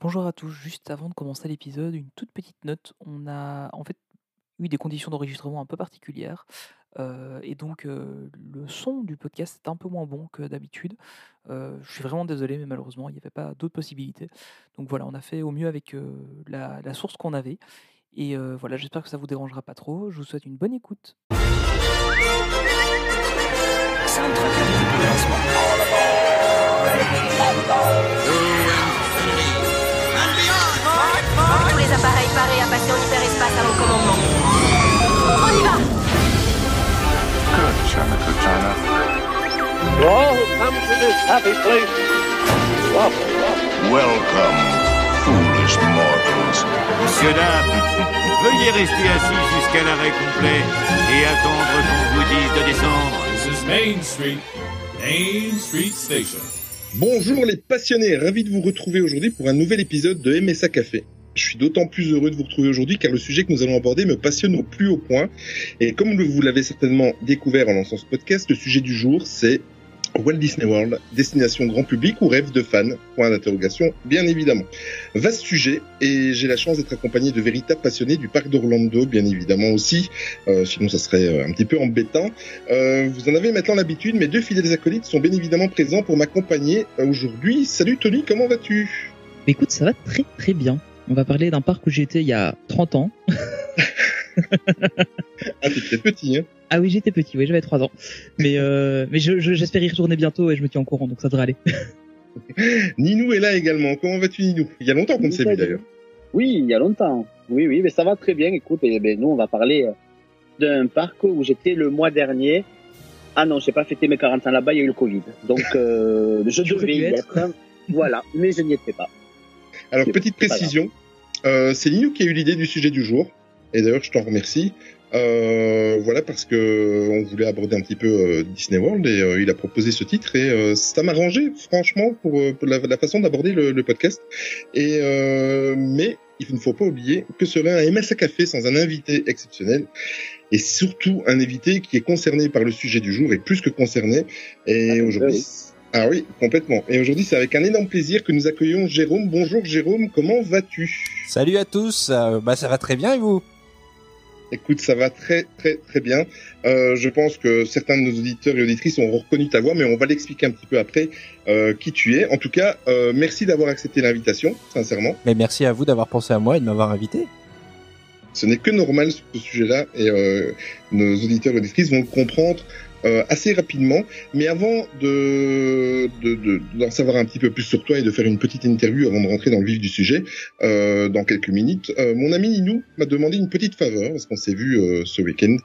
Bonjour à tous, juste avant de commencer l'épisode, une toute petite note. On a en fait eu des conditions d'enregistrement un peu particulières euh, et donc euh, le son du podcast est un peu moins bon que d'habitude. Euh, je suis vraiment désolé, mais malheureusement, il n'y avait pas d'autres possibilités. Donc voilà, on a fait au mieux avec la, source qu'on avait. Et voilà, j'espère que ça vous dérangera pas trop. Je vous souhaite une bonne écoute. Les appareils parés à passer en hyperespace à mon commandement. On y va Good, China, good China. all who come to this happy place, welcome, foolish mortals. Monsieur, dames, veuillez rester assis jusqu'à l'arrêt complet et attendre qu'on vous dise de descendre. This is Main Street, Main Street Station. Bonjour les passionnés, ravi de vous retrouver aujourd'hui pour un nouvel épisode de MSA Café. Je suis d'autant plus heureux de vous retrouver aujourd'hui car le sujet que nous allons aborder me passionne au plus haut point. Et comme vous l'avez certainement découvert en lançant ce podcast, le sujet du jour c'est Walt Disney World, destination grand public ou rêve de fans Point d'interrogation, bien évidemment. Vaste sujet et j'ai la chance d'être accompagné de véritables passionnés du parc d'Orlando, bien évidemment aussi. Euh, sinon, ça serait euh, un petit peu embêtant. Euh, vous en avez maintenant l'habitude. Mes deux fidèles acolytes sont bien évidemment présents pour m'accompagner aujourd'hui. Salut Tony, comment vas-tu? Écoute, ça va très très bien. On va parler d'un parc où j'étais il y a 30 ans. Ah, très petit, hein Ah oui, j'étais petit, oui, j'avais 3 ans. Mais, euh, mais je, je- j'espère y retourner bientôt et je me tiens en courant, donc ça devrait aller. Ninou est là également. Comment vas-tu, Ninou? Il y a longtemps qu'on ne s'est vu d'ailleurs. Oui, il y a longtemps. Oui, oui, mais ça va très bien. Écoute, eh ben, nous, on va parler euh, d'un parc où j'étais le mois dernier. Ah non, j'ai pas fêté mes 40 ans là-bas, il y a eu le Covid. Donc, euh, je devais y être. être. Voilà, mais je n'y étais pas. Alors, petite précision, euh, c'est Ninou qui a eu l'idée du sujet du jour. Et d'ailleurs, je t'en remercie. Euh, voilà, parce que on voulait aborder un petit peu euh, Disney World et euh, il a proposé ce titre et euh, ça m'a arrangé, franchement, pour, euh, pour la, la façon d'aborder le, le podcast. Et euh, mais il ne faut pas oublier que serait un MSA Café sans un invité exceptionnel et surtout un invité qui est concerné par le sujet du jour et plus que concerné. Et Ah, aujourd'hui, oui. Ah oui, complètement. Et aujourd'hui, c'est avec un énorme plaisir que nous accueillons Jérôme. Bonjour Jérôme, comment vas-tu? Salut à tous, euh, bah ça va très bien et vous? Écoute, ça va très très très bien. Euh, je pense que certains de nos auditeurs et auditrices ont reconnu ta voix, mais on va l'expliquer un petit peu après euh, qui tu es. En tout cas, euh, merci d'avoir accepté l'invitation, sincèrement. Mais merci à vous d'avoir pensé à moi et de m'avoir invité. Ce n'est que normal ce sujet-là, et euh, nos auditeurs et auditrices vont le comprendre euh, assez rapidement. Mais avant de de- de- d'en savoir un petit peu plus sur toi et de faire une petite interview avant de rentrer dans le vif du sujet, euh, dans quelques minutes, euh, mon ami Ninou m'a demandé une petite faveur parce qu'on s'est vu euh, ce week-end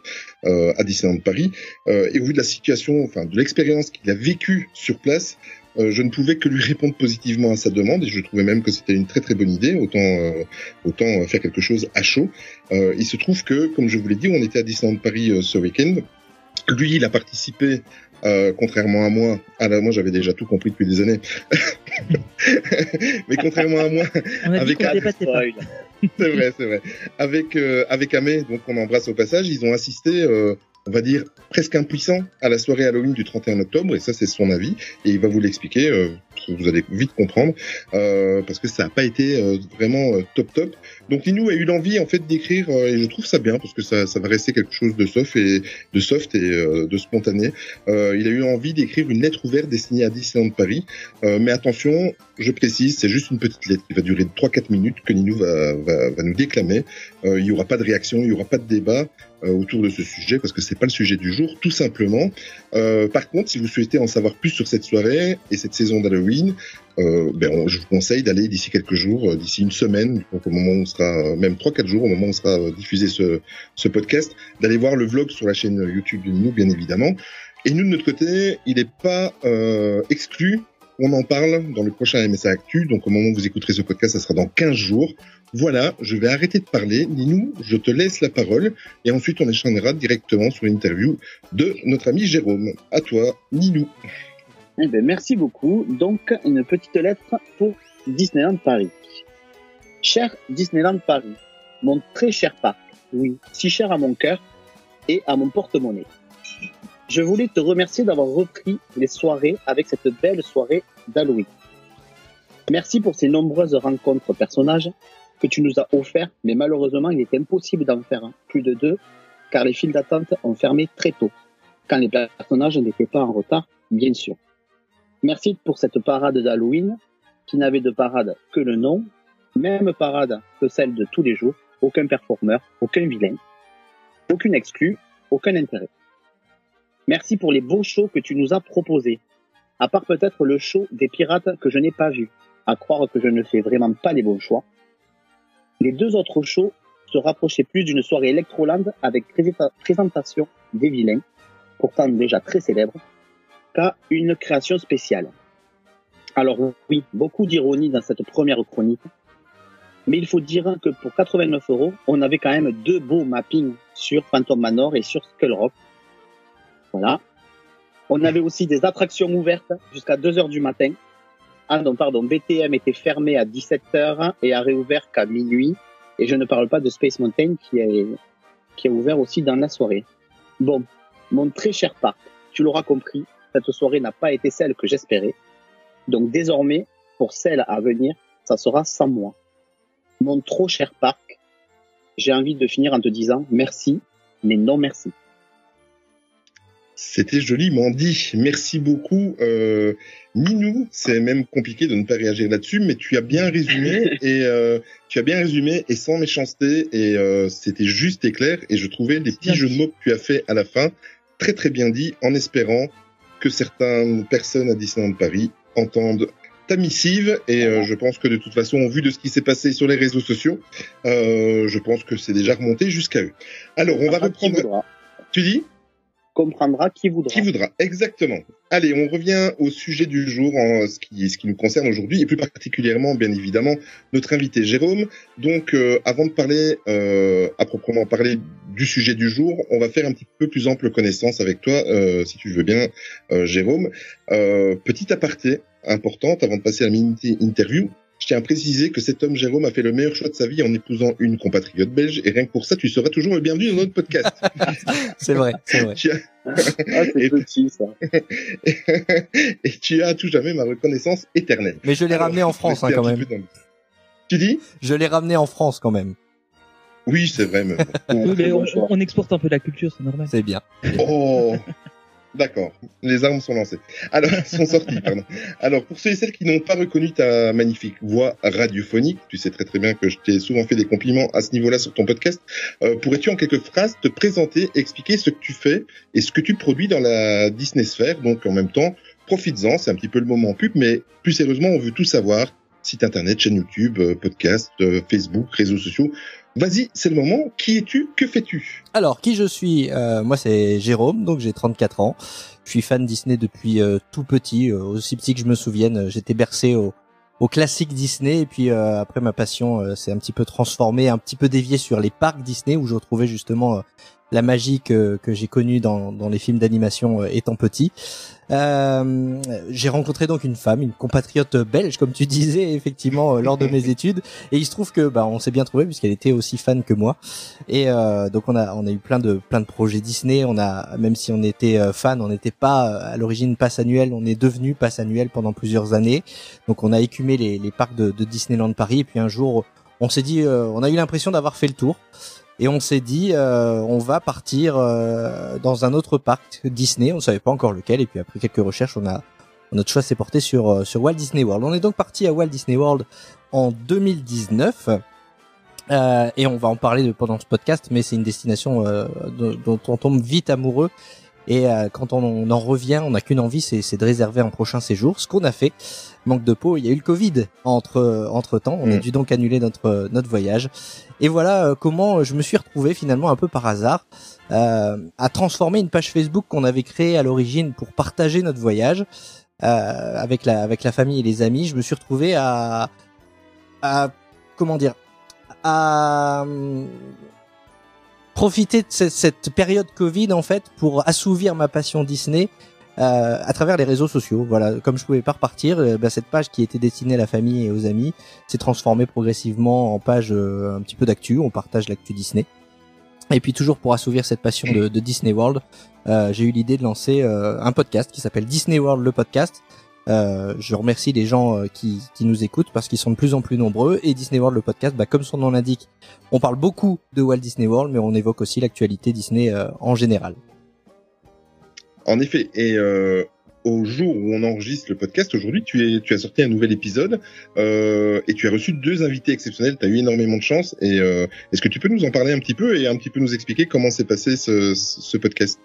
euh, à Disneyland Paris. Euh, et au vu de la situation, enfin de l'expérience qu'il a vécue sur place, euh, je ne pouvais que lui répondre positivement à sa demande et je trouvais même que c'était une très très bonne idée. Autant euh, autant faire quelque chose à chaud. Euh, il se trouve que, comme je vous l'ai dit, on était à Disneyland Paris ce week-end. Lui, il a participé, euh, contrairement à moi. Ah là, moi, j'avais déjà tout compris depuis des années. Mais contrairement à moi, On a dit Avec. Spoil. c'est vrai, c'est vrai. Avec euh, avec Amé, donc on embrasse au passage, ils ont assisté, euh, on va dire presque impuissants à la soirée Halloween du 31 octobre, et ça c'est son avis, et il va vous l'expliquer. euh, vous allez vite comprendre, euh, parce que ça n'a pas été euh, vraiment top top. Donc Ninou a eu l'envie en fait d'écrire, euh, et je trouve ça bien parce que ça, ça va rester quelque chose de soft et de soft et euh, de spontané. Euh, il a eu envie d'écrire une lettre ouverte destinée à Disneyland Paris, mais attention, je précise, c'est juste une petite lettre qui va durer 3-4 minutes que Ninou va, va, va nous déclamer. Euh, il y aura pas de réaction, il y aura pas de débat euh, autour de ce sujet parce que c'est pas le sujet du jour, tout simplement. Euh, par contre, si vous souhaitez en savoir plus sur cette soirée et cette saison d'Halloween, euh, ben je vous conseille d'aller d'ici quelques jours, euh, d'ici une semaine, donc au moment où on sera, euh, même 3-4 jours, au moment où on sera diffusé ce, ce podcast, d'aller voir le vlog sur la chaîne YouTube de Ninou, bien évidemment. Et nous, de notre côté, il n'est pas exclu on en parle dans le prochain MSA Actu, donc au moment où vous écouterez ce podcast, ça sera dans 15 jours. Voilà, je vais arrêter de parler. Ninou, je te laisse la parole et ensuite on échangera directement sur l'interview de notre ami Jérôme. À toi, Ninou. Eh ben, merci beaucoup. Donc, une petite lettre pour Disneyland Paris. Cher Disneyland Paris, mon très cher parc, oui, si cher à mon cœur et à mon porte-monnaie. Je voulais te remercier d'avoir repris les soirées avec cette belle soirée d'Halloween. Merci pour ces nombreuses rencontres personnages que tu nous as offerts, mais malheureusement, il est impossible d'en faire plus de deux, car les files d'attente ont fermé très tôt, quand les personnages n'étaient pas en retard, bien sûr. Merci pour cette parade d'Halloween, qui n'avait de parade que le nom, même parade que celle de tous les jours, aucun performeur, aucun vilain, aucune exclue, aucun intérêt. Merci pour les beaux shows que tu nous as proposés, à part peut-être le show des pirates que je n'ai pas vu, à croire que je ne fais vraiment pas les bons choix. Les deux autres shows se rapprochaient plus d'une soirée Electroland avec présentation des vilains, pourtant déjà très célèbres, qu'à une création spéciale. Alors oui, beaucoup d'ironie dans cette première chronique, mais il faut dire que pour 89 euros, on avait quand même deux beaux mappings sur Phantom Manor et sur Skull Rock. Voilà. On avait aussi des attractions ouvertes jusqu'à 2 heures du matin. Ah non, pardon, BTM était fermé à 17h et a réouvert qu'à minuit. Et je ne parle pas de Space Mountain qui est, qui est ouvert aussi dans la soirée. Bon, mon très cher parc, tu l'auras compris, cette soirée n'a pas été celle que j'espérais. Donc désormais, pour celle à venir, ça sera sans moi. Mon trop cher parc, j'ai envie de finir en te disant merci, mais non merci. C'était joliment dit. Merci beaucoup. Euh, Minou, c'est même compliqué de ne pas réagir là-dessus, mais tu as bien résumé et euh, tu as bien résumé et sans méchanceté et euh, c'était juste et clair. Et je trouvais les petits jeux de mots que tu as fait à la fin très très bien dit, en espérant que certaines personnes à Disneyland Paris entendent ta missive et euh, je pense que de toute façon, au vu de ce qui s'est passé sur les réseaux sociaux, euh, je pense que c'est déjà remonté jusqu'à eux. Alors, on va reprendre. Tu dis? Comprendra qui voudra. Qui voudra, exactement. Allez, on revient au sujet du jour, en ce qui, ce qui nous concerne aujourd'hui, et plus particulièrement, bien évidemment, notre invité Jérôme. Donc, euh, avant de parler, euh, à proprement parler du sujet du jour, on va faire un petit peu plus ample connaissance avec toi, euh, si tu veux bien, euh, Jérôme. Euh, petit aparté importante, avant de passer à la mini-interview, je tiens à préciser que cet homme, Jérôme, a fait le meilleur choix de sa vie en épousant une compatriote belge, et rien que pour ça, tu seras toujours le bienvenu dans notre podcast. C'est vrai, c'est vrai. Tu as- Ah, c'est Et- petit, ça. et tu as à tout jamais ma reconnaissance éternelle. Mais je l'ai Alors, ramené en France hein, quand même. dans- Tu dis? Je l'ai ramené en France quand même. Oui, c'est vrai. Mais... Oui, mais Bon on, on exporte un peu la culture, c'est normal. C'est bien. Oh D'accord, les armes sont lancées. Alors, sont sorties, pardon. Alors, pour ceux et celles qui n'ont pas reconnu ta magnifique voix radiophonique, tu sais très très bien que je t'ai souvent fait des compliments à ce niveau-là sur ton podcast, euh, pourrais-tu en quelques phrases te présenter, expliquer ce que tu fais et ce que tu produis dans la Disney sphère Donc, en même temps, profites-en, c'est un petit peu le moment pub, mais plus sérieusement, on veut tout savoir. Site internet, chaîne YouTube, euh, podcast, euh, Facebook, réseaux sociaux. Vas-y, c'est le moment. Qui es-tu? Que fais-tu? Alors, qui je suis? Euh, Moi, c'est Jérôme, donc j'ai 34 ans. Je suis fan Disney depuis euh, tout petit, euh, aussi petit que je me souvienne. J'étais bercé au, au classique Disney, et puis euh, après ma passion s'est un petit peu transformée, un petit peu déviée sur les parcs Disney, où je retrouvais justement la magie que, que j'ai connue dans, dans les films d'animation euh, étant petit. Euh, j'ai rencontré donc une femme, une compatriote belge, comme tu disais effectivement euh, lors de mes études, et il se trouve que bah on s'est bien trouvé puisqu'elle était aussi fan que moi. Et euh, donc on a on a eu plein de plein de projets Disney. On a même si on était euh, fan, on n'était pas à l'origine passe annuel. On est devenu passe annuel pendant plusieurs années. Donc on a écumé les, les parcs de, de Disneyland Paris. Et puis un jour, on s'est dit, euh, on a eu l'impression d'avoir fait le tour. Et on s'est dit, euh, on va partir euh, dans un autre parc Disney. On savait pas encore lequel. Et puis après quelques recherches, on a notre choix s'est porté sur euh, sur Walt Disney World. On est donc parti à Walt Disney World en 2019. Euh, et on va en parler pendant ce podcast, mais c'est une destination euh, dont on tombe vite amoureux. Et euh, quand on, on en revient, on n'a qu'une envie, c'est de réserver un prochain séjour. Ce qu'on a fait. Manque de peau, il y a eu le Covid entre entre temps. On a Mm. dû donc annuler notre notre voyage. Et voilà euh, comment je me suis retrouvé finalement un peu par hasard euh, à transformer une page Facebook qu'on avait créée à l'origine pour partager notre voyage euh, avec la avec la famille et les amis. Je me suis retrouvé à à comment dire à profiter de cette, période Covid en fait pour assouvir ma passion Disney euh, à travers les réseaux sociaux. Voilà, comme je pouvais pas repartir, euh, bah, cette page qui était destinée à la famille et aux amis s'est transformée progressivement en page euh, un petit peu d'actu. On partage l'actu Disney. Et puis toujours pour assouvir cette passion de, Disney World, j'ai eu l'idée de lancer un podcast qui s'appelle Disney World le podcast Euh, je remercie les gens euh, qui, nous écoutent parce qu'ils sont de plus en plus nombreux. Et Disney World, le podcast, bah, comme son nom l'indique, on parle beaucoup de Walt Disney World, mais on évoque aussi l'actualité Disney euh, en général. En effet, et au jour où on enregistre le podcast, aujourd'hui, tu, tu as sorti un nouvel épisode et tu as reçu deux invités exceptionnels. Tu as eu énormément de chance. Et est-ce que tu peux nous en parler un petit peu et un petit peu nous expliquer comment s'est passé ce podcast?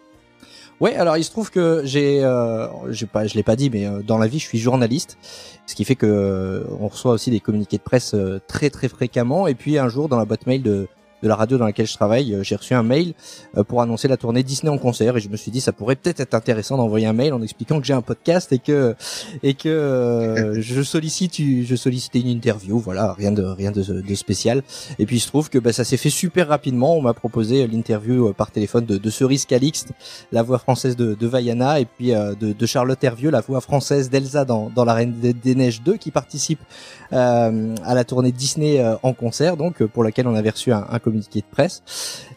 Ouais, alors il se trouve que j'ai, euh, pas, je l'ai pas dit, mais euh, dans la vie, je suis journaliste, ce qui fait que euh, on reçoit aussi des communiqués de presse euh, très très fréquemment. Et puis un jour, dans la boîte mail de de la radio dans laquelle je travaille, euh, j'ai reçu un mail euh, pour annoncer la tournée Disney en concert et je me suis dit ça pourrait peut-être être intéressant d'envoyer un mail en expliquant que j'ai un podcast et que et que euh, je sollicite je sollicitais une interview, voilà, rien de rien de, spécial. Et puis il se trouve que bah, ça s'est fait super rapidement, on m'a proposé l'interview par téléphone de, de Cerise Calixte, la voix française de, de Vaiana et puis de, de Charlotte Hervieux, la voix française d'Elsa dans, dans La Reine des, Neiges 2 qui participe euh, à la tournée Disney en concert donc pour laquelle on avait reçu un, un communiqué de presse.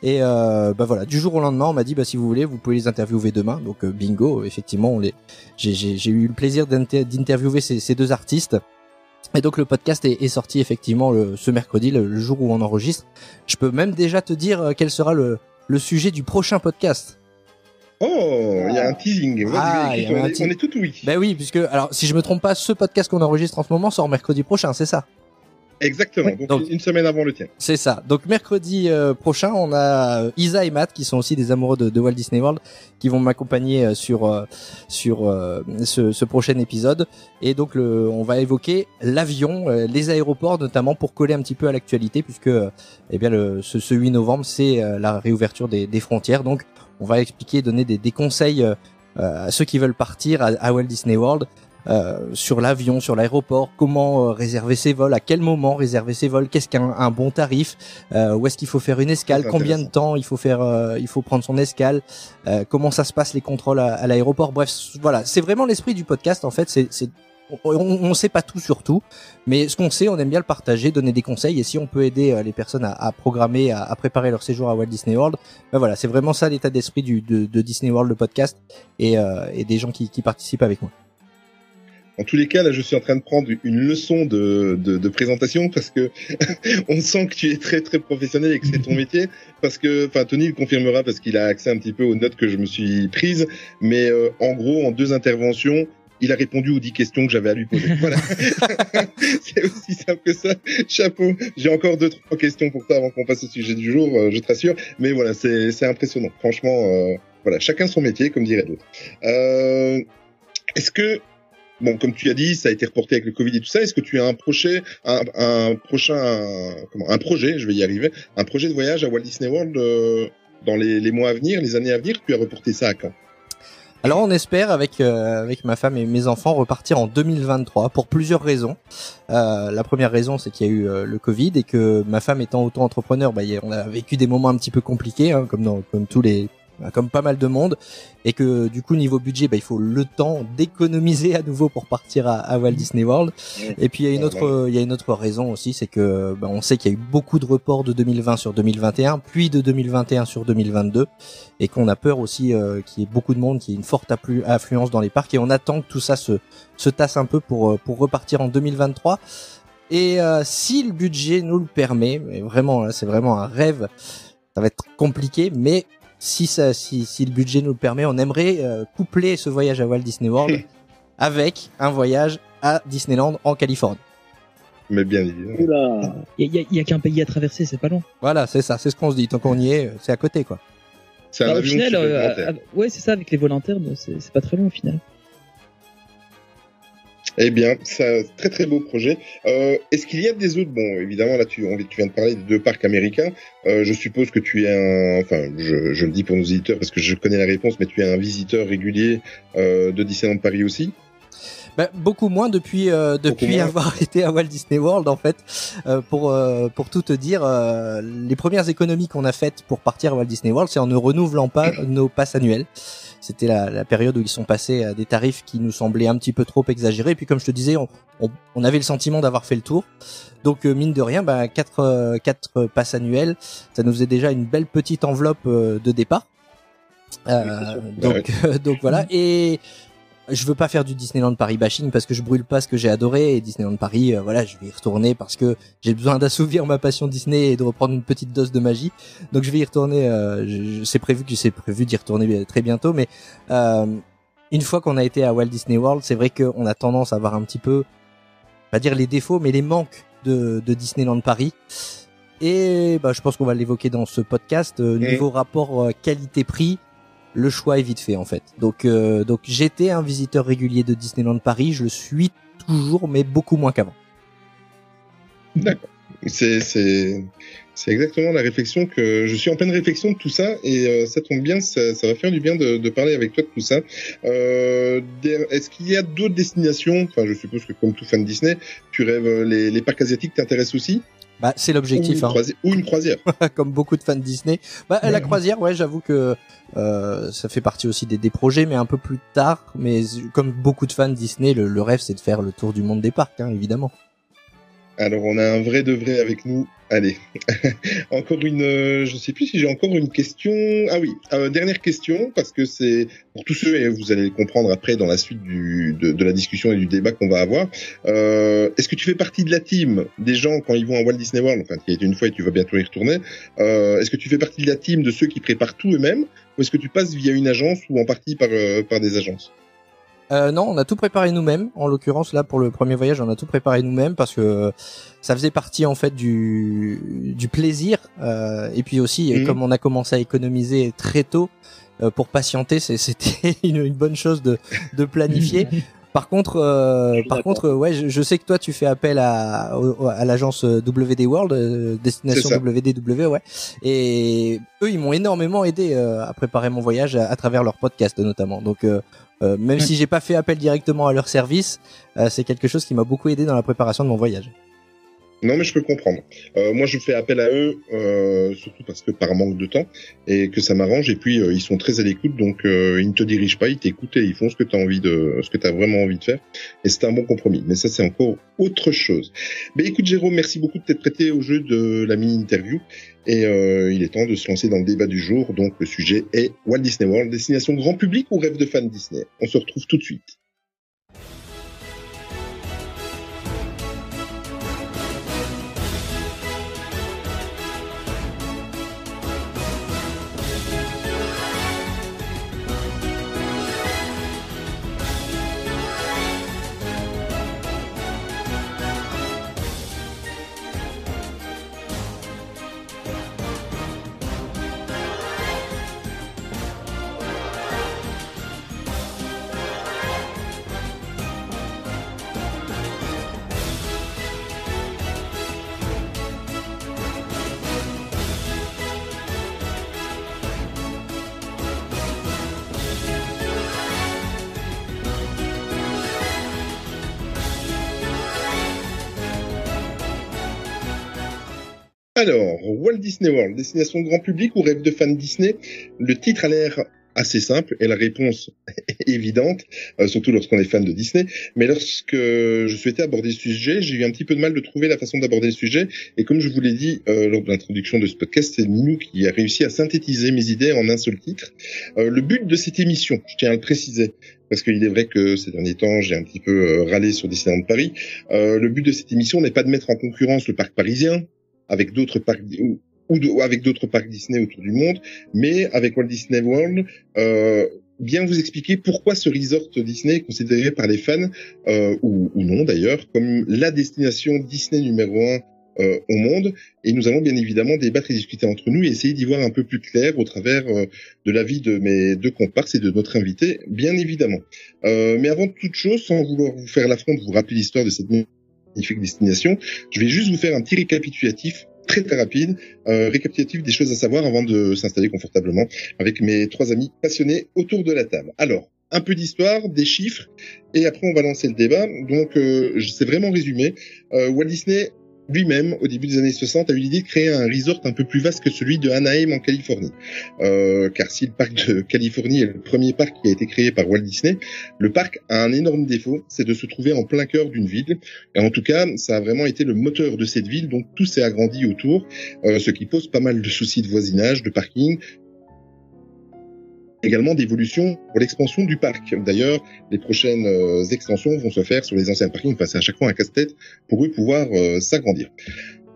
Et euh, bah voilà, du jour au lendemain, on m'a dit bah si vous voulez, vous pouvez les interviewer demain. Donc euh, bingo, effectivement, on les, j'ai, eu le plaisir d'inter- d'interviewer ces, ces deux artistes. Et donc le podcast est, est sorti effectivement le, ce mercredi, le, le jour où on enregistre. Je peux même déjà te dire euh, quel sera le, le sujet du prochain podcast. Oh, il y a un teasing. Ah, écoute, on, un est, on est tout oui. Ben oui, puisque alors si je me trompe pas, ce podcast qu'on enregistre en ce moment sort mercredi prochain, c'est ça? Exactement. Ouais, donc, donc- une semaine avant le tien. C'est ça. Donc mercredi euh, prochain, on a euh, Isa et Matt qui sont aussi des amoureux de, de Walt Disney World qui vont m'accompagner euh, sur sur euh, ce, ce prochain épisode. Et donc le, on va évoquer l'avion, les aéroports notamment pour coller un petit peu à l'actualité puisque eh bien le, ce, ce 8 novembre c'est la réouverture des, des frontières. Donc on va expliquer, donner des, des conseils euh, à ceux qui veulent partir à, à Walt Disney World. Euh, sur l'avion, sur l'aéroport, comment euh, réserver ses vols, à quel moment réserver ses vols, qu'est-ce qu'un un bon tarif, euh, où est-ce qu'il faut faire une escale, combien de temps il faut faire, euh, il faut prendre son escale, euh, comment ça se passe les contrôles à, à l'aéroport. Bref, voilà, c'est vraiment l'esprit du podcast. En fait, c'est, c'est on, on sait pas tout sur tout, mais ce qu'on sait, on aime bien le partager, donner des conseils. Et si on peut aider euh, les personnes à, à programmer, à, à préparer leur séjour à Walt Disney World, ben voilà, c'est vraiment ça l'état d'esprit du, de, de Disney World, le podcast, et, euh, et des gens qui, qui participent avec moi. En tous les cas, là, je suis en train de prendre une leçon de, de, de présentation parce que on sent que tu es très très professionnel et que c'est ton métier. Parce que, enfin, Tony le confirmera parce qu'il a accès un petit peu aux notes que je me suis prises. Mais euh, en gros, en deux interventions, il a répondu aux dix questions que j'avais à lui poser. Voilà. c'est aussi simple que ça. Chapeau. J'ai encore deux trois questions pour toi avant qu'on passe au sujet du jour, euh, je te rassure. Mais voilà, c'est c'est impressionnant. Franchement, euh, voilà, chacun son métier, comme dirait l'autre. Euh, Est-ce que Bon, comme tu as dit, ça a été reporté avec le Covid et tout ça. Est-ce que tu as un projet, un, prochain, comment, un projet, je vais y arriver, un projet de voyage à Walt Disney World euh, dans les, mois à venir, les années à venir? Tu as reporté ça à quand? Alors on espère avec euh, ma femme et mes enfants repartir en 2023 pour plusieurs raisons. Euh, la première raison c'est qu'il y a eu le Covid et que ma femme étant auto-entrepreneur, bah, on a vécu des moments un petit peu compliqués hein, comme dans comme tous les comme pas mal de monde et que du coup niveau budget bah, il faut le temps d'économiser à nouveau pour partir à, à Walt Disney World. Et puis il y a une autre il y a une autre raison aussi c'est que bah, on sait qu'il y a eu beaucoup de reports de 2020 sur 2021 puis de 2021 sur 2022 et qu'on a peur aussi euh, qu'il y ait beaucoup de monde, qu'il y ait une forte afflu- affluence dans les parcs et on attend que tout ça se, se tasse un peu pour, euh, pour repartir en 2023. Et euh, si le budget nous le permet, mais vraiment, c'est vraiment un rêve, ça va être compliqué, mais si, ça, si, si le budget nous le permet, on aimerait euh, coupler ce voyage à Walt Disney World avec un voyage à Disneyland en Californie. Mais bien évidemment. Il y a, qu'un pays à traverser, c'est pas long. Voilà, c'est ça, c'est ce qu'on se dit. Tant qu'on y est, c'est à côté, quoi. C'est un Bah, au avion final, euh, supplémentaire. euh, ouais, c'est ça, avec les vols internes, c'est c'est pas très long au final. Eh bien, c'est un très très beau projet. Euh, Est-ce qu'il y a des autres Bon, évidemment, là, tu, on- tu viens de parler des deux parcs américains. Euh, je suppose que tu es un... Enfin, je, je le dis pour nos éditeurs parce que je connais la réponse, mais tu es un visiteur régulier euh, de Disneyland Paris aussi? Ben, beaucoup moins depuis euh, depuis moins. avoir été à Walt Disney World en fait. Euh, pour euh, pour tout te dire, euh, les premières économies qu'on a faites pour partir à Walt Disney World, c'est en ne renouvelant pas nos passes annuelles. C'était la, la période où ils sont passés à des tarifs qui nous semblaient un petit peu trop exagérés. Et puis comme je te disais, on, on, on avait le sentiment d'avoir fait le tour. Donc euh, mine de rien, ben, quatre euh, quatre passes annuelles, ça nous faisait déjà une belle petite enveloppe euh, de départ. Euh, Bah donc donc voilà et je veux pas faire du Disneyland Paris bashing parce que je brûle pas ce que j'ai adoré et Disneyland Paris, euh, voilà, je vais y retourner parce que j'ai besoin d'assouvir ma passion Disney et de reprendre une petite dose de magie. Donc je vais y retourner. Euh, je- c'est prévu que c'est prévu d'y retourner très bientôt, mais euh, une fois qu'on a été à Walt Disney World, c'est vrai qu'on a tendance à voir un petit peu, pas dire les défauts, mais les manques de, de Disneyland Paris. Et bah, je pense qu'on va l'évoquer dans ce podcast. Euh, niveau rapport euh, qualité-prix, le choix est vite fait en fait. Donc, euh, donc j'étais un visiteur régulier de Disneyland Paris, je le suis toujours, mais beaucoup moins qu'avant. C'est c'est c'est exactement la réflexion que je suis en pleine réflexion de tout ça et euh, ça tombe bien, ça, ça va faire du bien de, de parler avec toi de tout ça. Euh, Est-ce qu'il y a d'autres destinations? Enfin, je suppose que comme tout fan Disney, tu rêves les, les parcs asiatiques t'intéressent aussi? Bah, c'est ou, l'objectif, une hein. ou une croisière. comme beaucoup de fans Disney. Bah, la croisière, ouais, j'avoue que euh, ça fait partie aussi des, des projets, mais un peu plus tard. Mais comme beaucoup de fans Disney, le, rêve c'est de faire le tour du monde des parcs, hein, évidemment. Alors on a un vrai de vrai avec nous. Allez, encore une. euh, je sais plus si j'ai encore une question. Ah oui, euh, dernière question parce que c'est pour tous ceux et vous allez le comprendre après dans la suite du, de, de la discussion et du débat qu'on va avoir. Euh, Est-ce que tu fais partie de la team des gens quand ils vont à Walt Disney World, enfin qui a été une fois et tu vas bientôt y retourner. euh, Est-ce que tu fais partie de la team de ceux qui préparent tout eux-mêmes ou est-ce que tu passes via une agence ou en partie par euh, par des agences? Euh, non, on a tout préparé nous-mêmes. En l'occurrence, là, pour le premier voyage, on a tout préparé nous-mêmes parce que ça faisait partie en fait du, du plaisir. Euh, et puis aussi, Mhm. comme on a commencé à économiser très tôt euh, pour patienter, c'était une, une bonne chose de, de planifier. Par contre, euh, par contre, euh, ouais, je, je sais que toi tu fais appel à, l'agence euh, WD World, euh, destination. WDW, ouais. Et eux, ils m'ont énormément aidé euh, à préparer mon voyage à, à travers leur podcast notamment. Donc, euh, même si j'ai pas fait appel directement à leur service, euh, c'est quelque chose qui m'a beaucoup aidé dans la préparation de mon voyage. Non, mais je peux comprendre. Euh, moi, je fais appel à eux, euh, surtout parce que par manque de temps et que ça m'arrange. Et puis, euh, ils sont très à l'écoute, donc ils ne te dirigent pas, ils t'écoutent et ils font ce que tu as envie de, ce que tu as vraiment envie de faire. Et c'est un bon compromis. Mais ça, c'est encore autre chose. Mais écoute, Jérôme, merci beaucoup de t'être prêté au jeu de la mini interview. Et il est temps de se lancer dans le débat du jour. Donc, le sujet est Walt Disney World, destination grand public ou rêve de fan Disney? On se retrouve tout de suite. Disney World, destination grand public ou rêve de fan Disney? Le titre a l'air assez simple et la réponse évidente, euh, surtout lorsqu'on est fan de Disney. Mais lorsque je souhaitais aborder ce sujet, j'ai eu un petit peu de mal de trouver la façon d'aborder le sujet. Et comme je vous l'ai dit euh, lors de l'introduction de ce podcast, c'est Minou qui a réussi à synthétiser mes idées en un seul titre. Euh, le but de cette émission, je tiens à le préciser, parce qu'il est vrai que ces derniers temps, j'ai un petit peu euh, râlé sur Disneyland Paris. Euh, le but de cette émission n'est pas de mettre en concurrence le parc parisien avec d'autres parcs ou, de- avec d'autres parcs Disney autour du monde, mais avec Walt Disney World, euh, bien vous expliquer pourquoi ce resort Disney est considéré par les fans euh, ou, ou non d'ailleurs comme la destination Disney numéro un euh, au monde. Et nous allons bien évidemment débattre et discuter entre nous et essayer d'y voir un peu plus clair au travers euh, de l'avis de mes deux comparses et de notre invité, bien évidemment. Euh, mais avant toute chose, sans vouloir vous faire l'affront de vous rappeler l'histoire de cette magnifique destination, je vais juste vous faire un petit récapitulatif très très rapide, euh, récapitulatif des choses à savoir avant de s'installer confortablement avec mes trois amis passionnés autour de la table. Alors, un peu d'histoire, des chiffres, et après on va lancer le débat. Donc, euh, c'est vraiment résumé. Euh, Walt Disney lui-même, au début des années 60, a eu l'idée de créer un resort un peu plus vaste que celui de Anaheim en Californie. Euh, car si le parc de Californie est le premier parc qui a été créé par Walt Disney, le parc a un énorme défaut, c'est de se trouver en plein cœur d'une ville. Et en tout cas, ça a vraiment été le moteur de cette ville, donc tout s'est agrandi autour, euh, ce qui pose pas mal de soucis de voisinage, de parking, également d'évolution pour l'expansion du parc. D'ailleurs, les prochaines euh, extensions vont se faire sur les anciens parkings, enfin c'est à chaque fois un casse-tête pour eux pouvoir euh, s'agrandir.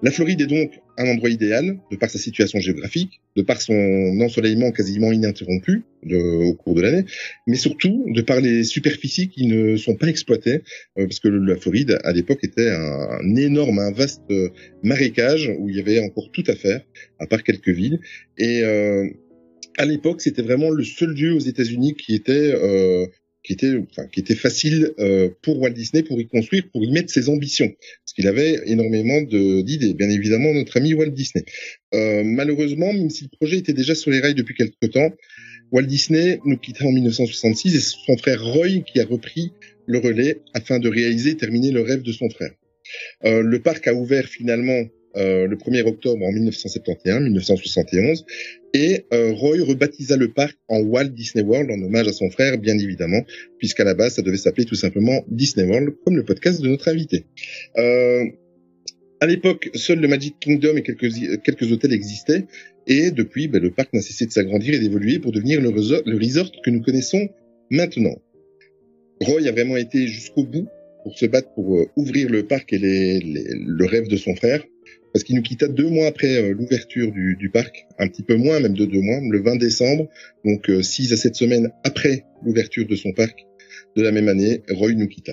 La Floride est donc un endroit idéal de par sa situation géographique, de par son ensoleillement quasiment ininterrompu de, au cours de l'année, mais surtout de par les superficies qui ne sont pas exploitées, euh, parce que la Floride à l'époque était un, un énorme, un vaste euh, marécage où il y avait encore tout à faire, à part quelques villes. Et euh, à l'époque, c'était vraiment le seul lieu aux États-Unis qui était euh, qui était, enfin, qui était facile euh, pour Walt Disney pour y construire, pour y mettre ses ambitions, parce qu'il avait énormément d'idées. Bien évidemment, notre ami Walt Disney. Euh, malheureusement, même si le projet était déjà sur les rails depuis quelque temps, Walt Disney nous quittait en 1966 et son frère Roy qui a repris le relais afin de réaliser et terminer le rêve de son frère. Euh, le parc a ouvert finalement euh, le 1er octobre en 1971-1971 et euh, Roy rebaptisa le parc en Walt Disney World en hommage à son frère, bien évidemment, puisqu'à la base, ça devait s'appeler tout simplement Disney World, comme le podcast de notre invité. Euh, à l'époque, seul le Magic Kingdom et quelques, quelques hôtels existaient, et depuis, ben, le parc n'a cessé de s'agrandir et d'évoluer pour devenir le resort, que nous connaissons maintenant. Roy a vraiment été jusqu'au bout pour se battre pour euh, ouvrir le parc et le rêve de son frère, parce qu'il nous quitta deux mois après euh, l'ouverture du, du parc, un petit peu moins, même de deux mois, le 20 décembre, donc euh, six à sept semaines après l'ouverture de son parc de la même année, Roy nous quitta.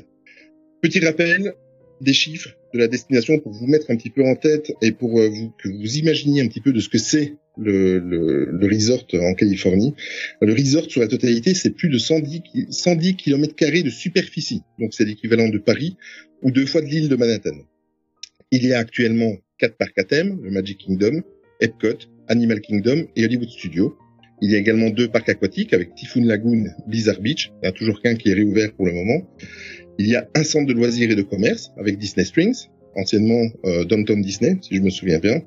Petit rappel des chiffres de la destination pour vous mettre un petit peu en tête et pour euh, vous, que vous imaginiez un petit peu de ce que c'est le, le, le resort en Californie. Le resort sur la totalité, c'est plus de 110, ki- 110 km de superficie. Donc c'est l'équivalent de Paris ou deux fois de l'île de Manhattan. Il y a actuellement quatre parcs à thème, le Magic Kingdom, Epcot, Animal Kingdom et Hollywood Studios. Il y a également deux parcs aquatiques avec Typhoon Lagoon, Blizzard Beach. Il n'y a toujours qu'un qui est réouvert pour le moment. Il y a un centre de loisirs et de commerce avec Disney Springs, anciennement euh, Downtown Disney, si je me souviens bien.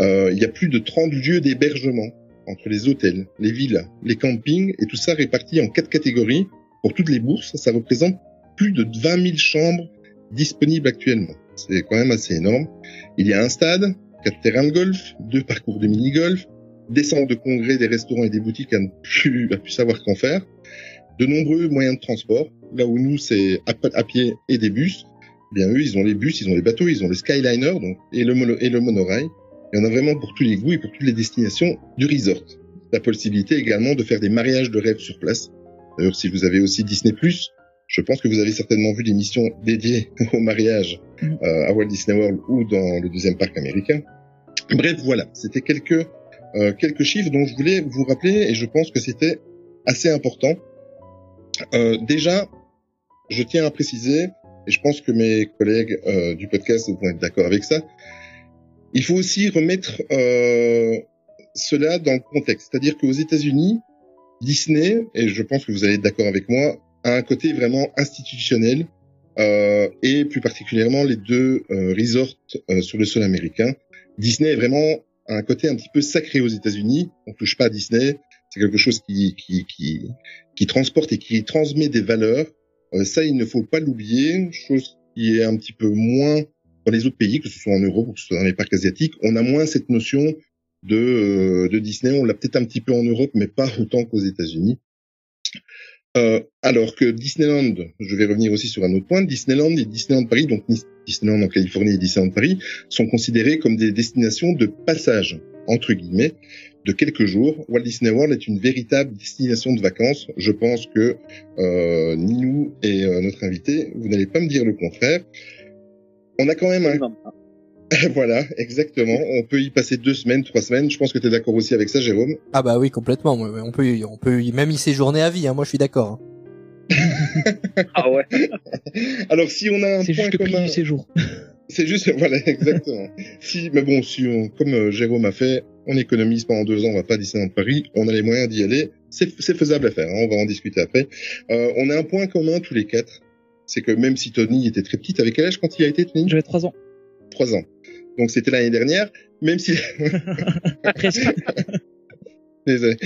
Euh, il y a plus de 30 lieux d'hébergement entre les hôtels, les villas, les campings et tout ça réparti en quatre catégories. Pour toutes les bourses, ça représente plus de 20 000 chambres disponibles actuellement. C'est quand même assez énorme. Il y a un stade, quatre terrains de golf, deux parcours de mini-golf, des centres de congrès, des restaurants et des boutiques à ne plus, à plus savoir qu'en faire, de nombreux moyens de transport. Là où nous, c'est à, pied et des bus. Bien eux, ils ont les bus, ils ont les bateaux, ils ont les Skyliners donc, et, le mono, et le monorail. Il y en a vraiment pour tous les goûts et pour toutes les destinations du resort. La possibilité également de faire des mariages de rêve sur place. D'ailleurs, si vous avez aussi Disney+, je pense que vous avez certainement vu l'émission dédiée au mariage euh, à Walt Disney World ou dans le deuxième parc américain. Bref, voilà, c'était quelques euh, quelques chiffres dont je voulais vous rappeler et je pense que c'était assez important. Euh, déjà, je tiens à préciser, et je pense que mes collègues euh, du podcast vont être d'accord avec ça, il faut aussi remettre euh, cela dans le contexte. C'est-à-dire qu'aux États-Unis, Disney, et je pense que vous allez être d'accord avec moi, a un côté vraiment institutionnel, euh, et plus particulièrement les deux euh, resorts euh, sur le sol américain. Disney est vraiment un côté un petit peu sacré aux États-Unis. On touche pas à Disney. C'est quelque chose qui, qui, qui, qui transporte et qui transmet des valeurs. Euh, ça, il ne faut pas l'oublier. Chose qui est un petit peu moins dans les autres pays, que ce soit en Europe ou que ce soit dans les parcs asiatiques. On a moins cette notion de, euh, de Disney. On l'a peut-être un petit peu en Europe, mais pas autant qu'aux États-Unis. Euh, alors que Disneyland, je vais revenir aussi sur un autre point, Disneyland et Disneyland Paris, donc Disneyland en Californie et Disneyland Paris, sont considérés comme des destinations de passage, entre guillemets, de quelques jours. Walt Disney World est une véritable destination de vacances. Je pense que euh, ni nous et euh, notre invité, vous n'allez pas me dire le contraire. On a quand même un... voilà, exactement. On peut y passer deux semaines, trois semaines. Je pense que tu es d'accord aussi avec ça, Jérôme. Ah bah oui, complètement. On peut, y- on peut y même y séjourner à vie. Hein. Moi, je suis d'accord. hein. Ah ouais. Alors si on a un C'est point juste le prix commun, du séjour. c'est juste voilà exactement. si mais bon, si on, comme euh, Jérôme a fait, on économise pendant deux ans, on va pas à Disneyland Paris, on a les moyens d'y aller, c'est c'est faisable à faire. hein, on va en discuter après. Euh, on a un point commun tous les quatre, c'est que même si Tony était très petite, avec quel âge quand il a été Tony? J'avais trois ans. Trois ans. Donc c'était l'année dernière, même si Presque. Désolé.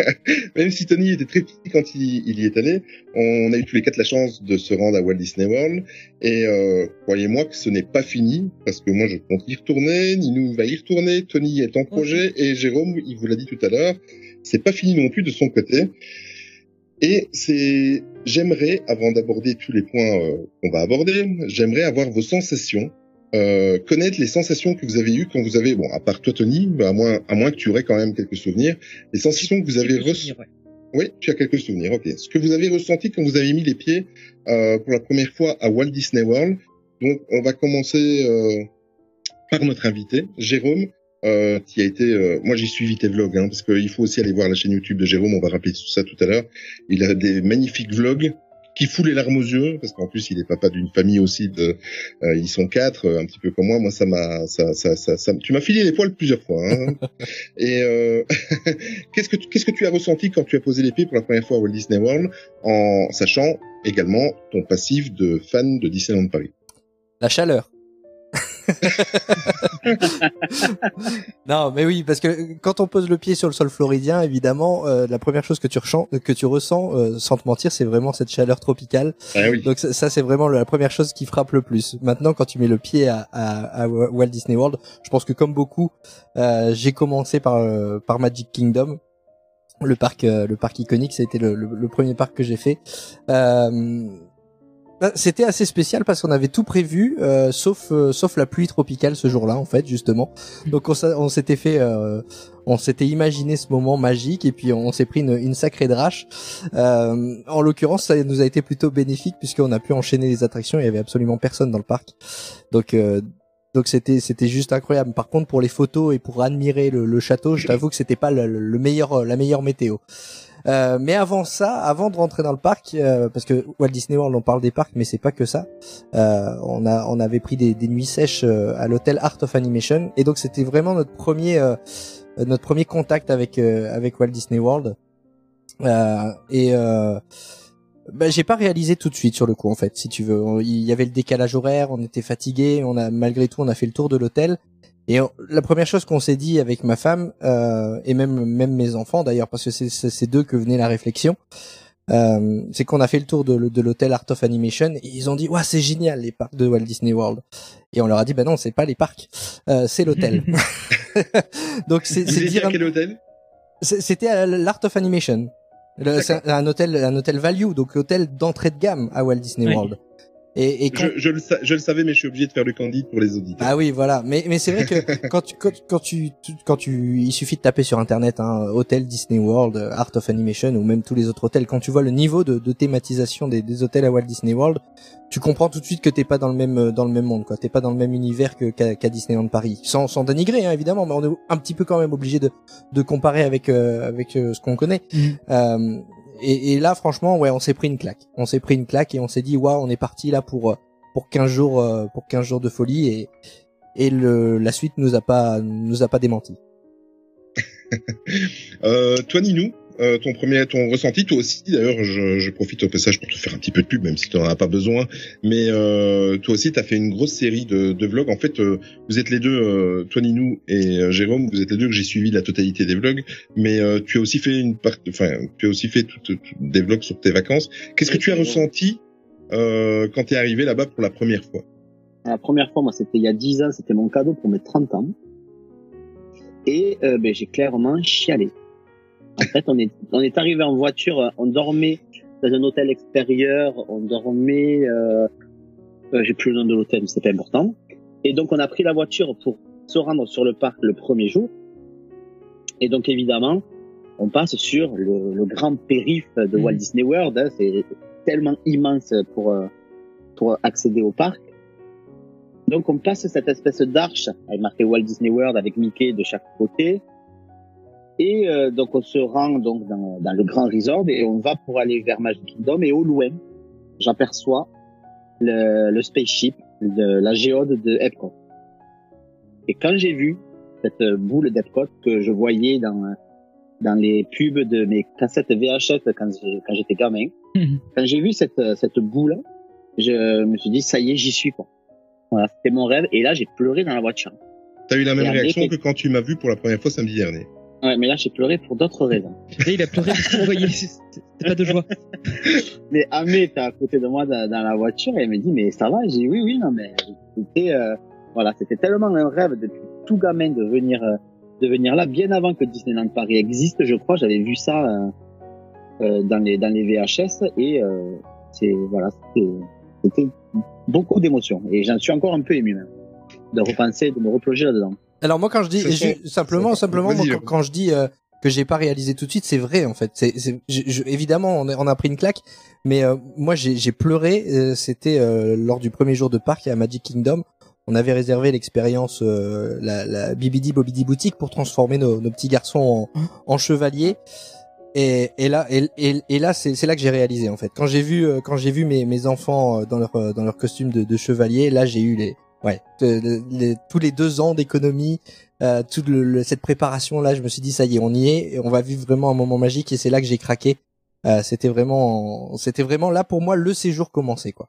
Même si Tony était très petit quand il, il y est allé, on a eu tous les quatre la chance de se rendre à Walt Disney World. Et euh, croyez-moi que ce n'est pas fini, parce que moi je compte y retourner, Ninou va y retourner, Tony est en projet, et Jérôme, il vous l'a dit tout à l'heure, c'est pas fini non plus de son côté. Et c'est, j'aimerais, avant d'aborder tous les points euh, qu'on va aborder, j'aimerais avoir vos sensations euh, connaître les sensations que vous avez eues quand vous avez, bon, à part toi Tony, à moins, à moins que tu aurais quand même quelques souvenirs, les sensations que vous avez ressenties. Oui, tu as quelques souvenirs, ok. Ce que vous avez ressenti quand vous avez mis les pieds euh, pour la première fois à Walt Disney World. Donc, on va commencer euh, par notre invité, Jérôme, euh, qui a été... euh, moi, j'ai suivi tes vlogs, hein, parce qu'il faut aussi aller voir la chaîne YouTube de Jérôme, on va rappeler tout ça tout à l'heure. Il a des magnifiques vlogs qui fout les larmes aux yeux parce qu'en plus il est papa d'une famille aussi de euh, ils sont quatre euh, un petit peu comme moi moi ça m'a ça, ça, ça, ça- tu m'as filé les poils plusieurs fois hein. et euh, qu'est-ce que tu- qu'est-ce que tu as ressenti quand tu as posé les pieds pour la première fois à Walt Disney World en sachant également ton passif de fan de Disneyland Paris? La chaleur. non, mais oui, parce que quand on pose le pied sur le sol floridien, évidemment, euh, la première chose que tu que tu ressens, euh, sans te mentir, c'est vraiment cette chaleur tropicale. ah oui Donc ça, ça, c'est vraiment la première chose qui frappe le plus. Maintenant, quand tu mets le pied à, à, à Walt Disney World, je pense que comme beaucoup, euh, j'ai commencé par euh, par Magic Kingdom. Le parc, euh, le parc iconique, ça a été le, le- le premier parc que j'ai fait. Euh, C'était assez spécial parce qu'on avait tout prévu, euh, sauf euh, sauf la pluie tropicale ce jour-là en fait justement. Donc on, s'était fait, euh, on s'était imaginé ce moment magique et puis on s'est pris une, une sacrée drache. Euh, en l'occurrence, ça nous a été plutôt bénéfique puisqu'on a pu enchaîner les attractions. Il y avait absolument personne dans le parc, donc euh, donc c'était c'était juste incroyable. Par contre, pour les photos et pour admirer le, le château, je t'avoue que c'était pas le, le meilleur la meilleure météo. Euh, mais avant ça, avant de rentrer dans le parc, euh, parce que Walt Disney World, on parle des parcs, mais c'est pas que ça. Euh, on a, on avait pris des, des nuits sèches euh, à l'hôtel Art of Animation, et donc c'était vraiment notre premier, euh, notre premier contact avec avec Walt Disney World. Et bah, j'ai pas réalisé tout de suite sur le coup en fait, si tu veux. Il y avait le décalage horaire, on était fatigué, on a malgré tout on a fait le tour de l'hôtel. Et on- la première chose qu'on s'est dit avec ma femme euh, et même même mes enfants d'ailleurs parce que c'est c'est d'eux que venait la réflexion, euh, c'est qu'on a fait le tour de, de l'hôtel Art of Animation et ils ont dit ouais c'est génial les parcs de Walt Disney World et on leur a dit bah non c'est pas les parcs euh, c'est l'hôtel donc c'est dire à quel hôtel? C'était l'Art of Animation. Un hôtel, un hôtel value, donc hôtel d'entrée de gamme à Walt Disney Oui. World. Et, et quand... je, je, le sa- je le savais mais je suis obligé de faire le candide pour les auditeurs Ah oui, voilà. Mais mais c'est vrai que quand tu quand, quand tu quand tu il suffit de taper sur internet hein, hôtel Disney World, Art of Animation ou même tous les autres hôtels, quand tu vois le niveau de, de thématisation des, des hôtels à Walt Disney World, tu comprends tout de suite que t'es pas dans le même dans le même monde, quoi. T'es pas dans le même univers que qu'à qu'à Disneyland Paris. Sans sans dénigrer hein, évidemment, mais on est un petit peu quand même obligé de de comparer avec euh, avec euh, ce qu'on connaît. Mhm. Euh, et, et là, franchement, ouais, on s'est pris une claque. On s'est pris une claque et on s'est dit, waouh, on est parti là pour euh, pour 15 jours euh, pour 15 jours de folie et et le la suite nous a pas nous a pas démenti. Euh, toi, Ninou, euh, ton premier, ton ressenti, toi aussi. D'ailleurs, je, je profite au passage pour te faire un petit peu de pub, même si tu n'en as pas besoin. Mais euh, toi aussi, tu as fait une grosse série de, de vlogs. En fait, euh, vous êtes les deux, euh, toi, Ninou et euh, Jérôme, vous êtes les deux que j'ai suivi la totalité des vlogs. Mais euh, tu as aussi fait une part, enfin, tu as aussi fait tout- tout- des vlogs sur tes vacances. Qu'est-ce que tu as ressenti euh, quand tu es arrivé là-bas pour la première fois? La première fois, moi, c'était il y a 10 ans, c'était mon cadeau pour mes 30 ans. Et euh, ben, j'ai clairement chialé. En fait, on est, on est arrivé en voiture, euh, on dormait dans un hôtel extérieur, on dormait, euh, euh, j'ai plus le nom de l'hôtel, mais c'est pas important. Et donc, on a pris la voiture pour se rendre sur le parc le premier jour. Et donc, évidemment, on passe sur le, le grand périph' de Walt Disney World. hein. c'est tellement immense pour, euh, pour accéder au parc. Donc on passe cette espèce d'arche avec marqué Walt Disney World avec Mickey de chaque côté. Et euh, donc on se rend donc dans, dans le grand resort et on va pour aller vers Magic Kingdom et au loin, j'aperçois le, le spaceship, de, la géode de Epcot. Et quand j'ai vu cette boule d'Epcot que je voyais dans dans les pubs de mes cassettes VHS quand j'étais gamin, quand j'ai vu cette cette boule, je me suis dit ça y est, j'y suis quoi. Voilà, c'était mon rêve et là j'ai pleuré dans la voiture. T'as eu la même Et réaction que quand tu m'as vu pour la première fois samedi dernier. Ouais, mais là, j'ai pleuré pour d'autres raisons. Et il a pleuré parce qu'on voyait, c'était pas de joie. Mais Amé était à côté de moi dans, dans la voiture et elle me dit, mais ça va? J'ai dit, oui, oui, non, mais c'était, euh, voilà, c'était tellement un rêve depuis tout gamin de venir, euh, de venir là, bien avant que Disneyland Paris existe, je crois, j'avais vu ça, euh, euh, dans les, dans les VHS et, euh, c'est, voilà, c'était, c'était beaucoup d'émotions et j'en suis encore un peu ému même. De repenser, de me replonger là-dedans. Alors moi quand je dis simplement simplement moi, quand, je dis euh, que j'ai pas réalisé tout de suite, c'est vrai en fait. C'est c'est- je- je- évidemment on a, on a pris une claque, mais euh, moi j'ai j'ai pleuré. euh, C'était euh, lors du premier jour de parc à Magic Kingdom. On avait réservé l'expérience euh, la, la Bibidi Bobidi boutique pour transformer nos, nos petits garçons en, en chevaliers. Et, et là, et, et, et là, c'est c'est là que j'ai réalisé en fait. Quand j'ai vu, euh, quand j'ai vu mes, mes enfants dans leur dans leur costume de, de chevalier, là j'ai eu les ouais de- de- les- tous les deux ans d'économie, euh, toute le, le- cette préparation là, je me suis dit ça y est, on y est, et on va vivre vraiment un moment magique. Et c'est là que j'ai craqué. Euh, c'était vraiment, c'était vraiment là pour moi le séjour commencé quoi.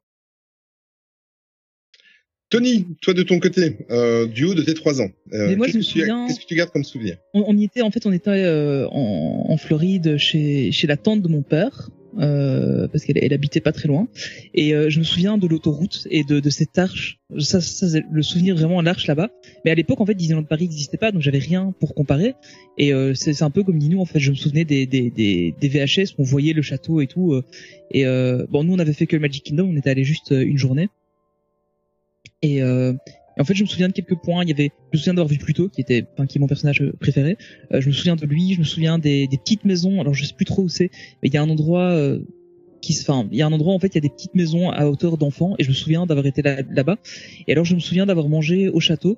Tony, toi de ton côté, euh, du haut de tes trois ans, euh, Mais moi, qu'est-ce je me que tu qu'est-ce que tu gardes comme souvenir? On, on y était, en fait, on était euh, en, en Floride chez, chez la tante de mon père. Euh, parce qu'elle elle habitait pas très loin. Et euh, je me souviens de l'autoroute et de, de cette arche. Ça, ça le souvenir vraiment l'arche là-bas. Mais à l'époque en fait Disneyland Paris n'existait pas donc j'avais rien pour comparer. Et euh, c'est un peu comme Nino en fait. Je me souvenais des des des, des VHS où on voyait le château et tout euh, et euh, bon nous on avait fait que le Magic Kingdom. On était allé juste une journée. Et en fait je me souviens de quelques points. Il y avait je me souviens d'avoir vu Pluto qui était enfin qui est mon personnage euh, préféré. Euh, je me souviens de lui je me souviens des, des petites maisons. Alors je sais plus trop où c'est mais il y a un endroit euh, qui se enfin il y a un endroit en fait il y a des petites maisons à hauteur d'enfants et je me souviens d'avoir été là- là-bas. Et alors je me souviens d'avoir mangé au château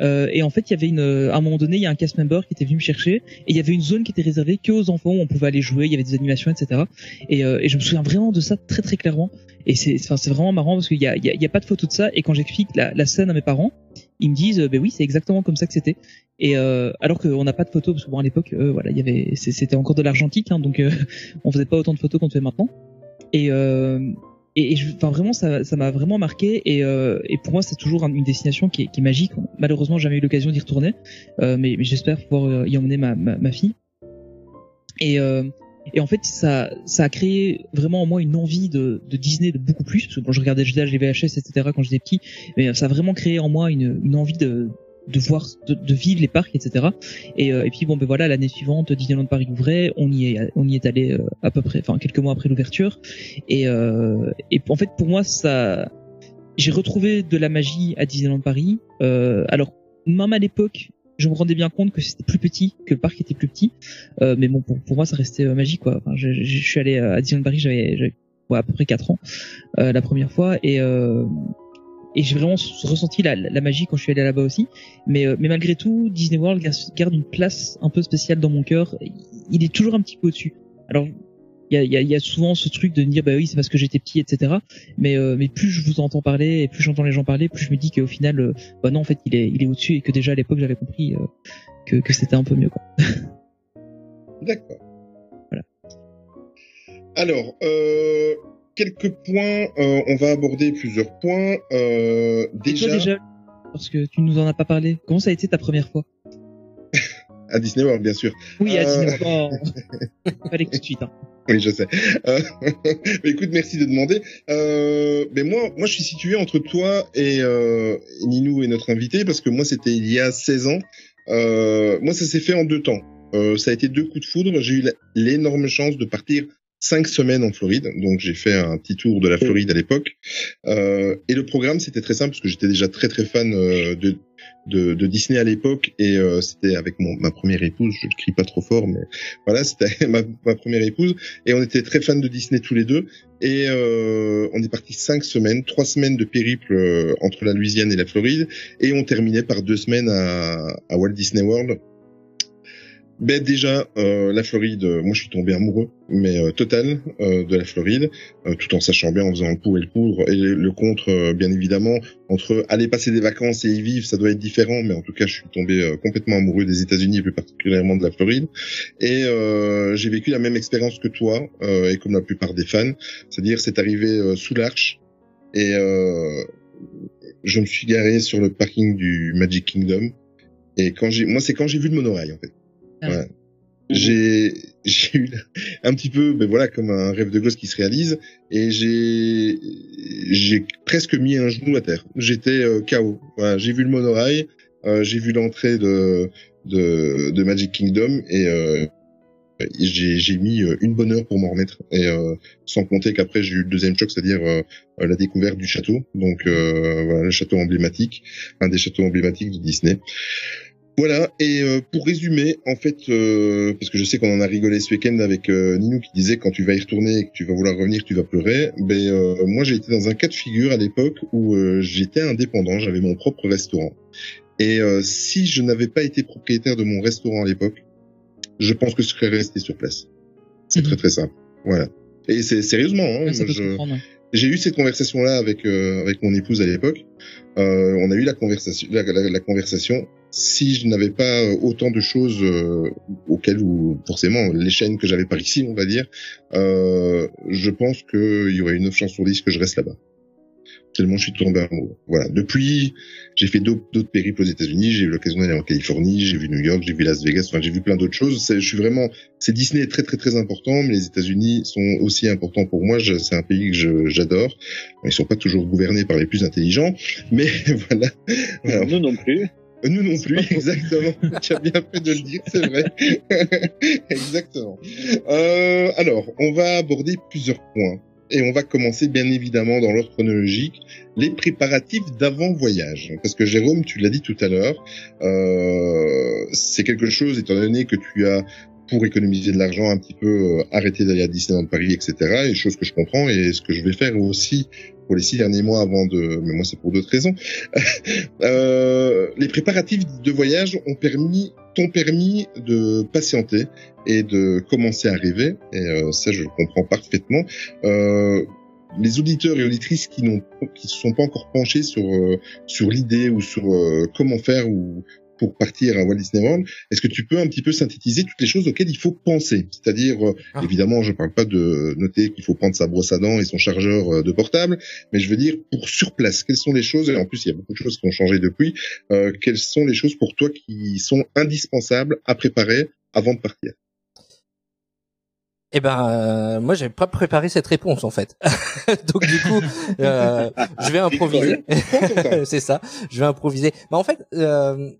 euh, et en fait, il y avait une, à un moment donné, il y a un cast member qui était venu me chercher, et il y avait une zone qui était réservée que aux enfants où on pouvait aller jouer, il y avait des animations, etc. Et, euh, et je me souviens vraiment de ça très très clairement. Et c'est, enfin, c'est vraiment marrant parce qu'il y a, y, y a pas de photo de ça. Et quand j'explique la, la scène à mes parents, ils me disent, euh, ben oui, c'est exactement comme ça que c'était. Et euh, alors qu'on n'a pas de photos parce que bon à l'époque, euh, voilà, il y avait, c'était encore de l'argentique, hein, donc euh, on faisait pas autant de photos qu'on fait maintenant. Et euh, et, je- enfin vraiment ça ça m'a vraiment marqué. Et, euh, et pour moi c'est toujours un- une destination qui est, qui est magique. Malheureusement j'ai jamais eu l'occasion d'y retourner. Euh, mais, mais j'espère pouvoir euh, y emmener ma, ma, ma fille. Et euh, et en fait ça ça a créé vraiment en moi une envie de, de Disney de beaucoup plus. Parce que bon je regardais déjà les VHS etc quand j'étais petit. Mais ça a vraiment créé en moi une, une envie de de voir de, de vivre les parcs etc et, euh, et puis bon ben voilà l'année suivante Disneyland Paris ouvrait. On y est on y est allé euh, à peu près enfin quelques mois après l'ouverture. Et euh, et en fait pour moi ça j'ai retrouvé de la magie à Disneyland Paris. Alors même à l'époque je me rendais bien compte que c'était plus petit que le parc était plus petit. Euh, mais bon pour, moi ça restait euh, magique quoi. Enfin, je, je, je suis allé à Disneyland Paris j'avais ouais, à peu près 4 ans euh, la première fois. Et et j'ai vraiment ressenti la, la magie quand je suis allé là-bas aussi. Mais, euh, mais malgré tout, Disney World garde- une place un peu spéciale dans mon cœur. Il est toujours un petit peu au-dessus. Alors, il y a, y, a, y a souvent ce truc de dire bah oui c'est parce que j'étais petit etc. Mais euh, mais plus je vous entends parler et plus j'entends les gens parler, plus je me dis qu'au final euh, bah non en fait il est il est au-dessus et que déjà à l'époque j'avais compris euh, que que c'était un peu mieux quoi. D'accord. Voilà. Alors, euh, quelques points. euh, on va aborder plusieurs points. Euh, toi, déjà, parce que tu nous en as pas parlé. Comment ça a été ta première fois? À Disney World, bien sûr. Oui, à Euh, Disney World. Oh. Fallait tout de suite. Hein. Oui, je sais. Euh, mais écoute, merci de demander. Euh, mais moi, moi, je suis situé entre toi et, euh, Ninou et notre invité parce que moi, c'était il y a 16 ans. Euh, moi, ça s'est fait en deux temps. Euh, ça a été deux coups de foudre. J'ai eu l'énorme chance de partir cinq semaines en Floride. Donc, j'ai fait un petit tour de la Floride à l'époque. Euh, et le programme, c'était très simple parce que j'étais déjà très très fan euh, de, de, de Disney à l'époque et euh, c'était avec mon, ma première épouse. Je ne crie pas trop fort, mais voilà, c'était ma, ma première épouse et on était très fans de Disney tous les deux. Et euh, on est parti cinq semaines, trois semaines de périple euh, entre la Louisiane et la Floride, et on terminait par deux semaines à, à Walt Disney World. Ben déjà, euh, la Floride, euh, moi je suis tombé amoureux, mais euh, total euh, de la Floride, euh, tout en sachant bien, en faisant le pour et le pour et le, le contre, bien évidemment, entre aller passer des vacances et y vivre, ça doit être différent, mais en tout cas, je suis tombé complètement amoureux des États-Unis et plus particulièrement de la Floride. Et j'ai vécu la même expérience que toi, et comme la plupart des fans, c'est-à-dire c'est arrivé sous l'arche et je me suis garé sur le parking du Magic Kingdom. Et quand j'ai, moi c'est quand j'ai vu le monorail en fait. Ouais. J'ai j'ai eu un petit peu, ben voilà, comme un rêve de gosse qui se réalise, et j'ai j'ai presque mis un genou à terre. J'étais euh, KO. Voilà, j'ai vu le monorail, euh, j'ai vu l'entrée de, de de Magic Kingdom et euh, j'ai j'ai mis euh, une bonne heure pour m'en remettre. Et euh, sans compter qu'après j'ai eu le deuxième choc, c'est-à-dire euh, la découverte du château. Donc euh, voilà, le château emblématique, un des châteaux emblématiques de Disney. Voilà, et euh, pour résumer, en fait, euh, parce que je sais qu'on en a rigolé ce week-end avec euh, Ninou qui disait quand tu vas y retourner et que tu vas vouloir revenir, tu vas pleurer. Ben euh, moi j'ai été dans un cas de figure à l'époque où euh, j'étais indépendant, j'avais mon propre restaurant. Et euh, si je n'avais pas été propriétaire de mon restaurant à l'époque, je pense que je serais resté sur place. C'est Mhm. très très simple. Voilà. Et c'est sérieusement, hein, Ouais, je- j'ai eu cette conversation là avec euh, avec mon épouse à l'époque. Euh, on a eu la conversation la, la- la conversation. Si je n'avais pas euh, autant de choses euh, auxquelles ou forcément les chaînes que j'avais par ici, on va dire, euh, je pense qu'il y aurait une 9 chances sur 10 que je reste là-bas. Tellement je suis tombé amoureux. Voilà. Depuis, j'ai fait d'autres périples aux États-Unis. J'ai eu l'occasion d'aller en Californie. J'ai vu New York. J'ai vu Las Vegas. Enfin, j'ai vu plein d'autres choses. Je suis vraiment. C'est Disney est très très très important, mais les États-Unis sont aussi importants pour moi. C'est un pays que j'adore. Ils sont pas toujours gouvernés par les plus intelligents, mais voilà. Nous non plus. Nous non plus, exactement. tu as bien fait de le dire, c'est vrai. exactement. Euh, alors, on va aborder plusieurs points. Et on va commencer bien évidemment dans l'ordre chronologique, les préparatifs d'avant-voyage. Parce que Jérôme, tu l'as dit tout à l'heure, euh, c'est quelque chose, étant donné que tu as, pour économiser de l'argent, un petit peu euh, arrêté d'aller à Disneyland Paris, etc. Et chose que je comprends, et ce que je vais faire aussi pour les six derniers mois avant de... Mais moi, c'est pour d'autres raisons. Euh, les préparatifs de voyage ont permis, t'ont permis de patienter et de commencer à rêver. Et euh, ça, je comprends parfaitement. Euh, les auditeurs et auditrices qui n'ont, qui se sont pas encore penchés sur euh, sur l'idée ou sur euh, comment faire ou pour partir à Walt Disney World, est-ce que tu peux un petit peu synthétiser toutes les choses auxquelles il faut penser? C'est-à-dire, euh, Ah. évidemment, je parle pas de noter qu'il faut prendre sa brosse à dents et son chargeur euh, de portable, mais je veux dire pour sur place, quelles sont les choses Et en plus, il y a beaucoup de choses qui ont changé depuis. Euh, quelles sont les choses pour toi qui sont indispensables à préparer avant de partir? Eh ben, euh, moi, j'avais pas préparé cette réponse en fait. Donc du coup, euh, je vais improviser. c'est ça. Je vais improviser. Mais en fait, euh,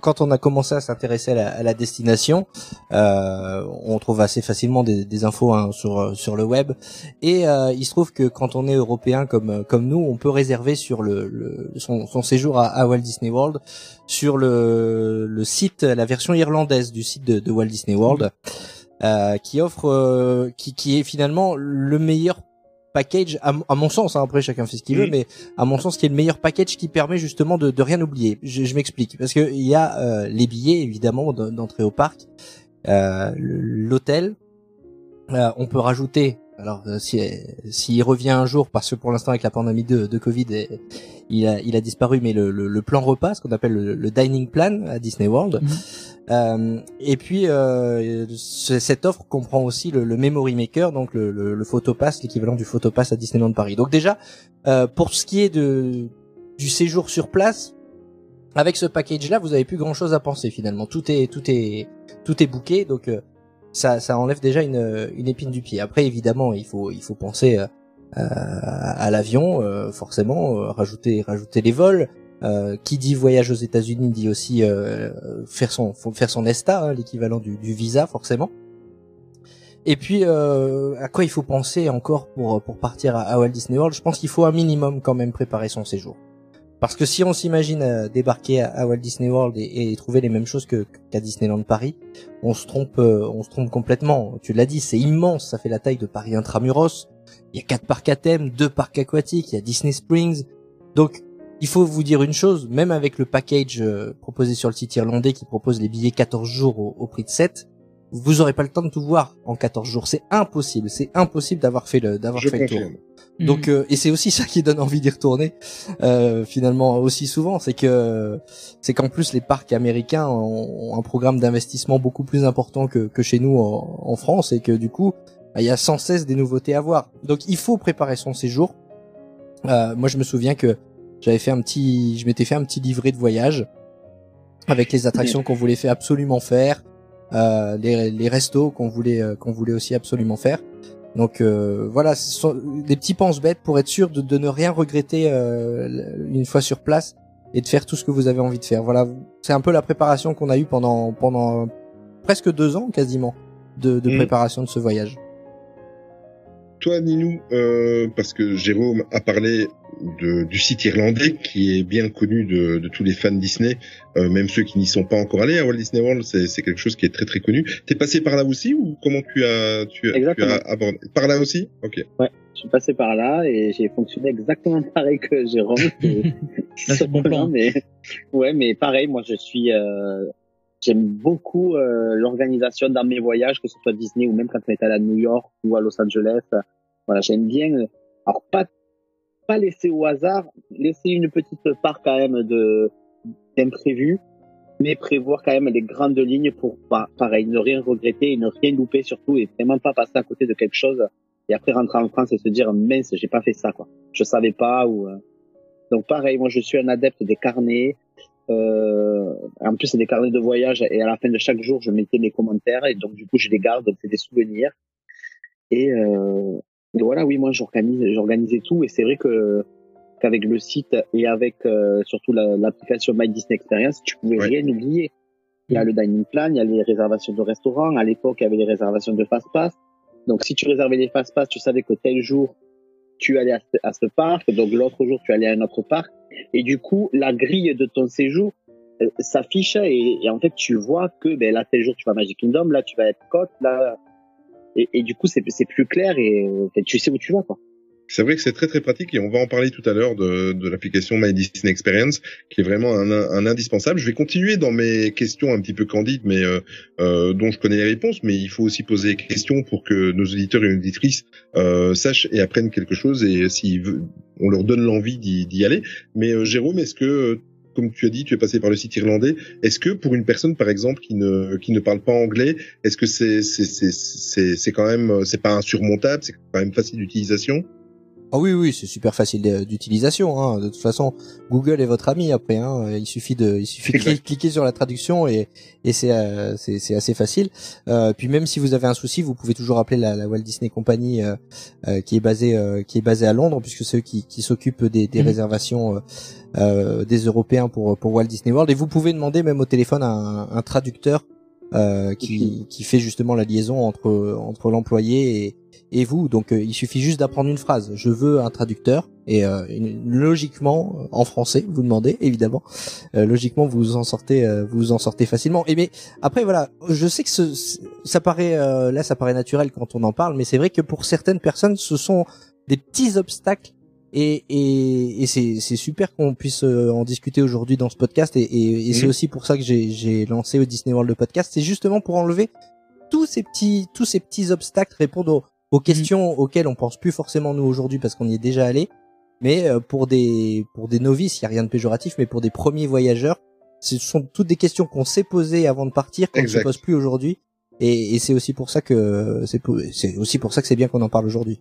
quand on a commencé à s'intéresser à, la- à la destination, euh, on trouve assez facilement des, des infos hein, sur sur le web. Et euh, il se trouve que quand on est européen comme comme nous, on peut réserver sur le, le- son, son séjour à, à Walt Disney World sur le le site, la version irlandaise du site de, de Walt Disney World euh, qui offre, euh, qui, qui est finalement le meilleur package, à, mon sens, hein, après chacun fait ce qu'il veut, mais à mon sens, qui est le meilleur package qui permet justement de, de rien oublier. Je, je m'explique, parce que il y a euh, les billets évidemment d'en- d'entrée au parc, euh, l'hôtel, euh, on peut rajouter. Alors, euh, si s'il revient un jour, parce que pour l'instant avec la pandémie de, de Covid, eh, il a, il a disparu, mais le, le, le plan repas, ce qu'on appelle le, le dining plan à Disney World. Mhm. Euh, et puis euh, ce- cette offre comprend aussi le, Memory Maker, donc le, photopass, l'équivalent du photopass à Disneyland Paris. Donc déjà, euh, pour ce qui est du séjour sur place, avec ce package-là, vous avez plus grand-chose à penser finalement. Tout est tout est tout est booké, donc euh, ça enlève déjà une une épine du pied. Après évidemment, il faut il faut penser euh, à l'avion, forcément, rajouter rajouter les vols. Euh, qui dit voyage aux États-Unis dit aussi euh, faire son faire son ESTA, hein, l'équivalent du, du visa forcément. Et puis euh, à quoi il faut penser encore pour pour partir à, à Walt Disney World? Je pense qu'il faut un minimum quand même préparer son séjour. Parce que si on s'imagine euh, débarquer à, à Walt Disney World et, et trouver les mêmes choses que qu'à Disneyland Paris, on se trompe euh, on se trompe complètement. Tu l'as dit, c'est immense, ça fait la taille de Paris intramuros. Il y a quatre parcs à thème, deux parcs aquatiques, il y a Disney Springs. Donc il faut vous dire une chose, même avec le package euh, proposé sur le site irlandais qui propose les billets 14 jours au, au prix de 7, vous aurez pas le temps de tout voir en 14 jours. C'est impossible, c'est impossible d'avoir fait le d'avoir fait le tour. Donc euh, et c'est aussi ça qui donne envie d'y retourner euh, finalement aussi souvent, c'est que c'est qu'en plus les parcs américains ont, ont un programme d'investissement beaucoup plus important que, que chez nous en, en France et que du coup bah, il y a sans cesse des nouveautés à voir. Donc il faut préparer son séjour. Euh, moi je me souviens que j'avais fait un petit, je m'étais fait un petit livret de voyage avec les attractions qu'on voulait faire absolument faire. euh, les, les restos qu'on voulait euh, qu'on voulait aussi absolument faire. Donc euh, voilà, ce sont des petits penses-bêtes pour être sûr de, de ne rien regretter euh, une fois sur place et de faire tout ce que vous avez envie de faire. Voilà, c'est un peu la préparation qu'on a eue pendant pendant presque deux ans quasiment de, de Mhm. préparation de ce voyage. Toi, Ninou, euh, parce que Jérôme a parlé de, du site irlandais qui est bien connu de, de tous les fans Disney, euh, même ceux qui n'y sont pas encore allés à Walt Disney World, c'est c'est quelque chose qui est très très connu. T'es passé par là aussi ou comment tu as tu as, tu as abordé? Par là aussi? Ok. Ouais, je suis passé par là et j'ai fonctionné exactement pareil que Jérôme. C'est bon plan. mais ouais, mais pareil, moi je suis, euh, j'aime beaucoup euh, l'organisation dans mes voyages, que ce soit Disney ou même quand on est allé à New York ou à Los Angeles. Voilà, j'aime bien. euh, Alors pas pas laisser au hasard, laisser une petite part quand même de d'imprévu, mais prévoir quand même les grandes lignes pour pas pareil ne rien regretter et ne rien louper surtout et vraiment pas passer à côté de quelque chose et après rentrer en France et se dire mince j'ai pas fait ça quoi je savais pas ou euh. donc pareil moi je suis un adepte des carnets euh, en plus c'est des carnets de voyage et à la fin de chaque jour je mettais mes commentaires et donc du coup je les garde c'est des souvenirs et, euh, voilà oui moi j'organise j'organisais tout et c'est vrai que qu'avec le site et avec euh, surtout la- l'application My Disney Experience tu pouvais Ouais. rien oublier. Il y a le dining plan il y a les réservations de restaurants. À l'époque il y avait les réservations de fast pass donc si tu réservais les fast pass tu savais que tel jour tu allais à ce, à ce parc, donc l'autre jour tu allais à un autre parc, et du coup la grille de ton séjour euh, s'affiche et, et en fait tu vois que ben là tel jour tu vas à Magic Kingdom, là tu vas à Epcot, là et, du coup c'est plus clair et tu sais où tu vas quoi. C'est vrai que c'est très très pratique et on va en parler tout à l'heure de, de l'application My Disney Experience qui est vraiment un, un indispensable. Je vais continuer dans mes questions un petit peu candides mais euh, euh, dont je connais les réponses mais il faut aussi poser des questions pour que nos auditeurs et auditrices euh, sachent et apprennent quelque chose et si on leur donne l'envie d'y aller. Mais euh, Jérôme, est-ce que comme tu as dit, tu es passé par le site irlandais. Est-ce que pour une personne, par exemple, qui ne qui ne parle pas anglais, est-ce que c'est c'est c'est c'est quand même c'est pas insurmontable, c'est quand même facile d'utilisation? Ah oui, oui, c'est super facile d'utilisation. Hein. De toute façon, Google est votre ami après. Hein. Il suffit de, il suffit de Exact. cliquer sur la traduction et, et c'est, euh, c'est, assez facile. Euh, puis même si vous avez un souci, vous pouvez toujours appeler la, la Walt Disney Company euh, qui est basée, euh, qui est basée à Londres, puisque c'est eux qui, qui s'occupent des, des Mhm. réservations des Européens pour pour Walt Disney World. Et vous pouvez demander même au téléphone un, un traducteur euh, qui, qui fait justement la liaison entre entre l'employé et et vous. Donc euh, il suffit juste d'apprendre une phrase. Je veux un traducteur et euh, une- logiquement euh, en français, vous demandez évidemment. Euh, logiquement vous en sortez, euh, vous en sortez facilement. Et mais après voilà, je sais que ce, ça paraît euh, là ça paraît naturel quand on en parle, mais c'est vrai que pour certaines personnes ce sont des petits obstacles. Et, et, et c'est c'est super qu'on puisse en discuter aujourd'hui dans ce podcast et, et, et c'est Mhm. aussi pour ça que j'ai j'ai lancé au Disney World le podcast c'est justement pour enlever tous ces petits tous ces petits obstacles répondre aux, aux questions auxquelles on pense plus forcément nous aujourd'hui parce qu'on y est déjà allé. Mais euh, pour des pour des novices il y a rien de péjoratif mais pour des premiers voyageurs ce sont toutes des questions qu'on s'est posées avant de partir qu'on ne se pose plus aujourd'hui. Et, et c'est aussi pour ça que c'est aussi pour ça que c'est bien qu'on en parle aujourd'hui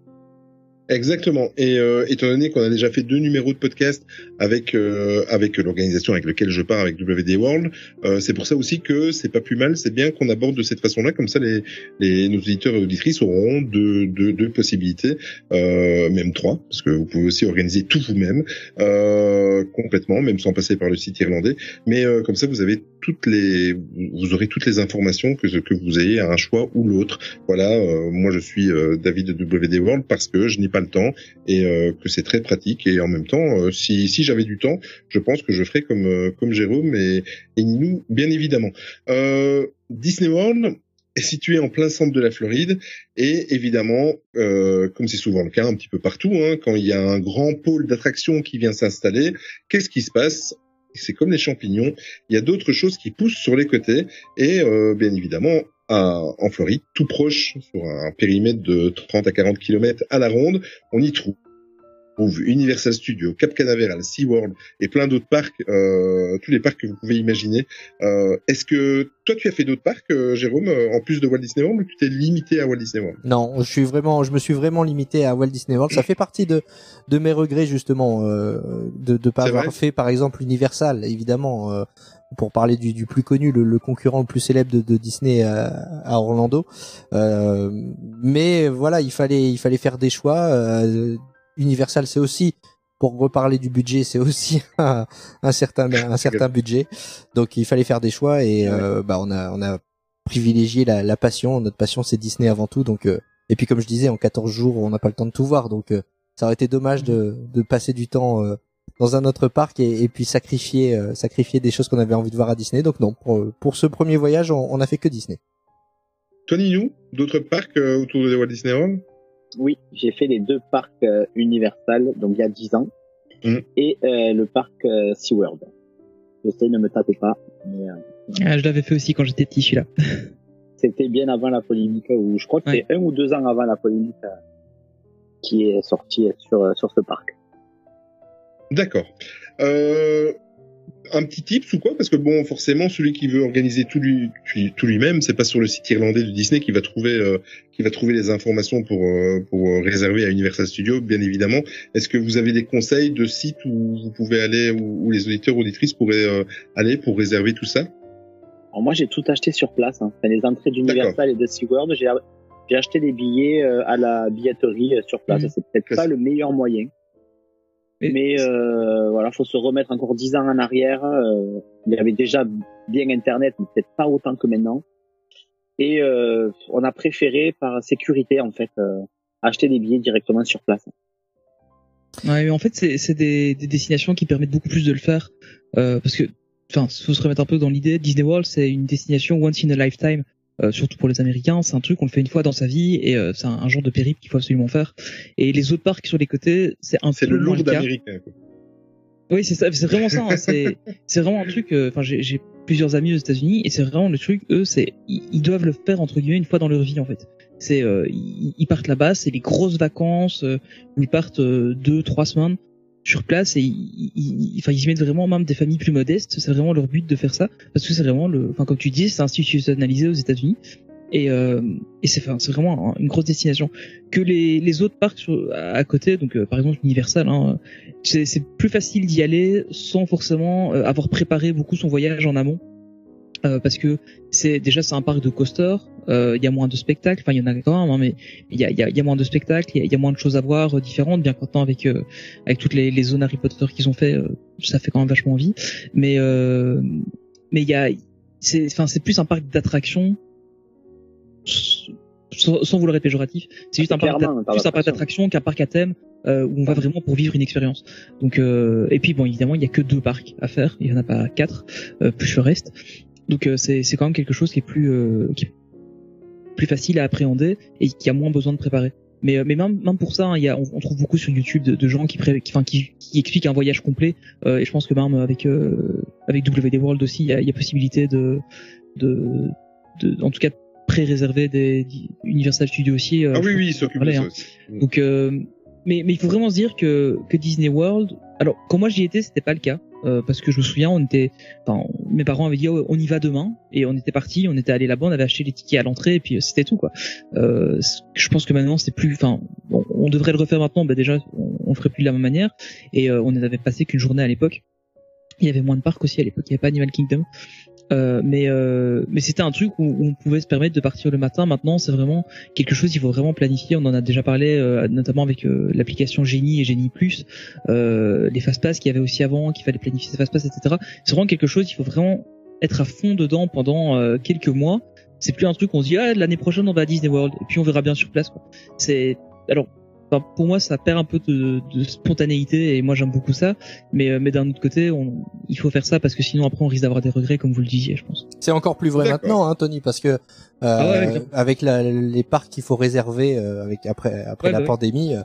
Exactement. Et euh, étant donné qu'on a déjà fait deux numéros de podcast avec euh, avec l'organisation avec laquelle je pars avec WD World, euh, c'est pour ça aussi que c'est pas plus mal, c'est bien qu'on aborde de cette façon-là, comme ça les, les nos auditeurs et auditrices auront deux, deux, deux possibilités, euh, même trois, parce que vous pouvez aussi organiser tout vous-même euh, complètement, même sans passer par le site irlandais. Mais euh, comme ça, vous avez toutes les vous aurez toutes les informations que que vous ayez à un choix ou l'autre. Voilà, moi je suis David de WD World parce que je n'ai pas le temps et euh, que c'est très pratique et en même temps, euh, si si j'avais du temps, je pense que je ferais comme euh, comme Jérôme et, et Ninou, bien évidemment. Disney World est situé en plein centre de la Floride et évidemment, euh, comme c'est souvent le cas un petit peu partout, hein, quand il y a un grand pôle d'attraction qui vient s'installer, qu'est-ce qui se passe? C'est comme les champignons, il y a d'autres choses qui poussent sur les côtés et euh, bien évidemment à- en Floride, tout proche, sur un périmètre de 30 à 40 km à la ronde, on y trouve Universal Studios, Cap Canaveral, SeaWorld et plein d'autres parcs, euh, tous les parcs que vous pouvez imaginer. Euh, Est-ce que toi tu as fait d'autres parcs, euh, Jérôme, euh, en plus de Walt Disney World, ou tu t'es limité à Walt Disney World? Non, je suis vraiment, je me suis vraiment limité à Walt Disney World. Ça fait partie de de mes regrets justement euh, de de pas avoir fait par exemple Universal. Évidemment, euh, pour parler du, du plus connu, le, le concurrent le plus célèbre de, de Disney à, à Orlando. Euh, mais voilà, il fallait il fallait faire des choix. Euh, Universal, c'est aussi pour reparler du budget, c'est aussi un, un certain un certain budget. Donc il fallait faire des choix et euh, bah on a on a privilégié la, la passion. Notre passion c'est Disney avant tout. Donc euh, et puis comme je disais, en 14 jours, on n'a pas le temps de tout voir. Donc euh, ça aurait été dommage de de passer du temps euh, dans un autre parc et, et puis sacrifier euh, sacrifier des choses qu'on avait envie de voir à Disney. Donc non, pour, pour ce premier voyage, on, on a fait que Disney. Toi, Ninou, d'autres parcs euh, autour de Walt Disney World? Oui, j'ai fait les deux parcs euh, Universal, donc il y a 10 ans, Mhm. et euh, le parc euh, SeaWorld. Je sais, ne me tapez pas, mais euh, Ah, je l'avais fait aussi quand j'étais petit, celui-là. c'était bien avant la polémique, ou je crois que Ouais. c'est un ou deux ans avant la polémique euh, qui est sortie sur, euh, sur ce parc. D'accord. Euh, un petit tips ou quoi? Parce que bon, forcément, celui qui veut organiser tout lui tout lui-même, c'est pas sur le site irlandais de Disney qui va trouver euh, qui va trouver les informations pour euh, pour euh, réserver à Universal Studios, bien évidemment. Est-ce que vous avez des conseils de sites où vous pouvez aller où, où les auditeurs auditrices pourraient euh, aller pour réserver tout ça? Alors moi, j'ai tout acheté sur place. Hein. Enfin, les entrées d'Universal et de SeaWorld, j'ai j'ai acheté des billets euh, à la billetterie sur place. Mhm. C'est peut-être pas le meilleur moyen. Et- Mais euh, voilà, faut se remettre encore dix ans en arrière. euh, il y avait déjà bien Internet, mais peut-être pas autant que maintenant. Et euh, on a préféré, par sécurité en fait, euh, acheter des billets directement sur place. Ouais, mais en fait, c'est c'est des, des destinations qui permettent beaucoup plus de le faire, euh, parce que, enfin, faut se remettre un peu dans l'idée. Disney World, c'est une destination once in a lifetime, euh, surtout pour les Américains. C'est un truc qu'on le fait une fois dans sa vie, et euh, c'est un, un genre de périple qu'il faut absolument faire. Et les autres parcs sur les côtés, c'est un C'est peu le lourd américain. quoi. Oui, c'est ça, c'est vraiment ça. hein, c'est c'est vraiment un truc. euh, Enfin, j'ai j'ai plusieurs amis aux États-Unis et c'est vraiment le truc. Eux, c'est ils, ils doivent le faire entre guillemets une fois dans leur vie en fait. C'est euh, ils, ils partent là-bas, c'est les grosses vacances euh, où ils partent euh, deux, trois semaines sur place et ils, ils, ils- mettent vraiment même des familles plus modestes. C'est vraiment leur but de faire ça parce que c'est vraiment le. Enfin, comme tu dis, c'est institutionnalisé aux États-Unis. Et, euh, et c'est enfin, vraiment un- une grosse destination que les, les autres parcs sur, à côté donc euh, par exemple Universal hein, c'est plus facile d'y aller sans forcément euh, avoir préparé beaucoup son voyage en amont. Euh, parce que c'est déjà c'est un parc de coaster, il y a moins de spectacles, enfin il y en a quand même, hein, mais il y a, y, a, y a moins de spectacles, il y y a moins de choses à voir euh, différentes, bien qu'entant avec euh, avec toutes les, les zones Harry Potter qu'ils ont fait, euh, ça fait quand même vachement envie. Mais euh, mais il y a c'est enfin c'est plus un parc d'attractions sans, sans vouloir être péjoratif, c'est juste un parc Clairement, un d'a- parc plus un parc d'attractions. d'attractions qu'un parc à thème euh, où on va vraiment pour vivre une expérience. Donc euh, et puis bon évidemment il y a que deux parcs à faire, il y en a pas quatre euh, plus le reste. Donc euh, c'est c'est quand même quelque chose qui est plus euh, qui est plus facile à appréhender et qui a moins besoin de préparer. Mais euh, mais même même pour ça hein, y a on, on trouve beaucoup sur YouTube de, de gens qui pré, qui, qui qui expliquent un voyage complet euh, et je pense que même avec euh, avec WD World aussi il y a, y a possibilité de de de en tout cas pré-réserver des, Universal Studios aussi. euh, Ah oui, oui, qu'on il s'occupe en de ça hein. Donc, euh, mais mais il faut vraiment se dire que que Disney World. Alors, quand moi j'y étais, c'était pas le cas euh, parce que je me souviens, on était, enfin, mes parents avaient dit oh, on y va demain et on était parti, on était allé là-bas, on avait acheté les tickets à l'entrée et puis euh, c'était tout quoi. Euh, je pense que maintenant c'est plus, enfin, on devrait le refaire maintenant. Bah déjà, on, on ferait plus de la même manière et on n'avait passé qu'une journée à l'époque. Il y avait moins de parcs aussi à l'époque, il n'y avait pas Animal Kingdom. Euh, mais euh, mais c'était un truc où, on pouvait se permettre de partir le matin. Maintenant, c'est vraiment quelque chose qu'il faut vraiment planifier. On en a déjà parlé, euh, notamment avec euh, l'application Genie et Genie Plus, euh, les fast-pass qu'il y avait aussi avant, qu'il fallait planifier ces fast-pass, etc. C'est vraiment quelque chose. Il faut vraiment être à fond dedans pendant quelques mois. C'est plus un truc où on se dit ah l'année prochaine on va à Disney World et puis on verra bien sur place. C'est alors enfin, pour moi ça perd un peu de, de spontanéité et moi j'aime beaucoup ça. Mais euh, mais d'un autre côté on, il faut faire ça parce que sinon après on risque d'avoir des regrets comme vous le disiez je pense. C'est encore plus vrai maintenant, hein, Tony, parce que euh, Ah ouais, avec la, les parcs qu'il faut réserver euh, avec après après Ouais, la bah pandémie, euh,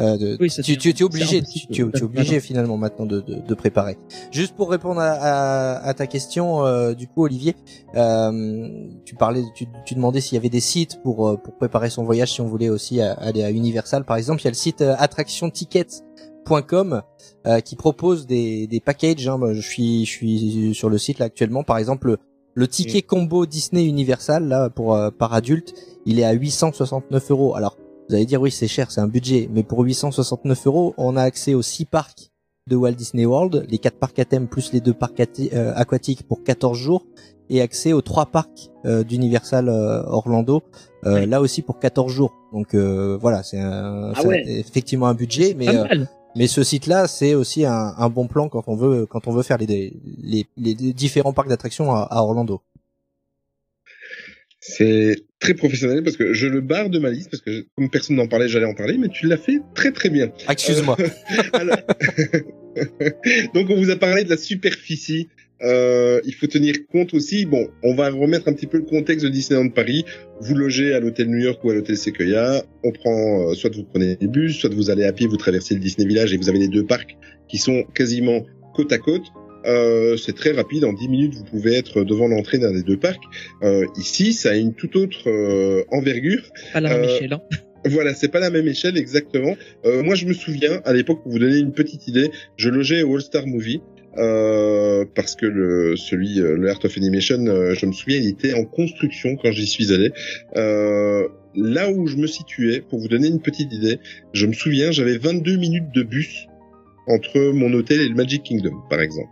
euh, de- Oui, tu, tu, tu es obligé, tu, tu, es obligé finalement maintenant de, de, de préparer. Juste pour répondre à, à, à ta question, euh, du coup, Olivier, euh, tu parlais, tu, tu demandais s'il y avait des sites pour euh, pour préparer son voyage si on voulait aussi aller à Universal, par exemple. Il y a le site euh, attractiontickets.com euh, qui propose des, des packages. Hein. Je suis je suis sur le site là actuellement. Par exemple, le, le ticket combo Disney Universal là pour euh, par adulte, il est à 869 euros. Alors vous allez dire oui c'est cher, c'est un budget, mais pour 869 euros, on a accès aux six parcs de Walt Disney World, les quatre parcs à thème plus les deux parcs ati- euh, aquatiques pour 14 jours et accès aux trois parcs euh, d'Universal euh, Orlando euh, là aussi pour 14 jours. Donc euh, voilà, c'est un- Ah ouais. effectivement un budget mais Pas euh, mal. mais ce site-là, c'est aussi un, un bon plan quand on veut quand on veut faire les les, les différents parcs d'attractions à, à Orlando. C'est très professionnel parce que je le barre de ma liste parce que comme personne n'en parlait, j'allais en parler, mais tu l'as fait très très bien. Ah, Excuse-moi. Alors- Donc on vous a parlé de la superficie. Euh, il faut tenir compte aussi. Bon, on va remettre un petit peu le contexte de Disneyland Paris. Vous logez à l'hôtel New York ou à l'hôtel Sequoia. On prend, euh, soit vous prenez les bus, soit vous allez à pied, vous traversez le Disney Village et vous avez les deux parcs qui sont quasiment côte à côte. Euh, c'est très rapide. En 10 minutes, vous pouvez être devant l'entrée d'un des deux parcs. Euh, ici, ça a une toute autre euh, envergure. Pas la même Euh, échelle. Hein. Voilà, c'est pas la même échelle exactement. Euh, moi, je me souviens à l'époque pour vous donner une petite idée, je logeais au All Star Movie euh, parce que le celui euh, le Art of Animation, euh, je me souviens, il était en construction quand j'y suis allé. Euh, là où je me situais, pour vous donner une petite idée, je me souviens, j'avais 22 minutes de bus entre mon hôtel et le Magic Kingdom, par exemple.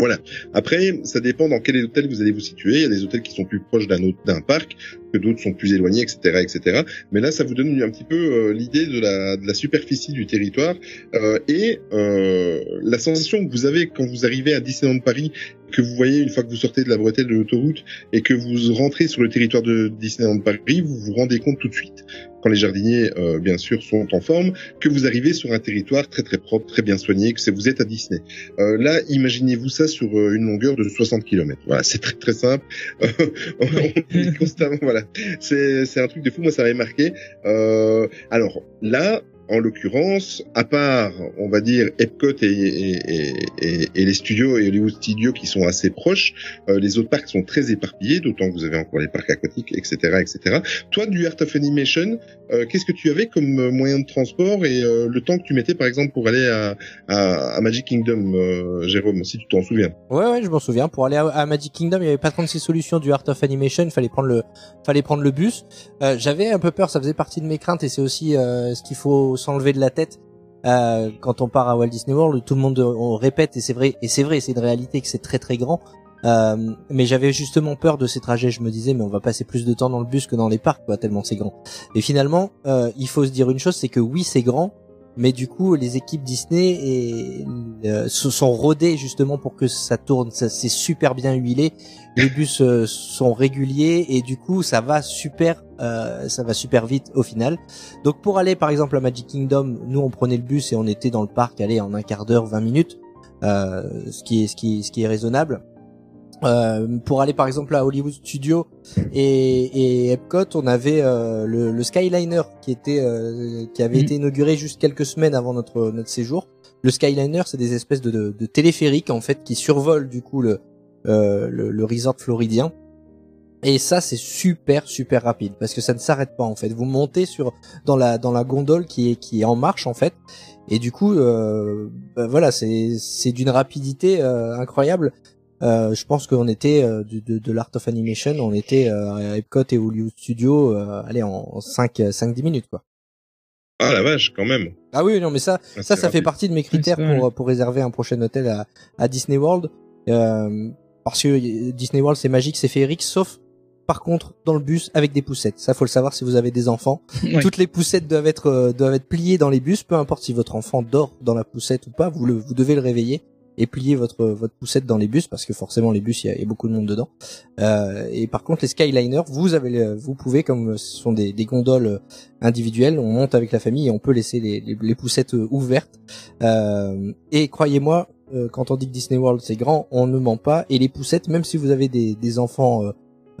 Voilà. Après, ça dépend dans quel hôtel vous allez vous situer. Il y a des hôtels qui sont plus proches d'un autre- d'un parc, que d'autres sont plus éloignés, etc., etc. Mais là, ça vous donne un petit peu euh, l'idée de la, superficie du territoire euh, et euh, la sensation que vous avez quand vous arrivez à Disneyland Paris, que vous voyez une fois que vous sortez de la bretelle de l'autoroute et que vous rentrez sur le territoire de Disneyland Paris, vous vous rendez compte tout de suite, quand les jardiniers, euh, bien sûr, sont en forme, que vous arrivez sur un territoire très très propre, très bien soigné, que vous êtes à Disney. Euh, là, imaginez-vous ça sur euh, une longueur de 60 km. Voilà, c'est très très simple. on est constamment, voilà. C'est c'est un truc de fou. Moi, ça m'avait marqué. Euh, alors là, en l'occurrence, à part, on va dire, Epcot et, les studios et Hollywood Studios qui sont assez proches, euh, les autres parcs sont très éparpillés, d'autant que vous avez encore les parcs aquatiques, etc., etc. Toi, du Art of Animation, euh, qu'est-ce que tu avais comme euh, moyen de transport et euh, le temps que tu mettais, par exemple, pour aller à, Magic Kingdom, Jérôme, si tu t'en souviens? Ouais, ouais, je m'en souviens. Pour aller à, Magic Kingdom, il y avait pas 36 solutions du Art of Animation. Il fallait prendre le, fallait prendre le bus. J'avais un peu peur. Ça faisait partie de mes craintes et c'est aussi ce qu'il faut s'enlever de la tête quand on part à Walt Disney World. Tout le monde on répète et c'est vrai et c'est vrai, c'est une réalité que c'est très très grand. Euh, mais j'avais justement peur de ces trajets. Je me disais, mais on va passer plus de temps dans le bus que dans les parcs, quoi, tellement c'est grand. Et finalement, euh, il faut se dire une chose, c'est que oui, c'est grand, mais du coup, les équipes Disney et, euh, se sont rodées justement pour que ça tourne. Ça c'est super bien huilé. Les bus euh, sont réguliers et du coup, ça va super, euh, ça va super vite au final. Donc pour aller par exemple à Magic Kingdom, nous on prenait le bus et on était dans le parc, allez en un quart d'heure, 20 minutes, euh, ce qui est ce qui ce qui est raisonnable. Euh, pour aller par exemple à Hollywood Studios et, et Epcot, on avait euh, le, le Skyliner qui était euh, qui avait Mhm. été inauguré juste quelques semaines avant notre notre séjour. Le Skyliner, c'est des espèces de, de, de téléphériques en fait qui survolent du coup le euh, le, le resort floridien. Et ça, c'est super super rapide parce que ça ne s'arrête pas en fait. Vous montez sur dans la dans la gondole qui est qui est en marche en fait. Et du coup, euh, bah, voilà, c'est c'est d'une rapidité euh, incroyable. Euh, je pense qu'on était euh, de, de, de l'Art of Animation, on était euh, à Epcot et Hollywood Studios, euh, allez en 5 5 10 minutes quoi. Ah la vache, quand même. Ah oui, non mais ça Ah, ça ça fait partie de mes critères Ouais, pour pour réserver un prochain hôtel à à Disney World euh, parce que Disney World c'est magique, c'est féerique sauf par contre dans le bus avec des poussettes. Ça faut le savoir si vous avez des enfants. Ouais. Toutes les poussettes doivent être euh, doivent être pliées dans les bus, peu importe si votre enfant dort dans la poussette ou pas, vous le vous devez le réveiller et plier votre votre poussette dans les bus parce que forcément les bus il y a, beaucoup de monde dedans. Euh, et par contre les Skyliners, vous avez vous pouvez comme ce sont des, des gondoles euh, individuelles, on monte avec la famille et on peut laisser les, les, poussettes euh, ouvertes. Euh, et croyez-moi, euh, quand on dit que Disney World c'est grand, on ne ment pas. Et les poussettes, même si vous avez des, des enfants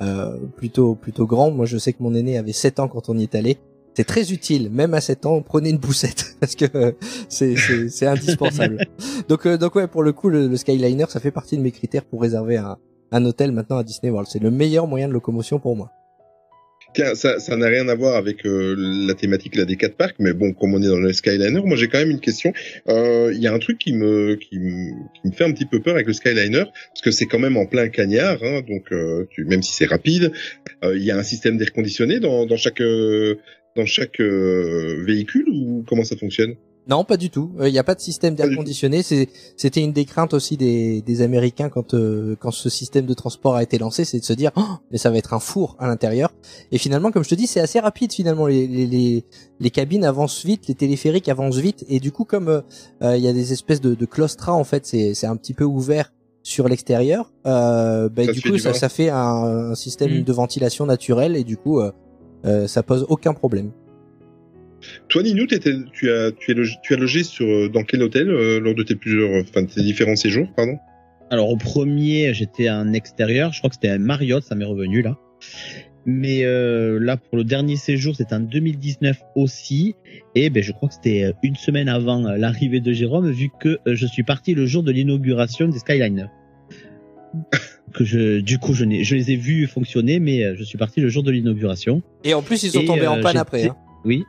euh, plutôt plutôt grands, moi je sais que mon aîné avait 7 ans quand on y est allé. C'est très utile, même à 7 ans, prenez une poussette parce que euh, c'est indispensable. donc euh, donc ouais, pour le coup, le, le Skyliner, ça fait partie de mes critères pour réserver un un hôtel maintenant à Disney World. C'est le meilleur moyen de locomotion pour moi. Tiens, ça ça n'a rien à voir avec euh, la thématique là des quatre parcs, mais bon, comme on est dans le Skyliner, moi j'ai quand même une question. Euh, Il y a un truc qui me qui me qui me fait un petit peu peur avec le Skyliner, parce que c'est quand même en plein cagnard, hein, donc euh, tu, même si c'est rapide, euh, il y a un système d'air conditionné dans dans chaque euh, dans chaque euh, véhicule ou comment ça fonctionne? Non, pas du tout. Il n'y a pas de système d'air conditionné. C'est, c'était une des craintes aussi des, des Américains quand euh, quand ce système de transport a été lancé, c'est de se dire, oh, mais ça va être un four à l'intérieur. Et finalement, comme je te dis, c'est assez rapide finalement. Les, les, les, les cabines avancent vite, les téléphériques avancent vite, et du coup, comme euh, euh, il y a des espèces de, de claustras en fait, c'est, c'est un petit peu ouvert sur l'extérieur. Euh, bah, du coup, du ça, ça fait un, un système Mm. de ventilation naturel, et du coup, euh, ça pose aucun problème. Toi, Ninou, tu as, tu es logé, tu as logé sur, euh, dans quel hôtel euh, lors de tes plusieurs, enfin, de tes différents séjours, pardon? Alors au premier, j'étais en extérieur. Je crois que c'était un Marriott, ça m'est revenu là. Mais euh, là, pour le dernier séjour, c'était en 2019 aussi. Et ben, je crois que c'était euh, une semaine avant l'arrivée de Jérôme, vu que je suis parti le jour de l'inauguration des Skyliner. que je, du coup, je, les ai vus fonctionner, mais euh, je suis parti le jour de l'inauguration. Et en plus, ils sont Et, tombés en euh, panne j'étais- après. Hein. Oui.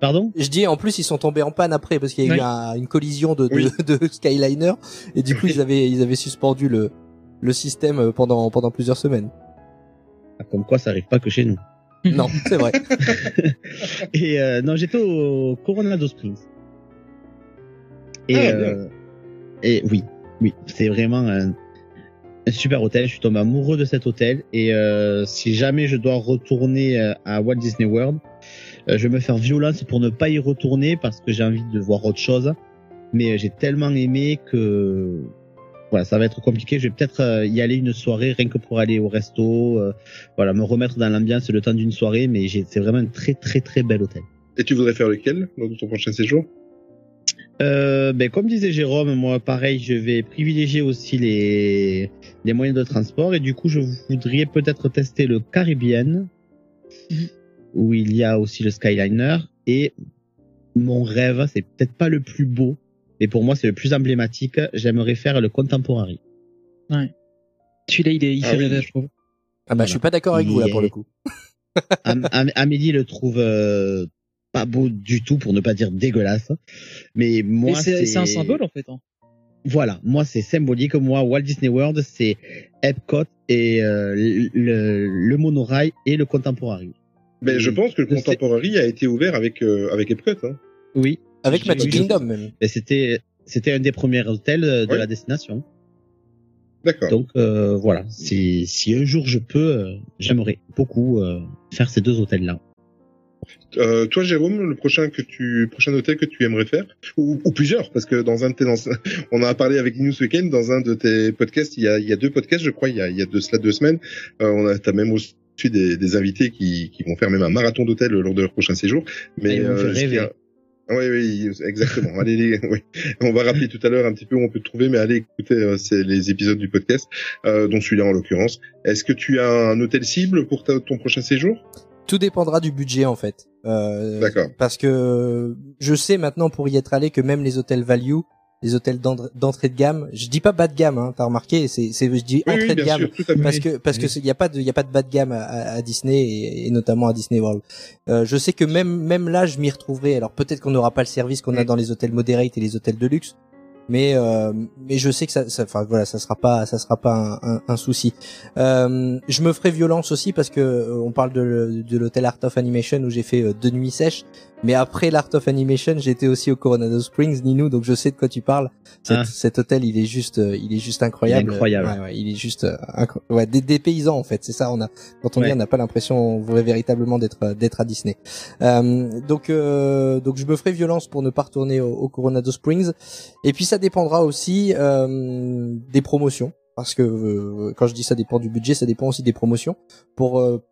Pardon? Je dis en plus ils sont tombés en panne après parce qu'il y a eu un- une collision de, de, Oui. de Skyliner et du coup ils avaient ils avaient suspendu le le système euh, pendant pendant plusieurs semaines. Ah, Comme quoi, ça arrive pas que chez nous. Non, c'est vrai. Et euh, non, j'étais au Coronado Springs. Et, Ah, euh, et oui, oui, c'est vraiment un, un super hôtel. Je suis tombé amoureux de cet hôtel. Et euh, si jamais je dois retourner euh, à Walt Disney World, euh, je vais me faire violence pour ne pas y retourner parce que j'ai envie de voir autre chose. Mais euh, j'ai tellement aimé que voilà, ça va être compliqué. Je vais peut-être euh, y aller une soirée rien que pour aller au resto, euh, voilà, me remettre dans l'ambiance le temps d'une soirée. Mais c'est vraiment un très très très bel hôtel. Et tu voudrais faire lequel lors de ton prochain séjour? Euh, ben, comme disait Jérôme, moi pareil, je vais privilégier aussi les, les moyens de transport et du coup je voudrais peut-être tester le Caribbean où il y a aussi le Skyliner et mon rêve, c'est peut-être pas le plus beau, mais pour moi c'est le plus emblématique, j'aimerais faire le Contemporary. Celui-là, il, est, il Ah fait oui. rêver, je trouve. Ah bah je suis pas d'accord avec vous là pour le coup. Am- Am- Amélie le trouve euh, pas beau du tout pour ne pas dire dégueulasse, mais moi Mais c'est c'est c'est un symbole, en fait. hein. Voilà, moi c'est symbolique. Moi, Walt Disney World, c'est Epcot et euh, le, le, monorail et le Contemporary. Ben, je pense que le Contemporary a été ouvert avec, euh, avec Epcot. Hein. Oui. Avec Magic Kingdom même. Mais c'était c'était un des premiers hôtels euh, de Oui. la destination. D'accord. Donc euh, voilà, si si un jour je peux, euh, j'aimerais beaucoup euh, faire ces deux hôtels là. Euh, toi, Jérôme, le prochain que tu, prochain hôtel que tu aimerais faire, ou, ou plusieurs, parce que dans un de tes, dans- on a parlé avec ce week-end, dans un de tes podcasts, il y a, il y a deux podcasts, je crois, il y a, il y a de cela deux semaines, euh, on a, t'as même reçu des, des invités qui, qui vont faire même un marathon d'hôtel lors de leur prochain séjour. Mais Ils fait euh, ce qui rêver. a- oui, oui, exactement. allez, les- oui. On va rappeler tout à l'heure un petit peu où on peut te trouver, mais allez écouter euh, c'est les épisodes du podcast, euh, dont celui-là en l'occurrence. Est-ce que tu as un hôtel cible pour ta- ton prochain séjour? Tout dépendra du budget en fait. Euh, D'accord. Parce que je sais maintenant pour y être allé que même les hôtels value, les hôtels d'entrée de gamme, je dis pas bas de gamme, hein, t'as remarqué, c'est c'est je dis Oui, entrée oui, de gamme. sûr, parce que parce que il y a pas de y a pas de bas de gamme à, Disney et, et notamment à Disney World. Euh, je sais que même même là je m'y retrouverai. Alors peut-être qu'on n'aura pas le service qu'on a Mm. dans les hôtels moderate et les hôtels de luxe, mais euh, mais je sais que ça ça enfin voilà ça sera pas ça sera pas un, souci. Euh, je me ferai violence aussi parce que euh, on parle de, de l'hôtel Art of Animation où j'ai fait deux nuits sèches. Mais après l'Art of Animation, j'étais aussi au Coronado Springs, Ninou, donc je sais de quoi tu parles. Cet, Ah. cet hôtel, il est juste, euh, il est juste incroyable. Il est incroyable. Ouais, ouais, il est juste, euh, ouais, des, des paysans en fait. C'est ça. On a, quand on dit, on n'a pas l'impression véritablement d'être, euh, d'être à Disney. Euh, donc, euh, donc je me ferai violence pour ne pas retourner au, au Coronado Springs. Et puis ça dépendra aussi euh, des promotions. Parce que euh, quand je dis ça dépend du budget, ça dépend aussi des promotions. Pour euh,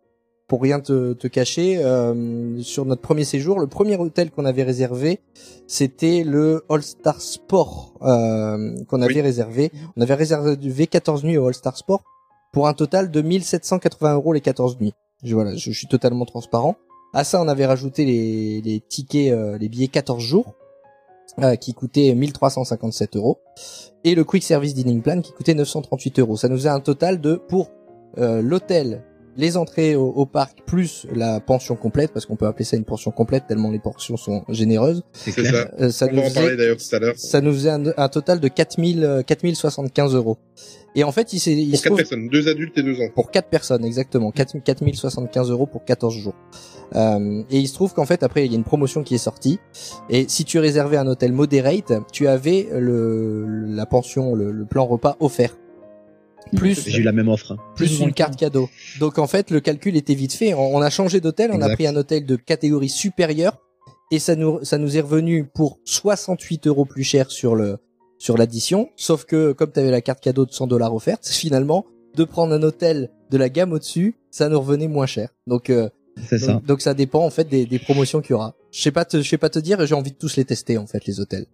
pour rien te, te cacher, euh, sur notre premier séjour, le premier hôtel qu'on avait réservé, c'était le All Star Sport euh, qu'on avait Oui. réservé. On avait réservé 14 nuits au All Star Sport pour un total de 1780 euros les 14 nuits. Je, voilà, je, je suis totalement transparent. À ça, on avait rajouté les, les tickets, euh, les billets 14 jours, euh, qui coûtaient 1357 euros, et le Quick Service Dining Plan qui coûtait 938 euros. Ça nous faisait un total de, pour euh, l'hôtel, les entrées au, au parc plus la pension complète, parce qu'on peut appeler ça une pension complète tellement les portions sont généreuses. C'est C'est clair. ça. Euh, ça On nous va en faisait- parler d'ailleurs tout à l'heure. ça nous faisait un, un total de 4000 euh, 4075 euros. Et en fait, il, s'est- il Pour se quatre trouve personnes, deux adultes et deux enfants. pour quatre personnes exactement, 4 4075 euros pour 14 jours. Euh, et il se trouve qu'en fait après il y a une promotion qui est sortie et si tu réservais un hôtel moderate, tu avais le la pension, le, le plan repas offert. Plus J'ai eu la même offre. hein. plus une carte cadeau. Donc en fait, le calcul était vite fait. On, on a changé d'hôtel, on a pris un hôtel de catégorie supérieure et ça nous ça nous est revenu pour 68 euros plus cher sur le sur l'addition. Sauf que comme tu avais la carte cadeau de 100 dollars offerte, finalement de prendre un hôtel de la gamme au-dessus, ça nous revenait moins cher. Donc euh, C'est ça. donc, donc ça dépend en fait des, des promotions qu'il y aura. Je sais pas te, je sais pas te dire, j'ai envie de tous les tester en fait les hôtels.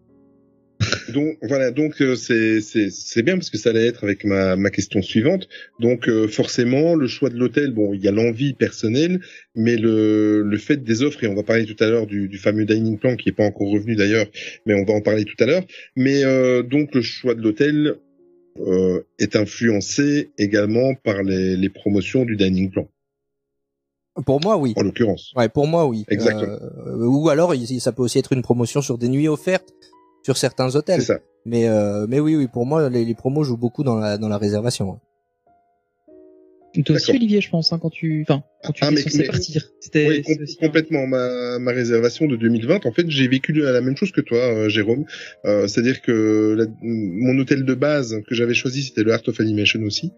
Donc voilà, donc euh, c'est c'est c'est bien parce que ça allait être avec ma ma question suivante. Donc euh, forcément le choix de l'hôtel, bon il y a l'envie personnelle, mais le le fait des offres et on va parler tout à l'heure du du fameux dining plan qui est pas encore revenu d'ailleurs, mais on va en parler tout à l'heure. Mais euh, donc le choix de l'hôtel euh, est influencé également par les les promotions du dining plan Pour moi oui. en l'occurrence. Ouais, pour moi oui. Exactement. Euh, ou alors ça peut aussi être une promotion sur des nuits offertes sur certains hôtels. C'est ça. Mais euh, mais oui oui pour moi les, les promos jouent beaucoup dans la dans la réservation. Toi aussi. Olivier, je pense, hein, quand tu, enfin, quand tu Ah, mais- mais- partir. C'était Oui, com- un- complètement. Ma, ma réservation de 2020, en fait, j'ai vécu la même chose que toi, euh, Jérôme. Euh, C'est-à-dire que la- mon hôtel de base que j'avais choisi, c'était le Art of Animation aussi.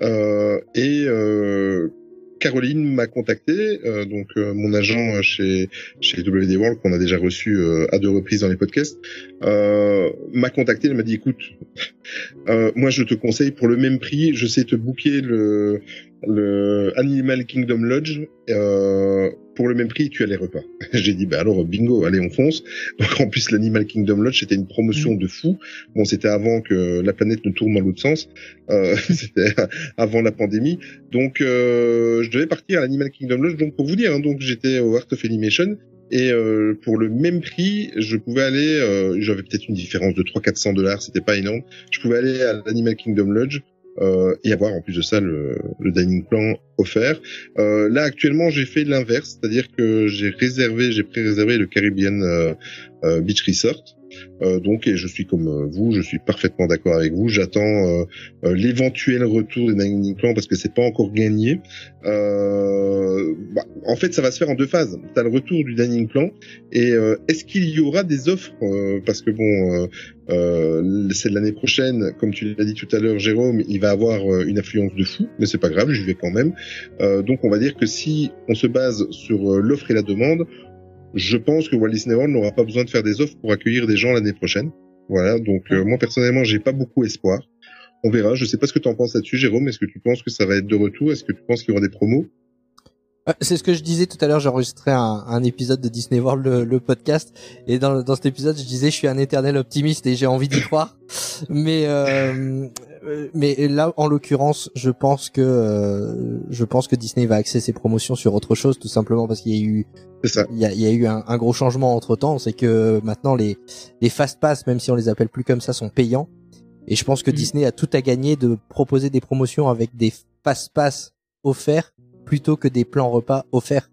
Euh, et euh, Caroline m'a contacté, euh, donc euh, mon agent chez chez WD World qu'on a déjà reçu euh, à deux reprises dans les podcasts, euh, m'a contacté. Elle m'a dit, écoute, euh, moi je te conseille pour le même prix, je sais te booker le le Animal Kingdom Lodge euh, pour le même prix tu as les repas. J'ai dit bah alors bingo, allez on fonce. Donc en plus l'Animal Kingdom Lodge c'était une promotion de fou. Bon c'était avant que la planète ne tourne dans l'autre sens, euh, c'était avant la pandémie. Donc euh, je devais partir à l'Animal Kingdom Lodge. Donc pour vous dire, hein, donc j'étais au Art of Animation. Et euh, pour le même prix, je pouvais aller, euh, j'avais peut-être une différence de 300-400 dollars, c'était pas énorme. Je pouvais aller à l'Animal Kingdom Lodge euh, et avoir en plus de ça le, dining plan offert. Euh, là actuellement j'ai fait l'inverse, c'est-à-dire que j'ai réservé, j'ai pré-réservé le Caribbean euh, euh, Beach Resort. Euh, donc et je suis comme euh, vous, je suis parfaitement d'accord avec vous. J'attends euh, euh, l'éventuel retour des dining plans parce que c'est pas encore gagné. Euh, bah, en fait, ça va se faire en deux phases. T'as le retour du dining plan et est-ce qu'il y aura des offres Parce que bon, euh, c'est l'année prochaine, comme tu l'as dit tout à l'heure, Jérôme, il va avoir une affluence de fou, mais c'est pas grave, j'y vais quand même. Euh, donc on va dire que si on se base sur l'offre et la demande, je pense que Walt Disney World n'aura pas besoin de faire des offres pour accueillir des gens l'année prochaine. Voilà, donc euh, moi personnellement, j'ai pas beaucoup espoir. On verra. Je sais pas ce que tu en penses là-dessus, Jérôme. Est-ce que tu penses que ça va être de retour? Est-ce que tu penses qu'il y aura des promos? C'est ce que je disais tout à l'heure, j'ai enregistré un, un épisode de Disney World, le, le podcast, et dans, dans cet épisode, je disais, je suis un éternel optimiste et j'ai envie d'y croire. Mais euh, euh, mais là, en l'occurrence, je pense que euh, je pense que Disney va axer ses promotions sur autre chose, tout simplement parce qu'il y a eu ça. il y a, il y a eu un, un gros changement entre temps, c'est que maintenant les les fast pass, même si on les appelle plus comme ça, sont payants. Et je pense que Mhm. Disney a tout à gagner de proposer des promotions avec des fast pass offerts plutôt que des plans repas offerts.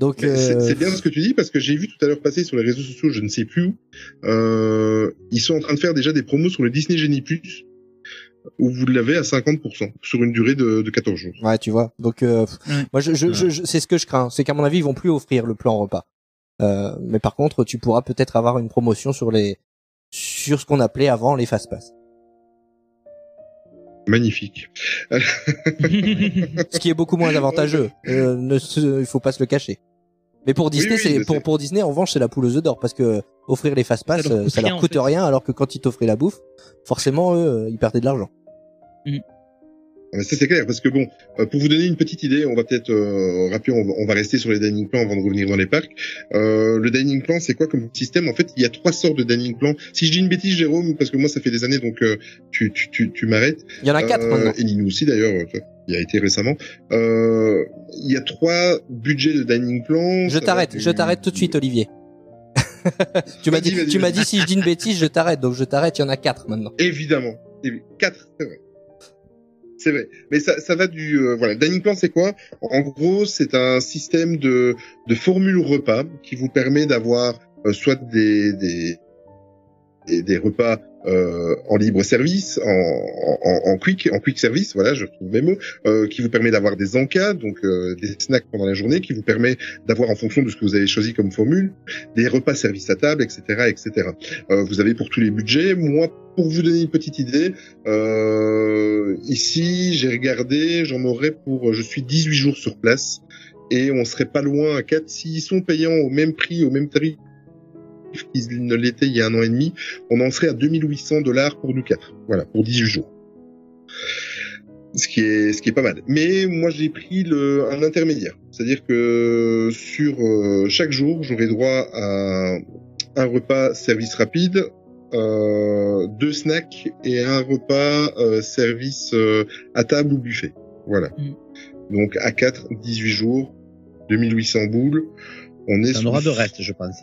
Donc C'est euh, c'est bien ce que tu dis parce que j'ai vu tout à l'heure passer sur les réseaux sociaux, je ne sais plus où, euh, ils sont en train de faire déjà des promos sur le Disney Genie Plus où vous l'avez à 50% sur une durée de, de 14 jours. Ouais, tu vois. Donc euh, Ouais. moi, je, je, je- je- c'est ce que je crains, c'est qu'à mon avis, ils vont plus offrir le plan repas. Euh, mais par contre, tu pourras peut-être avoir une promotion sur les sur ce qu'on appelait avant les fast pass, Magnifique. ce qui est beaucoup moins avantageux. Euh, ne se- il faut pas se le cacher. Mais pour Disney, oui, c'est pour Disney en revanche, c'est la poule aux œufs d'or parce que offrir les fast pass, Ça leur euh, coûte ça leur rien, en coûte fait. rien, alors que quand ils t'offraient la bouffe, forcément eux, ils perdaient de l'argent. Mais ça c'est clair parce que bon, euh, pour vous donner une petite idée, on va peut-être euh, rappeler, on va, on va rester sur les dining plans avant de revenir dans les parcs. Euh, le dining plan, c'est quoi comme système? En fait, il y a trois sortes de dining plans. Si je dis une bêtise, Jérôme, parce que moi ça fait des années, donc euh, tu tu tu, tu m'arrêtes. Il y en a quatre Euh, maintenant. Et Ninou aussi d'ailleurs, euh, il y a été récemment. Euh, Il y a trois budgets de dining plan. Je t'arrête, je t'arrête tout de suite, Olivier. tu m'as dit, tu m'as dit si je dis une bêtise, je t'arrête. Donc je t'arrête. Il y en a quatre maintenant. Évidemment. Quatre, c'est vrai. C'est vrai, mais ça, va du euh, voilà. Dining plan, c'est quoi? En gros, c'est un système de de formule repas qui vous permet d'avoir euh, soit des des, des repas euh, en libre service, en, en, en quick en quick service, voilà, je retrouve mes mots, euh, qui vous permet d'avoir des encas, donc euh, des snacks pendant la journée, qui vous permet d'avoir en fonction de ce que vous avez choisi comme formule, des repas service à table, etc., etc. Euh, vous avez pour tous les budgets. Moi, pour vous donner une petite idée, euh, ici, j'ai regardé, j'en aurais pour, je suis 18 jours sur place et on serait pas loin à 4 s'ils sont payants au même prix, au même tarif qu'ils ne l'étaient il y a un an et demi, on en serait à 2800 dollars pour nous quatre. Voilà, pour 18 jours. Ce qui est, ce qui est pas mal. Mais moi, j'ai pris le, un intermédiaire. C'est-à-dire que sur euh, chaque jour, j'aurai droit à un repas service rapide, euh, deux snacks et un repas euh, service euh, à table ou buffet. Voilà. Donc à 4, 18 jours, 2800 boules. On est sur aura de reste, je pense.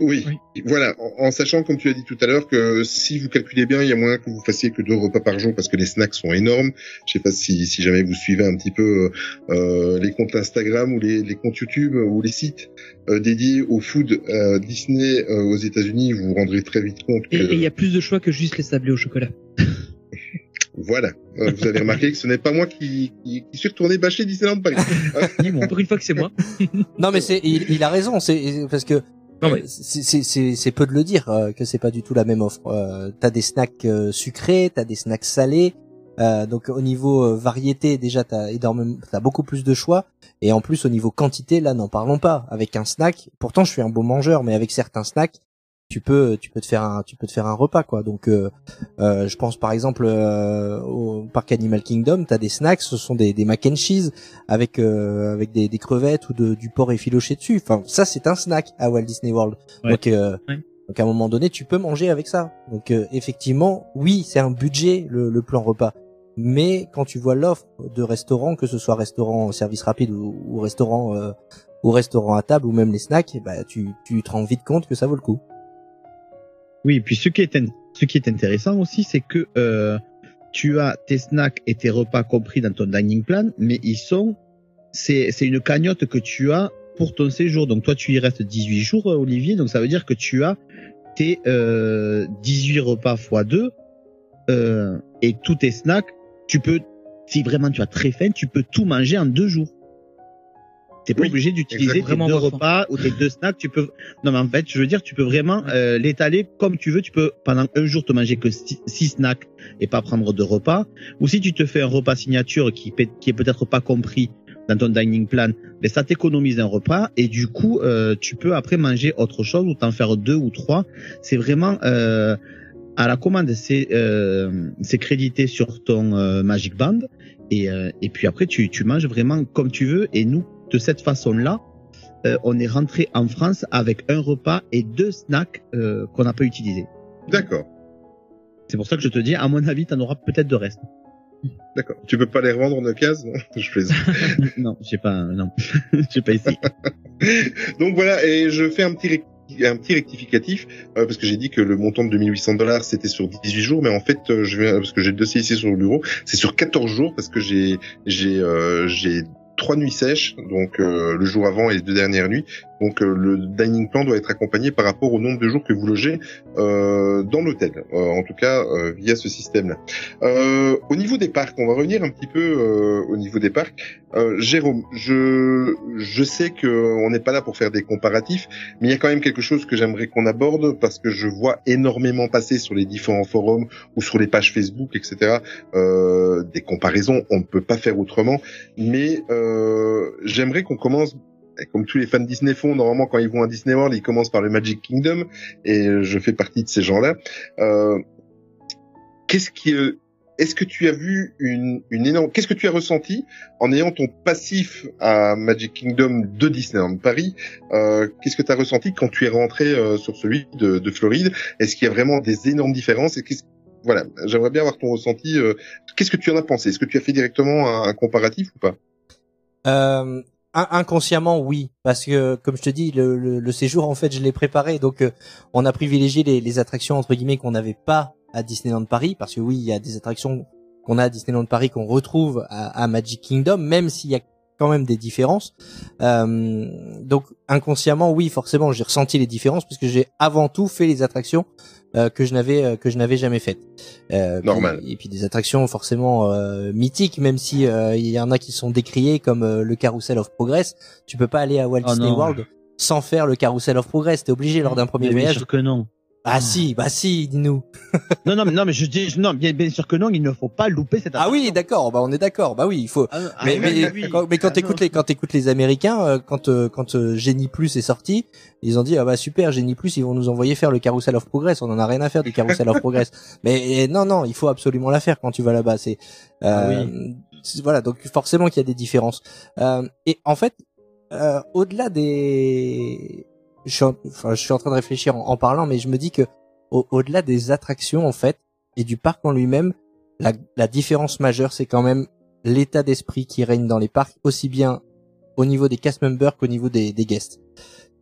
Oui, voilà, en, en sachant, comme tu as dit tout à l'heure, que si vous calculez bien, il y a moyen que vous fassiez que deux repas par jour parce que les snacks sont énormes. Je sais pas si, si jamais vous suivez un petit peu euh, les comptes Instagram ou les, les comptes YouTube ou les sites euh, dédiés au food euh, Disney euh, aux États-Unis, vous vous rendrez très vite compte que Et et il y a plus de choix que juste les sablés au chocolat. voilà, Euh, vous avez remarqué que ce n'est pas moi qui, qui, qui suis retourné bâcher Disneyland Paris. Pour une fois que c'est moi. Non mais c'est il, il a raison, c'est parce que euh, c'est c'est- peu de le dire euh, que c'est pas du tout la même offre. Euh, t'as des snacks euh, sucrés, t'as des snacks salés. Euh, donc au niveau euh, variété déjà t'as énormément, t'as beaucoup plus de choix. Et en plus au niveau quantité là n'en parlons pas. Avec un snack, pourtant je suis un bon mangeur, mais avec certains snacks tu peux tu peux te faire un tu peux te faire un repas quoi. Donc euh, euh, je pense par exemple euh, au parc Animal Kingdom, t'as des snacks, ce sont des, des mac and cheese avec euh, avec des, des crevettes ou de, du porc effiloché dessus. Enfin ça c'est un snack à Walt Disney World. Ouais. Donc euh, Ouais. donc à un moment donné tu peux manger avec ça. Donc euh, effectivement oui c'est un budget le, le plan repas. Mais quand tu vois l'offre de restaurants, que ce soit restaurant service rapide ou, ou restaurant euh, ou restaurant à table ou même les snacks, bah tu tu te rends vite compte que ça vaut le coup. Oui, puis ce qui est, ce qui est intéressant aussi, c'est que euh, tu as tes snacks et tes repas compris dans ton dining plan, mais ils sont, c'est c'est une cagnotte que tu as pour ton séjour. Donc toi, tu y restes 18 jours, euh, Olivier. Donc ça veut dire que tu as tes euh, 18 repas x 2 euh, et tous tes snacks. Tu peux, si vraiment tu as très faim, tu peux tout manger en deux jours. T'es pas Oui, obligé d'utiliser tes deux repas ou tes deux snacks. Tu peux, non mais en fait, je veux dire, tu peux vraiment euh, l'étaler comme tu veux. Tu peux pendant un jour te manger que six, six snacks et pas prendre de repas. Ou si tu te fais un repas signature qui, qui est peut-être pas compris dans ton dining plan, mais ça t'économise un repas et du coup, euh, tu peux après manger autre chose ou t'en faire deux ou trois. C'est vraiment euh, à la commande, c'est euh, c'est crédité sur ton euh, Magic Band et, euh, et puis après tu, tu manges vraiment comme tu veux. Et nous, de cette façon-là, euh, on est rentré en France avec un repas et deux snacks euh, qu'on n'a pas utilisés. D'accord, C'est pour ça que je te dis, à mon avis, t'en auras peut-être de reste. d'accord. Tu peux pas les revendre en occasion non Je plaisante. non, j'ai pas, non, j'ai pas essayé. Donc voilà, et je fais un petit recti- un petit rectificatif euh, parce que j'ai dit que le montant de 2800 dollars c'était sur 18 jours, mais en fait euh, je viens parce que j'ai le dossier ici sur le bureau, c'est sur 14 jours parce que j'ai j'ai euh, j'ai trois nuits sèches, donc euh, le jour avant et les deux dernières nuits. Donc euh, le dining plan doit être accompagné par rapport au nombre de jours que vous logez euh, dans l'hôtel, euh, en tout cas via ce système-là. Au niveau des parcs, on va revenir un petit peu au niveau des parcs. Jérôme, je je sais que on n'est pas là pour faire des comparatifs, mais il y a quand même quelque chose que j'aimerais qu'on aborde parce que je vois énormément passer sur les différents forums ou sur les pages Facebook, etc. euh, des comparaisons. On ne peut pas faire autrement, mais euh, j'aimerais qu'on commence. Comme tous les fans Disney font, normalement quand ils vont à Disney World, ils commencent par le Magic Kingdom, et je fais partie de ces gens-là. Euh, Qu'est-ce qui, euh, est-ce que tu as vu une, une énorme, qu'est-ce que tu as ressenti en ayant ton passif à Magic Kingdom de Disneyland Paris euh, Qu'est-ce que tu as ressenti quand tu es rentré euh, sur celui de, de Floride? Est-ce qu'il y a vraiment des énormes différences? Qu'est-ce- voilà, j'aimerais bien avoir ton ressenti. euh, Qu'est-ce que tu en as pensé? Est-ce que tu as fait directement un, un comparatif ou pas? Euh, inconsciemment, oui, parce que comme je te dis, le, le, séjour en fait, je l'ai préparé, donc euh, on a privilégié les, les attractions entre guillemets qu'on n'avait pas à Disneyland Paris, parce que oui, il y a des attractions qu'on a à Disneyland Paris qu'on retrouve à, à Magic Kingdom, même s'il y a quand même des différences. Euh, donc inconsciemment, oui, forcément, j'ai ressenti les différences parce que j'ai avant tout fait les attractions euh, que je n'avais euh, que je n'avais jamais faites. Euh, Normal. puis- et puis des attractions forcément euh, mythiques, même si euh, il y en a qui sont décriées comme euh, le Carousel of Progress. Tu peux pas aller à Walt Oh Disney non. World sans faire le Carousel of Progress. T'es obligé lors d'un premier Mais bien voyage. sûr que non. Ah si, bah si, dis-nous. Non, non, mais non, mais je dis, non, bien, bien sûr que non, il ne faut pas louper cette Ah oui, d'accord, bah on est d'accord. Bah oui, il faut. Ah, ah, mais, oui, mais, oui. quand, mais quand Ah, t'écoutes les quand t'écoutes les Américains, euh, quand euh, quand euh, Genie Plus est sorti, ils ont dit ah bah super Genie Plus, ils vont nous envoyer faire le Carousel of Progress. On en a rien à faire du Carousel of Progress. Mais et non non, il faut absolument la faire quand tu vas là-bas. C'est euh, voilà donc forcément qu'il y a des différences. Euh, et en fait, euh, au-delà des, je suis, en, enfin, je suis en train de réfléchir en, en parlant, mais je me dis que au- au-delà des attractions en fait et du parc en lui-même, la, la différence majeure, c'est quand même l'état d'esprit qui règne dans les parcs, aussi bien au niveau des cast members qu'au niveau des, des guests.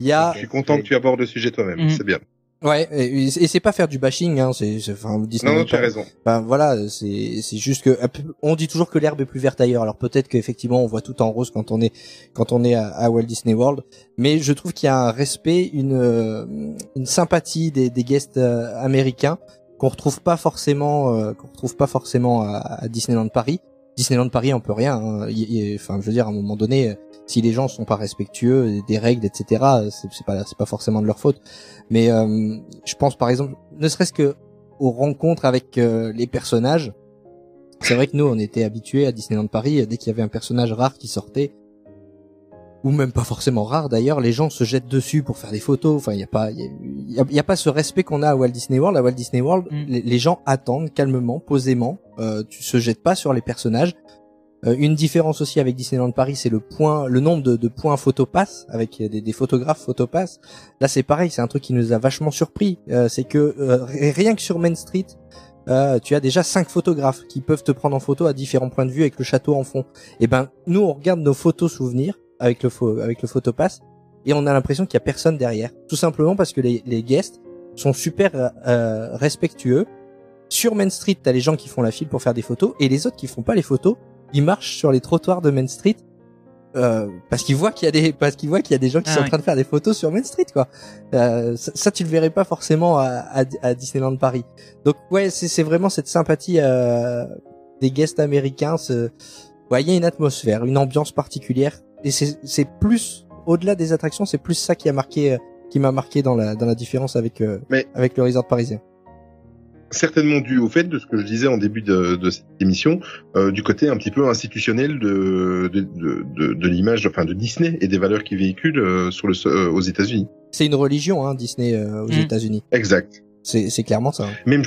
Il y a, Je suis content que tu abordes le sujet toi-même, Mhm. c'est bien. Ouais, et, et c'est pas faire du bashing, hein, c'est, enfin, Disney Non, non, tu as raison. ben voilà, c'est c'est juste que on dit toujours que l'herbe est plus verte ailleurs. Alors peut-être qu'effectivement on voit tout en rose quand on est quand on est à, à Walt Disney World, mais je trouve qu'il y a un respect, une euh, une sympathie des, des guests euh, américains qu'on retrouve pas forcément euh, qu'on retrouve pas forcément à, à Disneyland Paris. Disneyland Paris on peut rien. hein. Enfin je veux dire à un moment donné, si les gens sont pas respectueux des- règles etc, c'est pas pas forcément de leur faute. Mais euh, je pense par exemple, ne serait-ce que aux rencontres avec euh, les personnages. C'est vrai que nous, on était habitués à Disneyland Paris, dès qu'il y avait un personnage rare qui sortait, ou même pas forcément rare d'ailleurs, les gens se jettent dessus pour faire des photos. Enfin, il y a pas, il y a, y y pas ce respect qu'on a à Walt Disney World. À Walt Disney World, Mm. les, les gens attendent calmement, posément. Euh, tu se jettes pas sur les personnages. Euh, une différence aussi avec Disneyland Paris, c'est le point, le nombre de, de points photopass avec des, des photographes photopass. Là, c'est pareil, c'est un truc qui nous a vachement surpris. Euh, c'est que euh, ri- rien que sur Main Street, euh, tu as déjà cinq photographes qui peuvent te prendre en photo à différents points de vue avec le château en fond. Et ben, nous, on regarde nos photos souvenirs avec le avec le photopass et on a l'impression qu'il y a personne derrière. Tout simplement parce que les, les guests sont super euh, euh, respectueux. Sur Main Street, t'as les gens qui font la file pour faire des photos et les autres qui font pas les photos, ils marchent sur les trottoirs de Main Street euh, parce qu'ils voient qu'il y a des parce qu'ils voient qu'il y a des gens qui Ah sont en train de faire des photos sur Main Street quoi. Euh, ça, ça, tu le verrais pas forcément à, à, à Disneyland Paris. Donc ouais, c'est c'est vraiment cette sympathie euh, des guests américains. ce- Ouais, il y a une atmosphère, une ambiance particulière et c'est plus au-delà des attractions, c'est plus ça qui a marqué euh, qui m'a marqué dans la dans la différence avec euh, Mais- avec le resort parisien. certainement dû au fait de ce que je disais en début de, de cette émission, euh, du côté un petit peu institutionnel de, de, de, de, de l'image, enfin de Disney et des valeurs qu'il véhicule euh, sur le, euh, aux États-Unis. C'est une religion hein, Disney euh, aux Mm. États-Unis. Exact. C'est clairement ça. hein. Même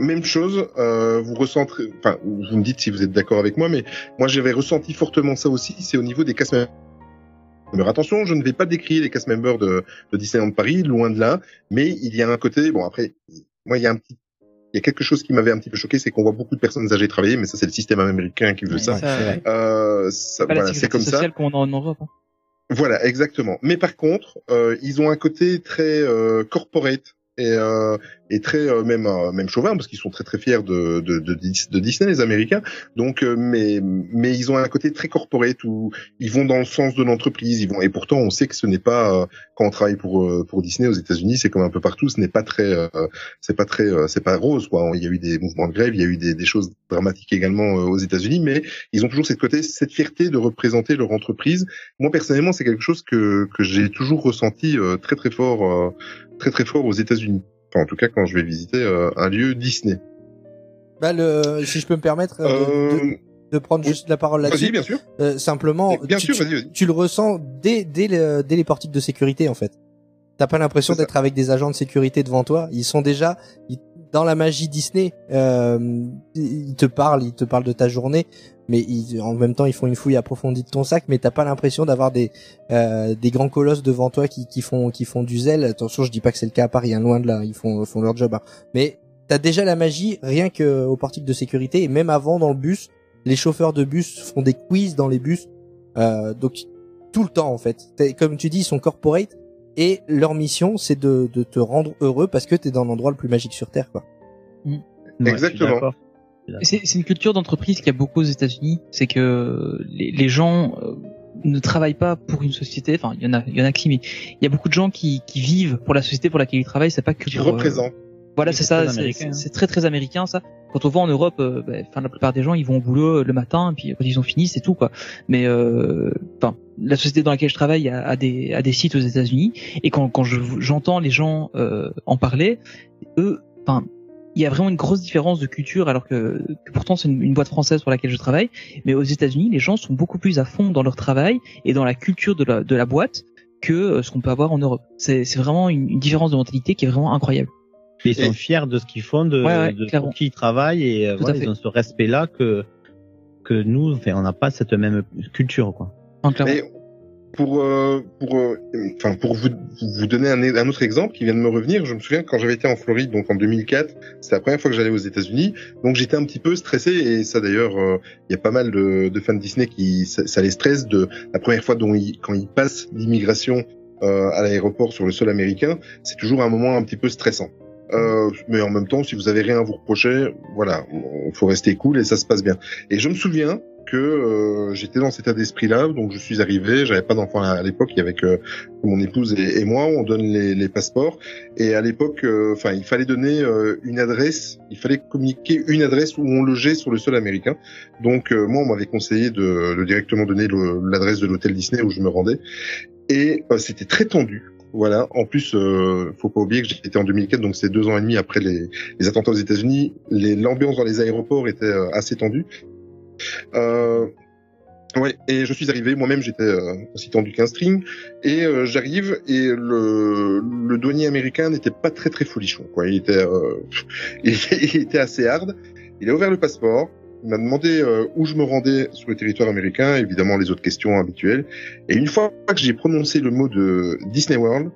même chose, euh, vous ressentez, enfin, vous me dites si vous êtes d'accord avec moi, mais moi j'avais ressenti fortement ça aussi. C'est au niveau des cast members. Attention, je ne vais pas décrire les cast members de, de Disneyland Paris, loin de là, mais il y a un côté, bon après, moi il y a un petit, il y a quelque chose qui m'avait un petit peu choqué, c'est qu'on voit beaucoup de personnes âgées travailler, mais ça c'est le système américain qui veut Ouais, ça. ça. Euh, ça voilà, c'est comme ça. qu'on a en Europe. hein. Voilà, exactement. Mais par contre, euh, ils ont un côté très euh, corporate et, euh, et très euh, même euh, même chauvin parce qu'ils sont très très fiers de de, de, Dis- de Disney les Américains. Donc, euh, mais mais ils ont un côté très corporate où ils vont dans le sens de l'entreprise. Ils vont et pourtant on sait que ce n'est pas euh, quand on travaille pour euh, pour Disney aux États-Unis, c'est comme un peu partout, ce n'est pas très euh, c'est pas très c'est pas rose quoi. Il y a eu des mouvements de grève, il y a eu des, des choses dramatiques également aux États-Unis, mais ils ont toujours cette côté cette fierté de représenter leur entreprise moi personnellement, c'est quelque chose que que j'ai toujours ressenti très très fort, très très fort aux États-Unis. Enfin, en tout cas, quand je vais visiter euh, un lieu Disney. Bah le, si je peux me permettre euh, de- Euh, de, de prendre oui. juste la parole là-dessus. Vas-y, bien sûr. Simplement, Bien tu, sûr, tu- le ressens dès, dès, le- dès les portiques de sécurité en fait. T'as pas l'impression d'être avec des agents de sécurité devant toi. Ils sont déjà ils- dans la magie Disney. Euh, ils te parlent, ils te parlent de ta journée, mais en même temps ils font une fouille approfondie de ton sac. Mais t'as pas l'impression d'avoir des euh, grands colosses devant toi qui, font du zèle. Attention, je dis pas que c'est le cas à Paris, hein, loin de là. Ils font leur job. hein. Mais t'as déjà la magie rien que au portique de sécurité et même avant dans le bus, les chauffeurs de bus font des quiz dans les bus. Euh, donc tout le temps en fait. Comme tu dis, ils sont corporate et leur mission c'est de, de te rendre heureux parce que t'es dans l'endroit le plus magique sur terre quoi. Ouais, suis Exactement. C'est c'est une culture d'entreprise qu'il y a beaucoup aux États-Unis. C'est que les, les gens euh, ne travaillent pas pour une société. Enfin, il y en a, il y en a qui, mais il y a beaucoup de gens qui, qui vivent pour la société pour laquelle ils travaillent. C'est pas que Qui pour, euh, représente. Voilà, c'est ça. C'est hein. très très américain ça. Quand on voit en Europe, euh, bah, enfin la plupart des gens, ils vont au boulot euh, le matin, et puis quand ils ont fini, c'est tout quoi. Mais euh, enfin, la société dans laquelle je travaille a, a des a des sites aux États-Unis, et quand quand je j'entends les gens euh, en parler, eux, enfin. Il y a vraiment une grosse différence de culture, alors que, que pourtant c'est une, une boîte française pour laquelle je travaille. Mais aux États-Unis, les gens sont beaucoup plus à fond dans leur travail et dans la culture de la, de la boîte que ce qu'on peut avoir en Europe. C'est c'est vraiment une, une différence de mentalité qui est vraiment incroyable. Ils sont Et- fiers de ce qu'ils font, de, Ouais, ouais, de pour qui ils travaillent et euh, Tout voilà, fait. ils ont ce respect-là que que nous, enfin, on n'a pas cette même culture, quoi. Mais pour euh, pour euh, enfin pour vous vous donner un, un autre exemple qui vient de me revenir, je me souviens quand j'avais été en Floride donc en 2004, c'était la première fois que j'allais aux États-Unis, donc j'étais un petit peu stressé et ça d'ailleurs euh, il y a pas mal de, de fans Disney qui ça, ça les stresse de la première fois dont ils, quand ils passent l'immigration euh, à l'aéroport sur le sol américain, c'est toujours un moment un petit peu stressant. Euh, mais en même temps, si vous avez rien à vous reprocher, voilà, il faut rester cool et ça se passe bien. Et je me souviens que euh, j'étais dans cet état d'esprit-là, donc je suis arrivé, j'avais pas d'enfant à, l'époque, il y avait que mon épouse et, moi, on donne les, passeports, et à l'époque, euh, enfin, il fallait donner euh, une adresse, il fallait communiquer une adresse où on logeait sur le sol américain. Donc euh, moi, on m'avait conseillé de, de directement donner l'adresse de l'hôtel Disney où je me rendais, et c'était très tendu. Voilà. En plus, euh, faut pas oublier que j'étais en 2004, donc c'est deux ans et demi après les, attentats aux États-Unis. L'ambiance dans les aéroports était euh, assez tendue. Euh, ouais. Et je suis arrivé. Moi-même, j'étais euh, aussi tendu qu'un string. Et j'arrive et le, douanier américain n'était pas très très folichon. Quoi. Il, était- il était assez hard. Il a ouvert le passeport. Il m'a demandé euh, où je me rendais sur le territoire américain, évidemment les autres questions habituelles. Et une fois que j'ai prononcé le mot de Disney World,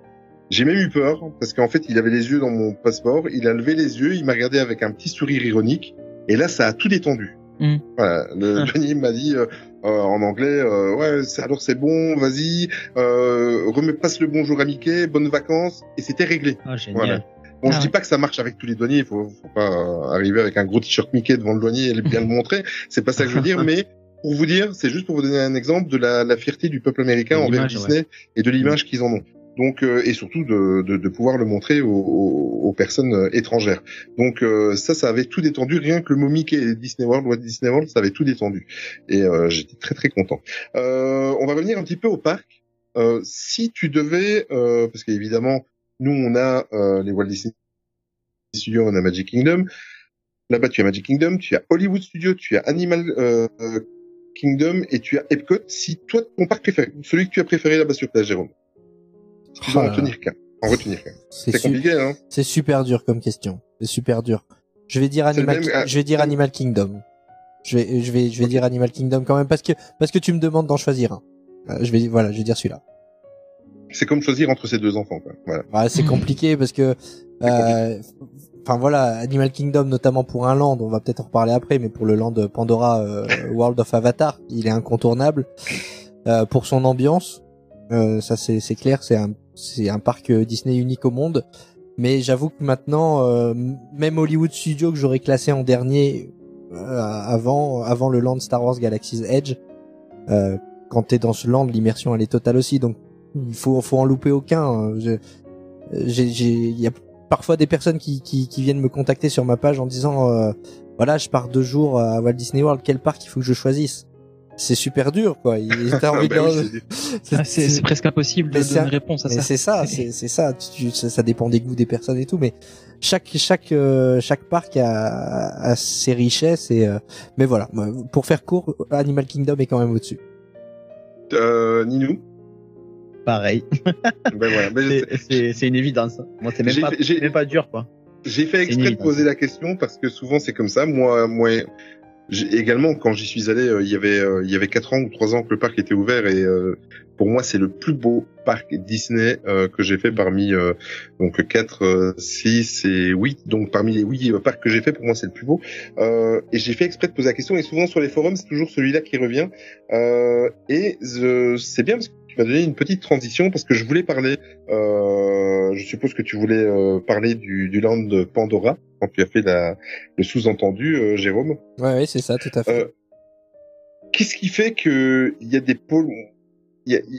j'ai même eu peur parce qu'en fait il avait les yeux dans mon passeport, il a levé les yeux, il m'a regardé avec un petit sourire ironique, et là ça a tout détendu. Mm. Voilà, le Johnny m'a dit euh, euh, en anglais, euh, ouais alors c'est bon, vas-y, euh, remets passe le bonjour à Mickey, bonnes vacances, et c'était réglé. Ah, génial. Voilà. Bon, Ah je dis pas que ça marche avec tous les douaniers, il faut, faut pas euh, arriver avec un gros t-shirt Mickey devant le douanier et bien le montrer. C'est pas ça que je veux dire, mais pour vous dire, c'est juste pour vous donner un exemple de la, la fierté du peuple américain envers Disney et de l'image qu'ils en ont. Donc euh, et surtout de, de, de pouvoir le montrer aux, aux, aux personnes euh, étrangères. Donc euh, ça, ça avait tout détendu. Rien que le mot Mickey et Disney World, Walt Disney World, ça avait tout détendu. Et euh, j'étais très très content. Euh, on va revenir un petit peu au parc. Euh, si tu devais, euh, parce qu'évidemment, nous on a euh, les Walt Disney Studios, on a Magic Kingdom. Là-bas, tu as Magic Kingdom, tu as Hollywood Studios, tu as Animal euh, Kingdom et tu as Epcot. Si toi, ton parc préféré, celui que tu as préféré là-bas sur place, Jérôme, si tu dois Ah en là tenir qu'un, en retenir qu'un. C'est su- compliqué, hein C'est super dur comme question. C'est super dur. Je vais dire Animal, même- ah, je vais dire Animal Kingdom. Je vais, je vais, je vais dire Animal Kingdom quand même parce que, parce que tu me demandes d'en choisir un. Euh, je vais, voilà, je vais dire celui-là. C'est comme choisir entre ces deux enfants, quoi. Voilà. Ouais, c'est Mhm. compliqué parce que, euh, enfin voilà, Animal Kingdom notamment pour un land, on va peut-être en reparler après, mais pour le land Pandora euh, World of Avatar, il est incontournable euh, pour son ambiance. Euh, ça c'est c'est clair, c'est un c'est un parc Disney unique au monde. Mais j'avoue que maintenant, euh, même Hollywood Studios que j'aurais classé en dernier euh, avant avant le land Star Wars Galaxy's Edge, euh, quand t'es dans ce land, l'immersion elle est totale aussi. Donc il faut faut en louper aucun. j'ai j'ai il y a parfois des personnes qui, qui qui viennent me contacter sur ma page en disant euh, voilà je pars deux jours à Walt Disney World quel parc il faut que je choisisse? C'est super dur quoi. Il t'as envie de Bah oui, c'est- presque impossible de mais donner un- une réponse à mais ça. c'est ça c'est c'est ça. Tu- ça ça dépend des goûts des personnes et tout mais chaque chaque euh, chaque parc a, a ses richesses et euh, mais voilà. Pour faire court Animal Kingdom est quand même au-dessus. Euh, Ninou? Pareil. Ben voilà. Ben, C'est- une évidence. Moi, c'est même pas, même pas dur, quoi. J'ai fait exprès de poser la question parce que souvent c'est comme ça. Moi, moi, également quand j'y suis allé, euh, il y avait, euh, il y avait quatre ans ou trois ans que le parc était ouvert et euh, pour moi c'est le plus beau parc Disney euh, que j'ai fait parmi euh, donc quatre, euh, six et huit. Donc parmi les huit euh, parcs que j'ai fait, pour moi c'est le plus beau. Euh, et j'ai fait exprès de poser la question et souvent sur les forums c'est toujours celui-là qui revient. Euh, et c'est bien parce que m'as donné une petite transition parce que je voulais parler. Euh, je suppose que tu voulais euh, parler du, du land de Pandora quand tu as fait la, le sous-entendu, euh, Jérôme. Ouais, ouais, c'est ça, tout à fait. Euh, Qu'est-ce qui fait que il y a des pôles,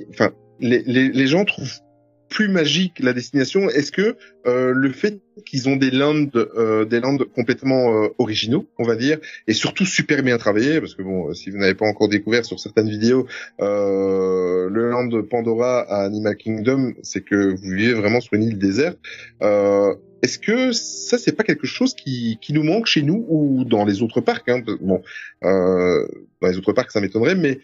enfin, les, les, les gens trouvent plus magique la destination Est-ce que euh, le fait qu'ils ont des lands, euh, des lands complètement euh, originaux, on va dire, et surtout super bien travaillés, parce que bon, si vous n'avez pas encore découvert sur certaines vidéos, euh, le land de Pandora à Animal Kingdom, c'est que vous vivez vraiment sur une île déserte. Euh, est-ce que ça, c'est pas quelque chose qui, qui nous manque chez nous ou dans les autres parcs hein Bon, euh, dans les autres parcs, ça m'étonnerait, mais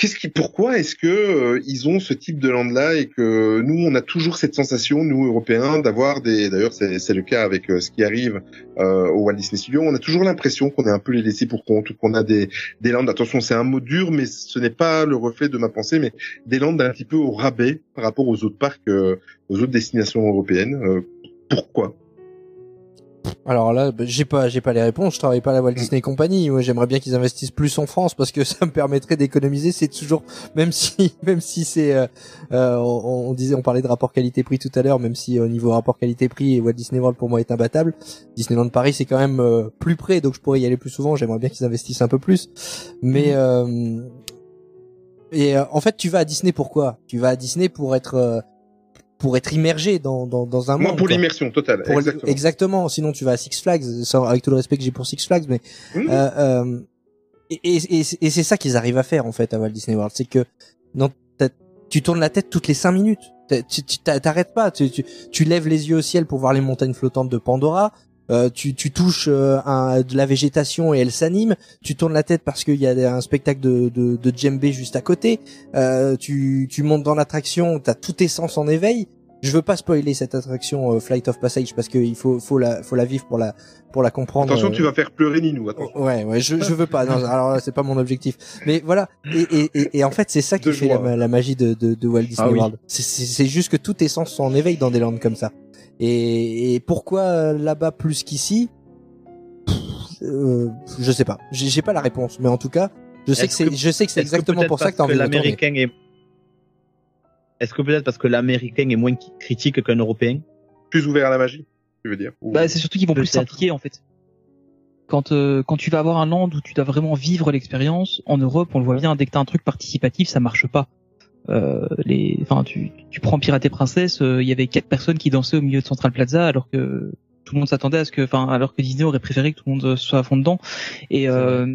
qu'est-ce qui, pourquoi est-ce que euh, ils ont ce type de land-là et que nous, on a toujours cette sensation, nous Européens, d'avoir des. D'ailleurs, c'est, le cas avec euh, ce qui arrive euh, au Walt Disney Studios. On a toujours l'impression qu'on est un peu les laissés pour compte ou qu'on a des des landes. Attention, c'est un mot dur, mais ce n'est pas le reflet de ma pensée, mais des landes un petit peu au rabais par rapport aux autres parcs, euh, aux autres destinations européennes. Euh, pourquoi? Alors là, bah, j'ai pas, j'ai pas les réponses. Je travaille pas à la Walt Disney Company. J'aimerais bien qu'ils investissent plus en France parce que ça me permettrait d'économiser. C'est toujours, même si, même si c'est, euh, euh, on, on disait, on parlait de rapport qualité-prix tout à l'heure, même si au niveau rapport qualité-prix, Walt Disney World pour moi est imbattable. Disneyland Paris, c'est quand même euh, plus près, donc je pourrais y aller plus souvent. J'aimerais bien qu'ils investissent un peu plus. Mais euh, et euh, en fait, tu vas à Disney pourquoi Tu vas à Disney pour être euh, pour être immergé dans dans, dans un Moi, monde. pour quoi. l'immersion totale. Pour- exactement. exactement. Sinon, tu vas à Six Flags, sans- avec tout le respect que j'ai pour Six Flags, mais Mhm. euh, euh, et, et, et c'est- et c'est ça qu'ils arrivent à faire en fait à Walt Disney World, c'est que t'as- tu tournes la tête toutes les cinq minutes. Tu t'arrêtes pas. Tu, tu, tu lèves les yeux au ciel pour voir les montagnes flottantes de Pandora. Euh, tu, tu touches euh, un, de la végétation et elle s'anime. Tu tournes la tête parce qu'il y a un spectacle de, de, de djembé juste à côté. Euh, tu, tu montes dans l'attraction, t'as tous tes sens en éveil. Je veux pas spoiler cette attraction euh, Flight of Passage parce qu'il faut, faut la, faut la vivre pour la, pour la comprendre. Attention, euh, tu vas faire pleurer Ninou. Attention. Ouais, ouais, je, je veux pas. Non, alors c'est pas mon objectif. Mais voilà. Et, et, et, et en fait, c'est ça qui De fait la, la magie de, de, de Walt Disney Ah oui. World. C'est- C'est c'est juste que tous tes sens sont en éveil dans des landes comme ça. Et, et pourquoi euh, là-bas plus qu'ici? Euh, Je sais pas. J'ai pas la réponse. Mais en tout cas, je sais que c'est, que- je sais que c'est que exactement pour ça que t'as envie de retourner. l'américain est Est-ce que peut-être parce que l'américain est moins critique qu'un européen? Plus ouvert à la magie, tu veux dire Ou- Bah, c'est surtout qu'ils vont plus s'impliquer en fait. Quand euh, quand tu vas avoir un land où tu dois vraiment vivre l'expérience, en Europe, on le voit bien, dès que t'as un truc participatif, ça marche pas. Euh, les, enfin, tu, tu prends Pirate et Princesse, euh, il y avait quatre personnes qui dansaient au milieu de Central Plaza, alors que tout le monde s'attendait à ce que, enfin, alors que Disney aurait préféré que tout le monde soit à fond dedans. Et euh,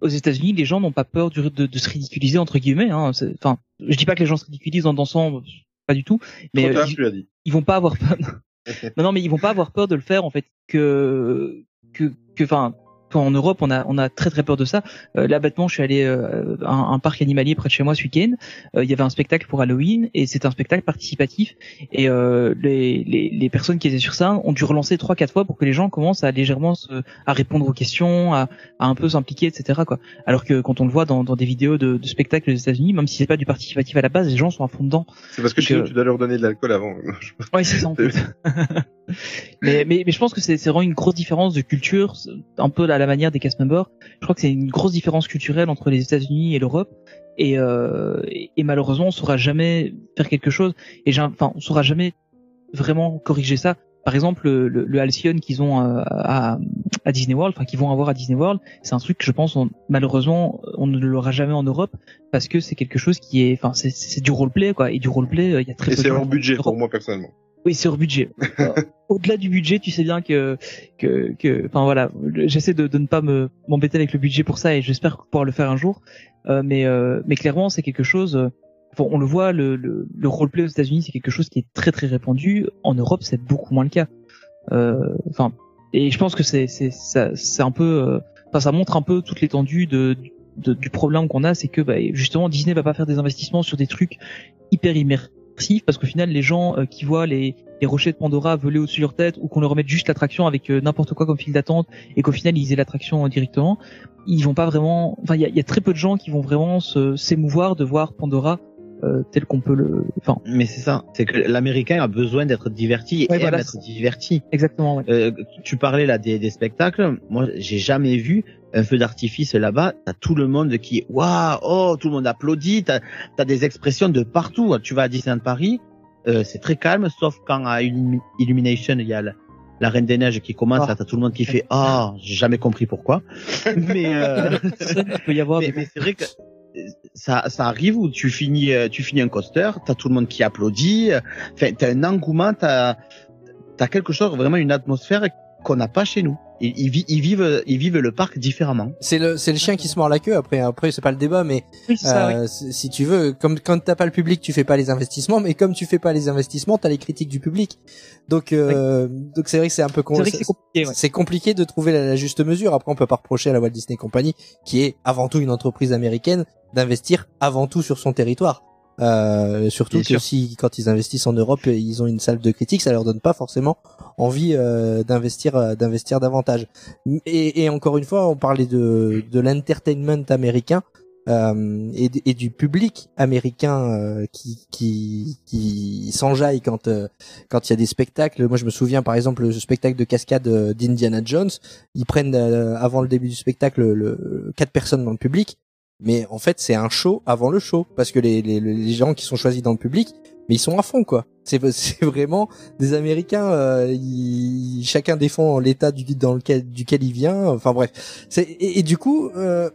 aux États-Unis, les gens n'ont pas peur du- de, de se ridiculiser entre guillemets. Hein. Enfin, je dis pas que les gens se ridiculisent en dansant, pas du tout, mais euh, tard, ils- dit. vont pas avoir peur. non, non, mais ils vont pas avoir peur de le faire en fait. Que que que, enfin, en Europe, on a on a très très peur de ça. Euh, là, bêtement, je suis allé euh, à un, un parc animalier près de chez moi ce week-end. Euh, Il y avait un spectacle pour Halloween et c'est un spectacle participatif. Et euh, les, les les personnes qui étaient sur ça ont dû relancer trois quatre fois pour que les gens commencent à légèrement se, à répondre aux questions, à, à un peu s'impliquer, etc. Quoi. Alors que quand on le voit dans, dans des vidéos de, de spectacles aux États-Unis, même si c'est pas du participatif à la base, les gens sont à fond dedans. C'est parce que euh, tu dois leur donner de l'alcool avant. Ouais, c'est ça en fait. mais, mais, mais je pense que c'est vraiment une grosse différence de culture, un peu à la manière des cast members. Je crois que c'est une grosse différence culturelle entre les États-Unis et l'Europe. Et, euh, et, et malheureusement, on saura jamais faire quelque chose. Et j'ai, enfin, on saura jamais vraiment corriger ça. Par exemple, le, le, le Halcyon qu'ils ont euh, à, à Disney World, enfin qu'ils vont avoir à Disney World, c'est un truc que je pense on- malheureusement on ne l'aura jamais en Europe parce que c'est quelque chose qui est, enfin c'est c'est du roleplay quoi. Et du roleplay, euh, il y a très Et peu c'est de gens hors budget pour moi personnellement. Oui, c'est hors budget. Euh, Au-delà du budget, tu sais bien que que que enfin voilà, j'essaie de, de ne pas me m'embêter avec le budget pour ça et j'espère pouvoir le faire un jour. Euh, mais euh, mais clairement, c'est quelque chose euh, bon, on le voit le le, le roleplay aux États-Unis, c'est quelque chose qui est très très répandu. En Europe, c'est beaucoup moins le cas. Euh, Enfin et je pense que c'est c'est ça c'est un peu euh, enfin ça montre un peu toute l'étendue de, de- du problème qu'on a, c'est que bah, justement Disney va pas faire des investissements sur des trucs hyper parce qu'au final les gens euh, qui voient les, les rochers de Pandora voler au-dessus de leur tête ou qu'on leur remette juste l'attraction avec euh, n'importe quoi comme file d'attente et qu'au final ils aient l'attraction euh, directement, ils vont pas vraiment. Enfin il y a, y a très peu de gens qui vont vraiment s'émouvoir de voir Pandora euh, tel qu'on peut le. Enfin, Mais c'est ça, c'est que l'américain a besoin d'être diverti et Ouais, aime voilà, être c'est- diverti. exactement. Ouais. Euh, tu parlais là des, des spectacles. Moi, j'ai jamais vu un feu d'artifice là-bas. T'as tout le monde qui waouh, oh, tout le monde applaudit. T'as as des expressions de partout. Tu vas à Disneyland Paris, euh, c'est très calme, sauf quand à Illumi- Illumination il y a la, la Reine des Neiges qui commence. Là, t'as tout le monde qui fait ah, j'ai jamais compris pourquoi. Mais euh, Il peut y avoir. mais, c'est vrai que euh, ça, ça arrive où tu finis, euh, tu finis un coaster, t'as tout le monde qui applaudit, euh, enfin, t'as un engouement, t'as, t'as quelque chose, vraiment une atmosphère qu'on n'a pas chez nous. Ils, ils, ils vivent, ils vivent le parc différemment. C'est le c'est le chien qui se mord la queue. Après après c'est pas le débat, mais Oui, ça. euh, si si tu veux, comme quand t'as pas le public, tu fais pas les investissements, mais comme tu fais pas les investissements, t'as les critiques du public. Donc euh, donc c'est vrai que c'est un peu con- C'est compliqué. Ouais. c'est compliqué de trouver la, la juste mesure. Après, on peut pas reprocher à la Walt Disney Company, qui est avant tout une entreprise américaine, d'investir avant tout sur son territoire. Euh, surtout Bien que sûr. si quand ils investissent en Europe, ils ont une salle de critique, ça leur donne pas forcément envie euh, d'investir euh, d'investir davantage. Et, et encore une fois, on parlait de de l'entertainment américain. Euh, et, et du public américain euh, qui qui qui s'enjaille quand euh, quand il y a des spectacles. Moi, je me souviens par exemple le spectacle de cascade d'Indiana Jones. Ils prennent euh, avant le début du spectacle le, quatre personnes dans le public, mais en fait c'est un show avant le show parce que les, les les gens qui sont choisis dans le public, mais ils sont à fond quoi. C'est c'est vraiment des Américains. euh, ils- chacun défend l'état du dans lequel duquel il vient. Enfin bref. Et, du coup. Euh,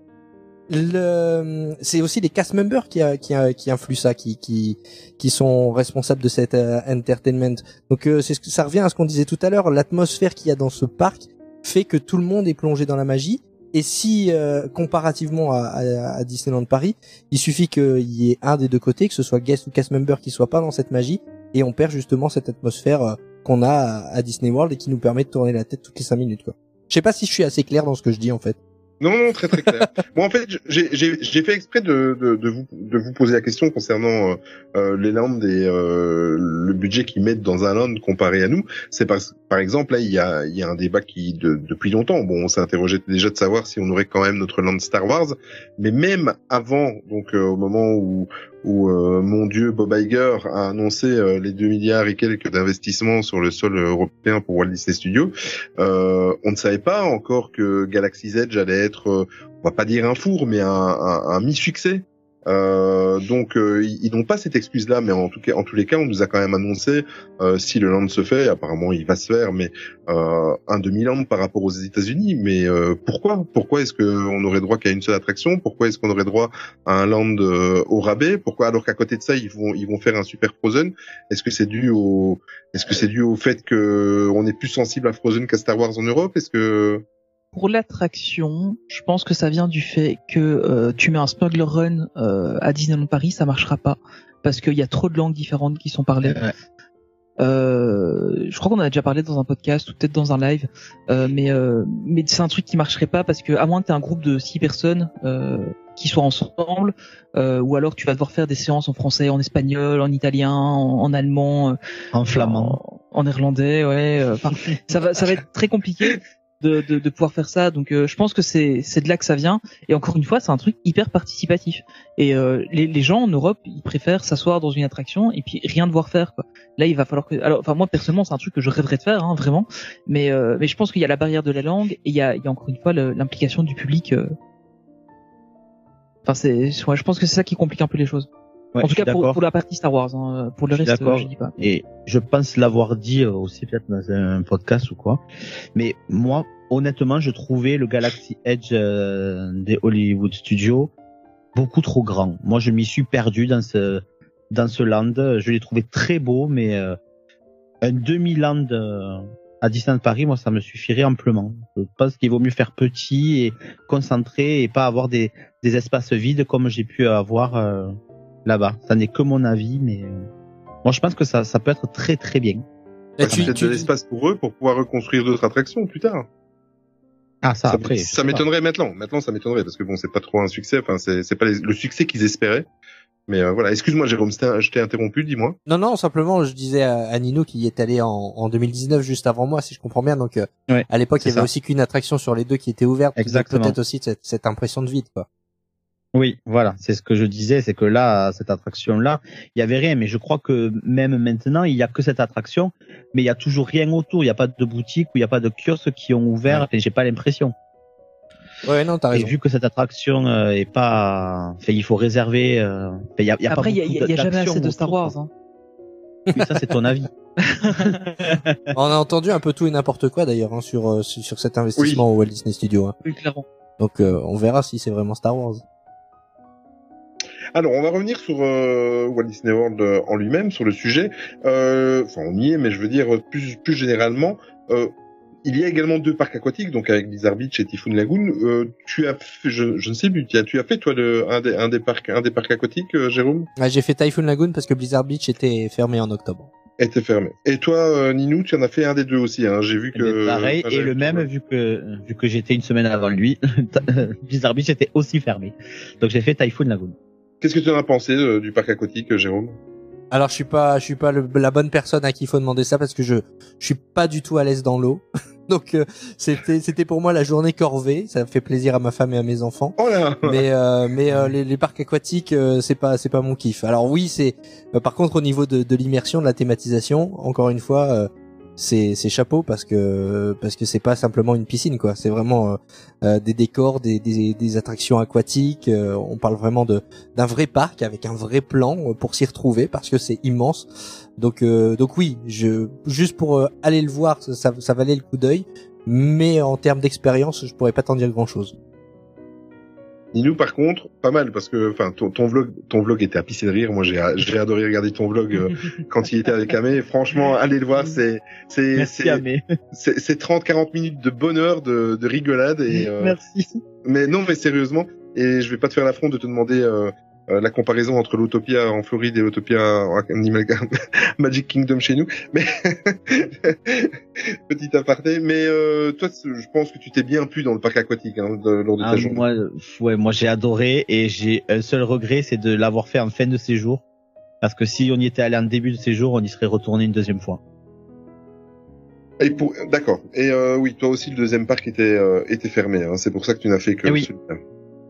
le c'est aussi les cast members qui a, qui a, qui influent ça qui qui qui sont responsables de cet euh, entertainment donc euh, c'est ça revient à ce qu'on disait tout à l'heure l'atmosphère qu'il y a dans ce parc fait que tout le monde est plongé dans la magie et si euh, comparativement à, Disneyland Paris il suffit qu'il y ait un des deux côtés que ce soit guest ou cast member qui soit pas dans cette magie et on perd justement cette atmosphère euh, qu'on a à, à Disney World et qui nous permet de tourner la tête toutes les cinq minutes quoi. Je sais pas si je suis assez clair dans ce que je dis en fait Non, non, très très clair. bon, en fait, j'ai j'ai- j'ai fait exprès de, de, de, vous, de vous poser la question concernant euh, euh, les landes et euh, le budget qu'ils mettent dans un land comparé à nous. C'est parce par exemple, là, il y a, il y a un débat qui, de, depuis longtemps, bon, on s'interrogeait déjà de savoir si on aurait quand même notre land Star Wars, mais même avant, donc euh, au moment où, où euh, mon dieu Bob Iger a annoncé euh, les 2 milliards et quelques d'investissements sur le sol européen pour Walt Disney Studios, euh, on ne savait pas encore que Galaxy's Edge allait être, euh, on va pas dire un four, mais un, un, un mi-succès. Euh, donc euh, ils, n'ont pas cette excuse-là, mais en tout cas, en tous les cas, on nous a quand même annoncé euh, si le land se fait, apparemment il va se faire, mais euh, un demi-land par rapport aux États-Unis. Mais euh, pourquoi? Pourquoi est-ce qu'on aurait droit qu'à une seule attraction? Pourquoi est-ce qu'on aurait droit à un land euh, au rabais? Pourquoi alors qu'à côté de ça ils vont ils vont faire un super Frozen? Est-ce que c'est dû au est-ce que c'est dû au fait que on est plus sensible à Frozen qu'à Star Wars en Europe? Est-ce que Pour l'attraction, je pense que ça vient du fait que euh, tu mets un smuggler run euh, à Disneyland Paris, ça marchera pas parce qu'il y a trop de langues différentes qui sont parlées. Ouais. Euh, je crois qu'on en a déjà parlé dans un podcast ou peut-être dans un live, euh, mais euh, mais c'est un truc qui marcherait pas parce que à moins que tu un groupe de six personnes euh, qui soient ensemble, euh, ou alors tu vas devoir faire des séances en français, en espagnol, en italien, en, en allemand, euh, En flamand. en, en néerlandais, ouais. euh, ça va ça va être très compliqué de, de, de pouvoir faire ça. Donc euh, je pense que c'est de là que ça vient. Et encore une fois, c'est un truc hyper participatif. Et euh, les, les gens en Europe, ils préfèrent s'asseoir dans une attraction et puis rien devoir faire. Quoi. Là, il va falloir que. Alors, enfin moi personnellement, c'est un truc que je rêverais de faire, hein, vraiment. Mais euh, mais je pense qu'il y a la barrière de la langue et il y a, il y a encore une fois l'implication du public. euh. Enfin c'est, je pense que c'est ça qui complique un peu les choses. Ouais, en tout cas pour, pour la partie Star Wars. Hein. Pour le Je reste, je dis pas. Et je pense l'avoir dit aussi peut-être dans un podcast ou quoi. Mais moi, honnêtement, je trouvais le Galaxy Edge euh, des Hollywood Studios beaucoup trop grand. Moi, je m'y suis perdu dans ce dans ce land. Je l'ai trouvé très beau, mais euh, un demi-land euh, à Disneyland Paris, moi, ça me suffirait amplement. Je pense qu'il vaut mieux faire petit et concentré et pas avoir des des espaces vides comme j'ai pu avoir euh, là-bas. Ça n'est que mon avis, mais euh, moi, je pense que ça ça peut être très très bien. Et c'est tu- peut-être tu- de l'espace pour eux pour pouvoir reconstruire d'autres attractions plus tard Ah, ça, Ça, après. ça m'étonnerait maintenant. Maintenant, ça m'étonnerait parce que bon, c'est pas trop un succès. Enfin, c'est c'est pas les- le succès qu'ils espéraient. Mais euh, voilà. Excuse-moi, Jérôme, je t'ai interrompu. Dis-moi. Non, non, simplement, je disais à, Nino qui y est allé en, en 2019, juste avant moi, si je comprends bien. Donc, euh, Ouais, à l'époque, il y avait ça. aussi qu'une attraction sur les deux qui était ouverte. Exactement. Peut-être aussi cette, cette impression de vide, quoi. Oui, voilà, c'est ce que je disais, c'est que là, cette attraction-là, il y avait rien, mais je crois que même maintenant, il y a que cette attraction, mais il y a toujours rien autour, il n'y a pas de boutique ou il n'y a pas de kiosque qui ont ouvert, enfin, j'ai pas l'impression. Ouais, non, t'as Et raison. vu que cette attraction euh, est pas, enfin, il faut réserver, euh, enfin, il y a, y a Après, il y y a- jamais assez de Star autour, Wars. Hein. Oui, ça c'est ton avis. On a entendu un peu tout et n'importe quoi d'ailleurs hein, sur, euh, sur sur cet investissement au Walt Disney Studio. hein. Oui, clairement. Donc euh, on verra si c'est vraiment Star Wars. Alors, on va revenir sur euh, Walt Disney World euh, en lui-même, sur le sujet. Euh, Enfin, on y est, mais je veux dire plus, plus généralement. Euh, il y a également deux parcs aquatiques, donc avec Blizzard Beach et Typhoon Lagoon. Euh, tu as, fait, je, je ne sais plus, tu as, tu as fait toi le, un, des, un des parcs, un des parcs aquatiques, euh, Jérôme? J'ai fait Typhoon Lagoon parce que Blizzard Beach était fermé en octobre. Était fermé. Et toi, euh, Ninou, tu en as fait un des deux aussi. Hein. J'ai vu que Pareil, enfin, et le même, vu que, vu que j'étais une semaine avant lui, Blizzard Beach était aussi fermé. Donc j'ai fait Typhoon Lagoon. Qu'est-ce que tu en as pensé euh, du parc aquatique, euh, Jérôme? Alors je suis pas je suis pas le- la bonne personne à qui il faut demander ça parce que je je suis pas du tout à l'aise dans l'eau. Donc euh, c'était c'était pour moi la journée corvée, ça fait plaisir à ma femme et à mes enfants. Oh là Mais euh, mais euh, les, les parcs aquatiques euh, c'est pas c'est pas mon kiff. Alors oui, c'est euh, par contre au niveau de, de l'immersion, de la thématisation, encore une fois euh, c'est c'est chapeau parce que parce que c'est pas simplement une piscine quoi, c'est vraiment euh, euh, des décors, des, des des attractions aquatiques, euh, on parle vraiment de d'un vrai parc avec un vrai plan euh, pour s'y retrouver parce que c'est immense. Donc euh, donc oui, je juste pour euh, aller le voir, ça, ça, ça valait le coup d'œil, mais en termes d'expérience, je pourrais pas t'en dire grand chose. Ninou, par contre, pas mal parce que, enfin, ton, ton vlog, ton vlog était à pisser de rire. Moi, j'ai, j'ai adoré regarder ton vlog euh, quand il était avec Amé. Franchement, allez le voir, c'est, c'est, c'est, Amé. c'est, c'est 30, 40 minutes de bonheur, de, de rigolade et, euh, Merci. mais non, mais sérieusement. Et je vais pas te faire l'affront de te demander euh, la comparaison entre l'Utopia en Floride et l'Utopia Animal Magic Kingdom chez nous. Mais petit aparté. Mais euh, toi, je pense que tu t'es bien plu dans le parc aquatique hein, de- lors de ta Ah, journée. moi, euh, ouais, moi j'ai adoré et j'ai un seul regret, c'est de l'avoir fait en fin de séjour. Parce que si on y était allé en début de séjour, on y serait retourné une deuxième fois. Et pour, d'accord. Et euh, oui, toi aussi, le deuxième parc était euh, était fermé. Hein. C'est pour ça que tu n'as fait que Eh oui. celui-là.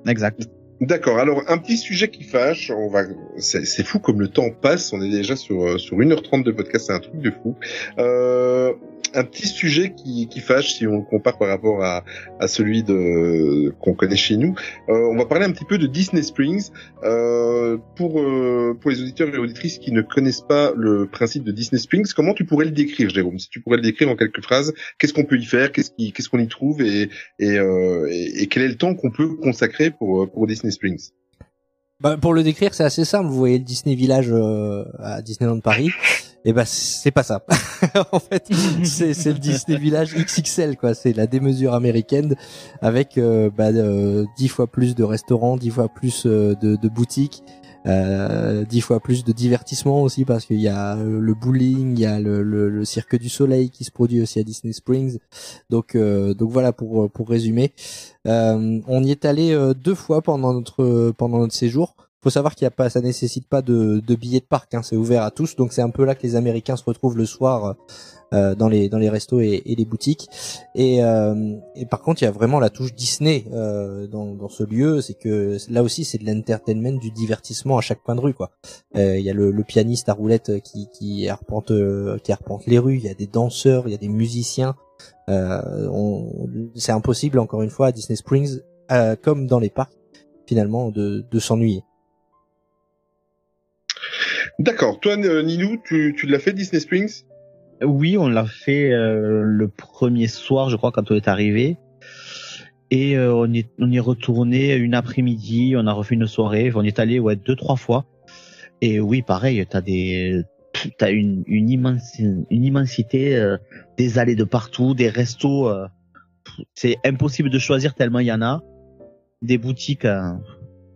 Exact. D'accord. Alors, un petit sujet qui fâche. On va. C'est fou comme le temps passe. On est déjà sur euh, sur 1h30 de podcast. C'est un truc de fou. Euh, un petit sujet qui, qui fâche si on le compare par rapport à, à celui de qu'on connaît chez nous. Euh, on va parler un petit peu de Disney Springs euh, pour euh, pour les auditeurs et auditrices qui ne connaissent pas le principe de Disney Springs. Comment tu pourrais le décrire, Jérôme? Si tu pourrais le décrire en quelques phrases, qu'est-ce qu'on peut y faire? Qu'est-ce qui qu'est-ce qu'on y trouve? Et et, euh, et et quel est le temps qu'on peut consacrer pour euh, pour Disney Springs? Bah, pour le décrire, c'est assez simple. Vous voyez le Disney Village euh, à Disneyland Paris. Et ben c'est pas ça. en fait, c'est le Disney Village XXL quoi. C'est la démesure américaine avec euh, bah, euh, dix fois plus de restaurants, dix fois plus euh, de, boutiques, euh, dix fois plus de divertissement aussi parce qu'il y a le bowling, il y a le, le, cirque du soleil qui se produit aussi à Disney Springs. Donc euh, donc voilà pour pour résumer. On y est allé deux fois pendant notre pendant notre séjour. Faut savoir qu'il y a pas, ça nécessite pas de, de billets de parc, hein, c'est ouvert à tous. Donc c'est un peu là que les Américains se retrouvent le soir euh, dans les dans les restos et, et les boutiques. Et, euh, et par contre, il y a vraiment la touche Disney euh, dans, dans ce lieu. C'est que là aussi, c'est de l'entertainment, du divertissement à chaque coin de rue, quoi. Euh, Il y a le, le pianiste à roulette qui qui arpente euh, qui arpente les rues. Il y a des danseurs, il y a des musiciens. Euh, c'est impossible, encore une fois, à Disney Springs, comme dans les parcs, finalement, de, de s'ennuyer. D'accord. Toi, euh, Ninou, tu, tu l'as fait Disney Springs? Oui, on l'a fait euh, le premier soir, je crois, quand on est arrivé. Et euh, on, est, on est retourné une après-midi, on a refait une soirée, on est allé ouais, deux, trois fois. Et oui, pareil, t'as des t'as une, une, immense, une immensité, euh, des allées de partout, des restos. euh, c'est impossible de choisir tellement il y en a. Des boutiques, euh,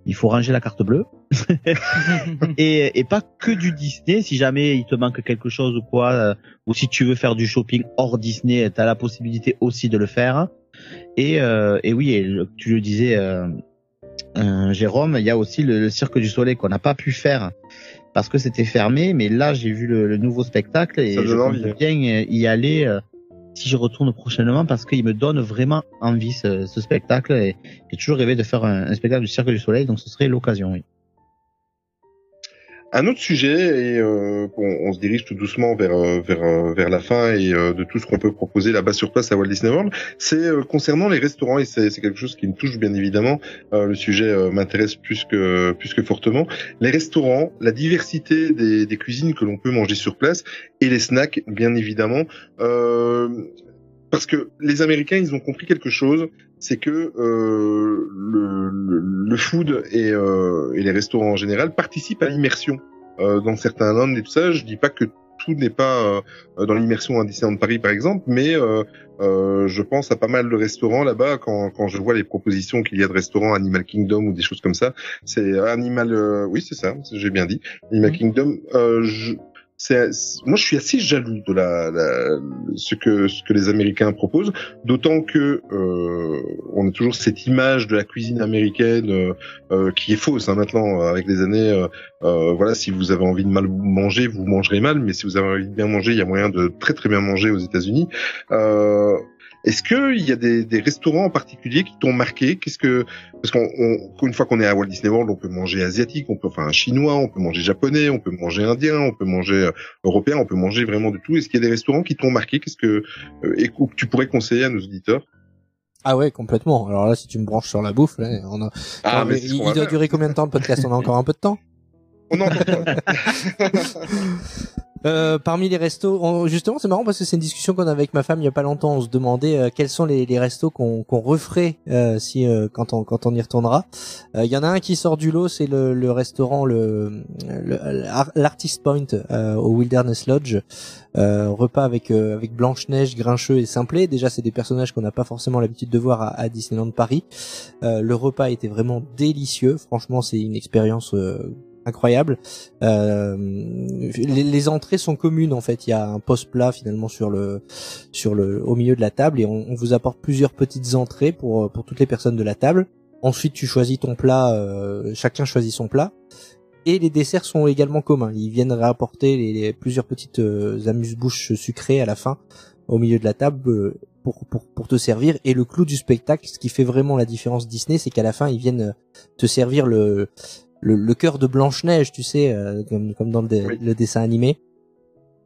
il faut ranger la carte bleue. et, et pas que du Disney. Si jamais il te manque quelque chose ou quoi, euh, ou si tu veux faire du shopping hors Disney, tu as la possibilité aussi de le faire. Et, euh, et oui, et le- tu le disais, euh, euh, Jérôme, il y a aussi le, le Cirque du Soleil qu'on n'a pas pu faire parce que c'était fermé. Mais là, j'ai vu le, le nouveau spectacle et je compte bien y aller euh, si je retourne prochainement parce qu'il me donne vraiment envie ce, ce spectacle et j'ai toujours rêvé de faire un, un spectacle du Cirque du Soleil, donc ce serait l'occasion. Oui. Un autre sujet, et euh, on, se dirige tout doucement vers euh, vers euh, vers la fin et euh, de tout ce qu'on peut proposer là-bas sur place à Walt Disney World, c'est euh, concernant les restaurants et c'est quelque chose qui me touche bien évidemment. Euh, le sujet m'intéresse plus que plus que fortement. Les restaurants, la diversité des, des cuisines que l'on peut manger sur place et les snacks, bien évidemment. Parce que les Américains, ils ont compris quelque chose, c'est que euh, le, le, le food et, euh, et les restaurants en général participent à l'immersion euh, dans certains lands et tout ça. Je dis pas que tout n'est pas euh, dans l'immersion à Disneyland Paris par exemple, mais euh, euh, je pense à pas mal de restaurants là-bas quand, quand je vois les propositions qu'il y a de restaurants Animal Kingdom ou des choses comme ça. C'est Animal, euh, oui c'est ça, j'ai bien dit. Animal Kingdom. Euh, je, c'est moi je suis assez jaloux de la, la, ce que ce que les Américains proposent d'autant que euh, on a toujours cette image de la cuisine américaine euh, euh, qui est fausse hein, maintenant avec les années euh, euh, voilà si vous avez envie de mal manger vous mangerez mal mais si vous avez envie de bien manger il y a moyen de très très bien manger aux États-Unis. Euh, est-ce que il y a des, des restaurants en particulier qui t'ont marqué? Qu'est-ce que parce qu'on on- une fois qu'on est à Walt Disney World, on peut manger asiatique, on peut enfin chinois, on peut manger japonais, on peut manger indien, on peut manger euh, européen, on peut manger vraiment de tout. Est-ce qu'il y a des restaurants qui t'ont marqué? Qu'est-ce que euh, et que tu pourrais conseiller à nos auditeurs? Ah ouais, complètement. Alors là, si tu me branches sur la bouffe, là, on a... Ah, mais il, doit durer combien de temps le podcast? On a encore un peu de temps? On entend Euh, parmi les restos, justement, c'est marrant parce que c'est une discussion qu'on a avec ma femme il y a pas longtemps. On se demandait euh, quels sont les, restos qu'on qu'on referait euh, si quand on quand on y retournera. Il y en a un qui sort du lot, c'est le, restaurant le l'Artist Point au Wilderness Lodge. Repas avec avec Blanche Neige, Grincheux et Simplet. Déjà, c'est des personnages qu'on n'a pas forcément l'habitude de voir à, à Disneyland Paris. Le repas était vraiment délicieux. Franchement, c'est une expérience incroyable. Euh, les, entrées sont communes en fait. Il y a un post plat finalement sur le sur le au milieu de la table et on, vous apporte plusieurs petites entrées pour pour toutes les personnes de la table. Ensuite, tu choisis ton plat. euh, chacun choisit son plat. Et les desserts sont également communs. Ils viennent rapporter les, les- plusieurs petites euh, amuse-bouches sucrées à la fin, au milieu de la table, euh, pour, pour, pour te servir. Et le clou du spectacle, ce qui fait vraiment la différence Disney, c'est qu'à la fin, ils viennent euh, te servir le, le, le cœur de Blanche-Neige, tu sais, euh, comme, comme dans le, dé- le dessin animé.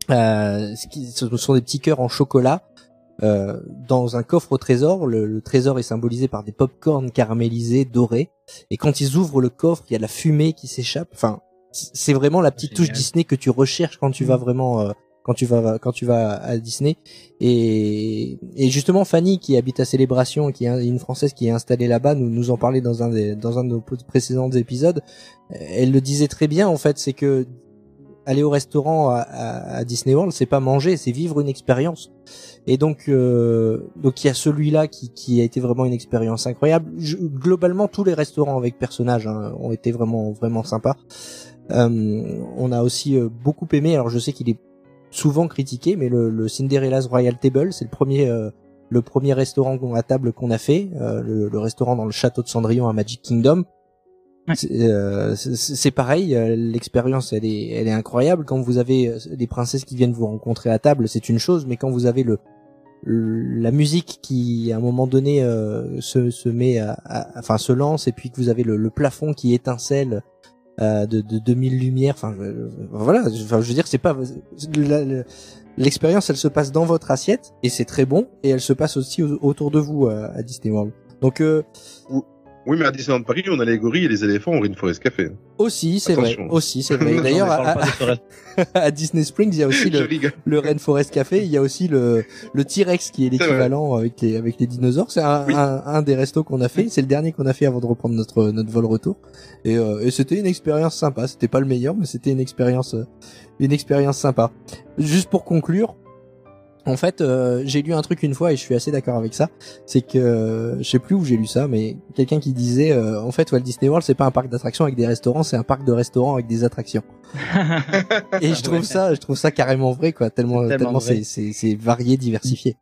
Euh, ce, sont des petits cœurs en chocolat. euh, dans un coffre au trésor, le, le trésor est symbolisé par des pop-corn caramélisés dorés. Et quand ils ouvrent le coffre, il y a de la fumée qui s'échappe. Enfin, c'est vraiment la petite touche. Disney que tu recherches quand tu vas vraiment euh, quand tu vas quand tu vas à Disney. Et, justement, Fanny qui habite à Célébration, qui est une française qui est installée là-bas, nous nous en parlait dans un des dans un de nos précédents épisodes. Elle le disait très bien en fait, c'est que aller au restaurant à, Disney World, c'est pas manger, c'est vivre une expérience. Et donc, euh, donc il y a celui-là qui, qui a été vraiment une expérience incroyable. Globalement, tous les restaurants avec personnages hein, ont été vraiment vraiment sympas. Euh, on a aussi euh, beaucoup aimé. Alors, je sais qu'il est souvent critiqué, mais le, le Cinderella's Royal Table, c'est le premier euh, le premier restaurant à table qu'on a fait, euh, le, le restaurant dans le château de Cendrillon à Magic Kingdom. C'est euh, c'est- pareil, euh, l'expérience elle est, elle est incroyable. Quand vous avez euh, des princesses qui viennent vous rencontrer à table, c'est une chose, mais quand vous avez le, le- la musique qui à un moment donné euh, se, se met à, à- enfin se lance et puis que vous avez le, le plafond qui étincelle euh, de, de 2000 lumières, enfin je- je- voilà, je, veux dire c'est pas l'expérience elle se passe dans votre assiette et c'est très bon et elle se passe aussi au- autour de vous euh, à Disney World. Donc euh, Oui, mais à Disneyland Paris, on a les gorilles et les éléphants au Rainforest Café. Aussi, c'est vrai. Aussi, c'est vrai. D'ailleurs, à, Disney Springs, il y a aussi le, Rainforest Café. Il y a aussi le, le T-Rex qui est l'équivalent avec les, avec les dinosaures. C'est un, un, un des restos qu'on a fait. C'est le dernier qu'on a fait avant de reprendre notre, notre vol retour. Et, euh, et c'était une expérience sympa. C'était pas le meilleur, mais c'était une expérience, euh, une expérience sympa. Juste pour conclure. En fait, euh, j'ai lu un truc une fois et je suis assez d'accord avec ça. C'est que euh, je sais plus où j'ai lu ça, mais quelqu'un qui disait euh, en fait Walt Disney World c'est pas un parc d'attractions avec des restaurants, c'est un parc de restaurants avec des attractions. et je trouve ça, je trouve ça carrément vrai quoi, tellement Tellement c'est c'est c'est varié, diversifié.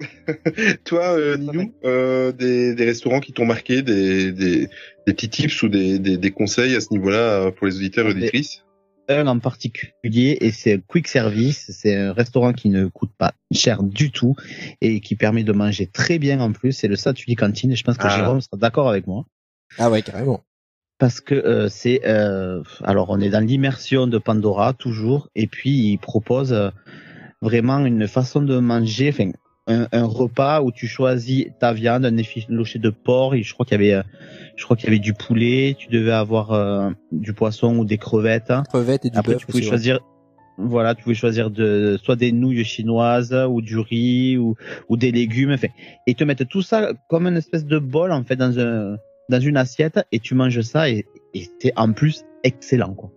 Toi, euh, Ninou, euh, des, des restaurants qui t'ont marqué, des, des, des petits tips ou des, des, des conseils à ce niveau-là pour les auditeurs et auditrices? Un en particulier et c'est Quick Service. C'est un restaurant qui ne coûte pas cher du tout et qui permet de manger très bien en plus. C'est le Satuli Cantine. Je pense que Ah. Jérôme sera d'accord avec moi Ah ouais, carrément. parce que euh, c'est euh, alors on est dans l'immersion de Pandora toujours et puis il propose euh, vraiment une façon de manger enfin un, un repas où tu choisis ta viande un effiloché de porc et je crois qu'il y avait euh, je crois qu'il y avait du poulet tu devais avoir euh, du poisson ou des crevettes. Crevettes et du après tu pouvais choisir voilà tu pouvais choisir de soit des nouilles chinoises ou du riz ou ou des légumes enfin et te mettre tout ça comme une espèce de bol en fait dans un dans une assiette et tu manges ça et, et c'est en plus excellent quoi.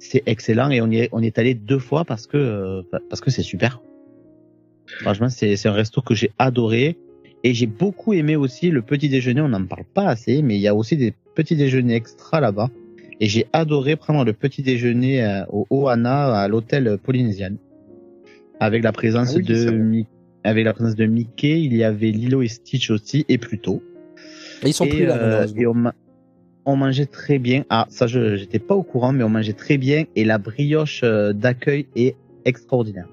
C'est excellent et on y est on est allé deux fois parce que euh, parce que c'est super. Franchement c'est un resto que j'ai adoré et j'ai beaucoup aimé aussi le petit déjeuner. On n'en parle pas assez mais il y a aussi des petits déjeuners extra là-bas et j'ai adoré prendre le petit déjeuner euh, au Ohana à l'hôtel polynésien avec la présence Ah oui, de. Mi- avec la présence de Mickey. Il y avait Lilo et Stitch aussi et Pluto. Et ils sont Et, plus là, euh, et on, ma- on mangeait très bien. Ah, ça, je j'étais pas au courant, mais on mangeait très bien. Et la brioche euh, d'accueil est extraordinaire.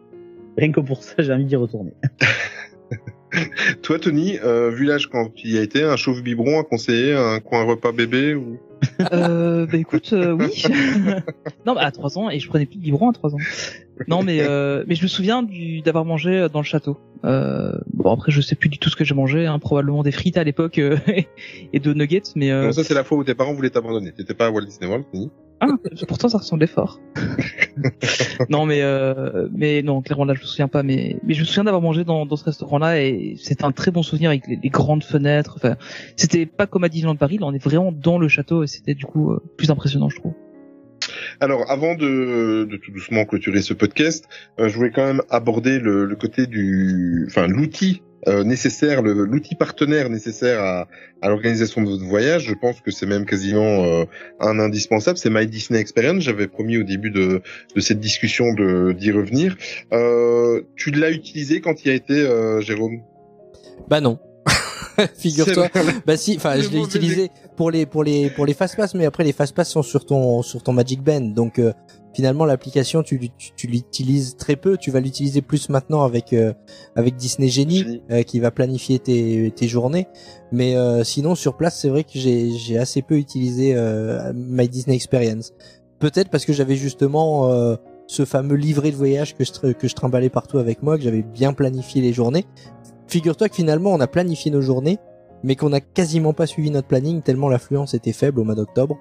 Rien que pour ça, j'ai envie d'y retourner. Toi, Tony, euh, vu l'âge quand tu y as été, un chauve biberon à conseiller, un coin repas bébé ou? Euh, bah écoute, euh, oui. non, bah, à 3 ans, et je prenais plus de biberon à 3 ans. Non, mais euh, mais je me souviens du d'avoir mangé dans le château. Euh, bon après, je sais plus du tout ce que j'ai mangé, hein, probablement des frites à l'époque euh, et de nuggets, mais euh, Non, ça c'est la fois où tes parents voulaient t'abandonner. T'étais pas à Walt Disney World, Tony? Ah, pourtant ça ressemblait fort. non, mais euh, mais non, clairement là, je me souviens pas, mais mais je me souviens d'avoir mangé dans dans ce restaurant-là et c'était un très bon souvenir avec les, les grandes fenêtres. Enfin, c'était pas comme à Disneyland Paris, là, on est vraiment dans le château et c'était du coup euh, plus impressionnant, je trouve. Alors, avant de, de tout doucement clôturer ce podcast, euh, je voulais quand même aborder le, le côté du, enfin, l'outil euh, nécessaire, l'outil partenaire nécessaire à, à l'organisation de votre voyage. Je pense que c'est même quasiment euh, un indispensable. C'est My Disney Experience. J'avais promis au début de, de cette discussion de d'y revenir. Euh, tu l'as utilisé quand il y a été, euh, Jérôme? Bah non. Figure-toi. Bah si, enfin je l'ai utilisé pour les pour les pour les fast pass, mais après les fast pass sont sur ton sur ton Magic Band, donc euh, finalement l'application tu, tu, tu l'utilises très peu. Tu vas l'utiliser plus maintenant avec euh, avec Disney Genie euh, qui va planifier tes tes journées. Mais euh, sinon sur place, c'est vrai que j'ai j'ai assez peu utilisé euh, My Disney Experience. Peut-être parce que j'avais justement euh, ce fameux livret de voyage que je que je trimballais partout avec moi, que j'avais bien planifié les journées. Figure-toi que finalement on a planifié nos journées, mais qu'on a quasiment pas suivi notre planning tellement l'affluence était faible au mois d'octobre.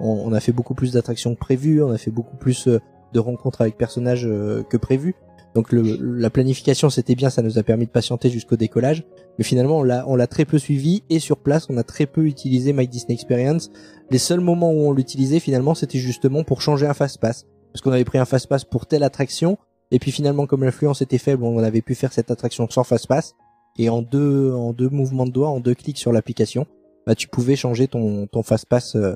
On, a fait beaucoup plus d'attractions que prévu, on a fait beaucoup plus euh, de rencontres avec personnages euh, que prévu. Donc la planification c'était bien, ça nous a permis de patienter jusqu'au décollage, mais finalement on l'a on l'a très peu suivi et sur place on a très peu utilisé My Disney Experience. Les seuls moments où on l'utilisait finalement c'était justement pour changer un fast pass, parce qu'on avait pris un fast pass pour telle attraction et puis finalement comme l'affluence était faible on avait pu faire cette attraction sans fast pass et en deux en deux mouvements de doigts, en deux clics sur l'application, bah tu pouvais changer ton ton fast pass euh,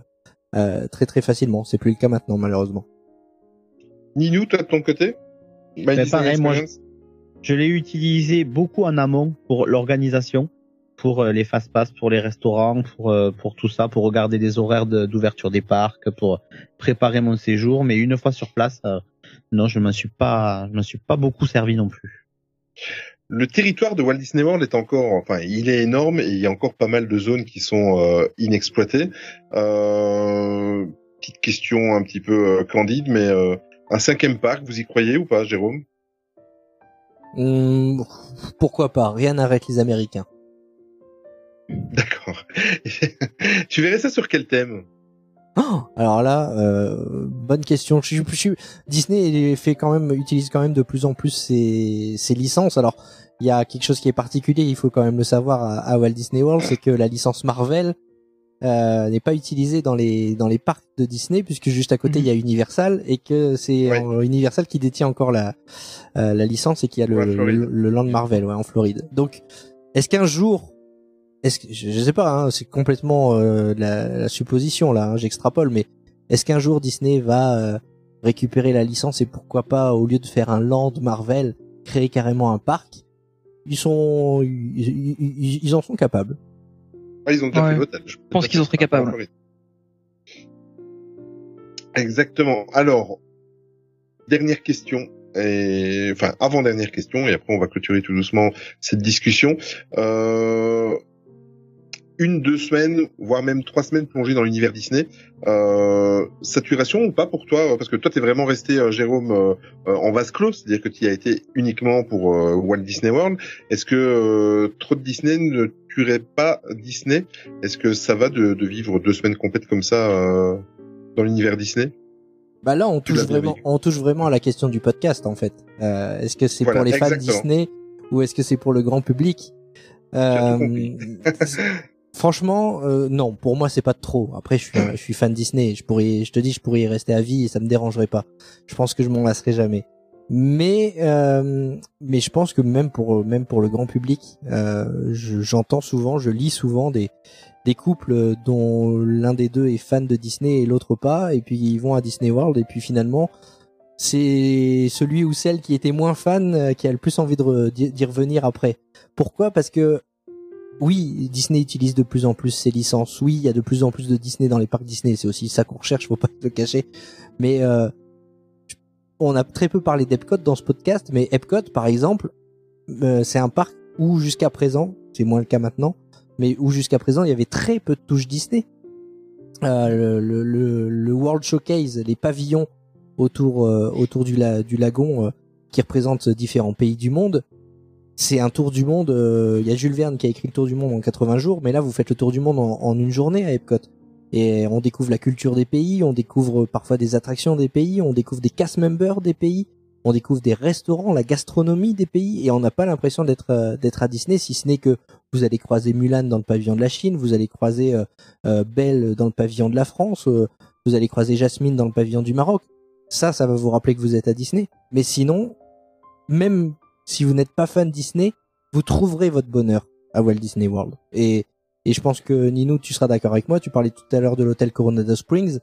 euh, très très facilement. C'est plus le cas maintenant malheureusement. Ninou, toi de ton côté? Mais Disney pareil, moi, Experience Je l'ai utilisé beaucoup en amont pour l'organisation, pour euh, les fast pass, pour les restaurants, pour euh, pour tout ça, pour regarder les horaires de- d'ouverture des parcs, pour préparer mon séjour. Mais une fois sur place, euh, non, je m'en suis pas, je m'en suis pas beaucoup servi non plus. Le territoire de Walt Disney World est encore, enfin, il est énorme et il y a encore pas mal de zones qui sont euh, inexploitées. Euh, petite question un petit peu euh, candide, mais euh, un cinquième parc, vous y croyez ou pas, Jérôme? Hum, pourquoi pas Rien n'arrête les Américains. D'accord. tu verrais ça sur quel thème? Oh Alors là, euh, bonne question. Je, je Disney fait quand même utilise quand même de plus en plus ses, ses licences. Alors il y a quelque chose qui est particulier, il faut quand même le savoir à, à Walt Disney World, c'est que la licence Marvel euh, n'est pas utilisée dans les dans les parcs de Disney puisque juste à côté il y a Universal et que c'est Ouais. Universal qui détient encore la euh, la licence et qui a le, Ouais, en Floride. le, le land Marvel ouais, en Floride. Donc est-ce qu'un jour est-ce que je, je sais pas, hein, c'est complètement euh, la, la supposition là, hein, j'extrapole, mais est-ce qu'un jour Disney va récupérer la licence et pourquoi pas au lieu de faire un land Marvel, créer carrément un parc Ils sont, ils, ils- ils- ils en sont capables. Ah, ils ont déjà Ouais. fait l'hôtel. Je pense qu'ils en seraient capables. Exactement. Alors, dernière question. Et, enfin, avant-dernière question, et après on va clôturer tout doucement cette discussion. Euh, une, deux semaines, voire même trois semaines plongées dans l'univers Disney. Euh, saturation ou pas pour toi? Parce que toi, t'es vraiment resté, euh, Jérôme, euh, euh, en vase clos, c'est-à-dire que tu y as été uniquement pour Walt Disney World. Est-ce que euh, trop de Disney ne tuerait pas Disney? Est-ce que ça va de, de vivre deux semaines complètes comme ça euh, dans l'univers Disney? Bah là, on touche vraiment, on touche vraiment à la question du podcast en fait. Euh, est-ce que c'est Voilà, pour les fans exactement. Disney ou est-ce que c'est pour le grand public? Euh, Franchement, euh, non. Pour moi, c'est pas trop. Après, je suis, je suis fan Disney. Je pourrais, je te dis, je pourrais y rester à vie et ça me dérangerait pas. Je pense que je m'en lasserai jamais. Mais, euh, mais je pense que même pour, même pour le grand public, euh, je- j'entends souvent, je lis souvent des, des couples dont l'un des deux est fan de Disney et l'autre pas, et puis ils vont à Disney World et puis finalement, c'est celui ou celle qui était moins fan euh, qui a le plus envie d'y revenir après. Pourquoi? Parce que oui, Disney utilise de plus en plus ses licences. Oui, il y a de plus en plus de Disney dans les parcs Disney. C'est aussi ça qu'on recherche, faut pas le cacher. Mais euh, on a très peu parlé d'Epcot dans ce podcast, mais Epcot, par exemple, euh, c'est un parc où jusqu'à présent, c'est moins le cas maintenant, mais où jusqu'à présent il y avait très peu de touches Disney. Euh, le, le, le, le World Showcase, les pavillons autour euh, autour du, la, du lagon euh, qui représentent différents pays du monde. C'est un tour du monde. euh, Il y a Jules Verne qui a écrit le tour du monde en 80 jours, mais là vous faites le tour du monde en, une journée à Epcot. Et on découvre la culture des pays, on découvre parfois des attractions des pays, on découvre des cast members des pays, on découvre des restaurants, la gastronomie des pays, et on n'a pas l'impression d'être euh, d'être à Disney, si ce n'est que vous allez croiser Mulan dans le pavillon de la Chine, vous allez croiser euh, euh, Belle dans le pavillon de la France, euh, vous allez croiser Jasmine dans le pavillon du Maroc. Ça, ça va vous rappeler que vous êtes à Disney. Mais sinon, même si vous n'êtes pas fan Disney, vous trouverez votre bonheur à Walt Disney World. Et, et je pense que Nino, tu seras d'accord avec moi. Tu parlais tout à l'heure de l'hôtel Coronado Springs.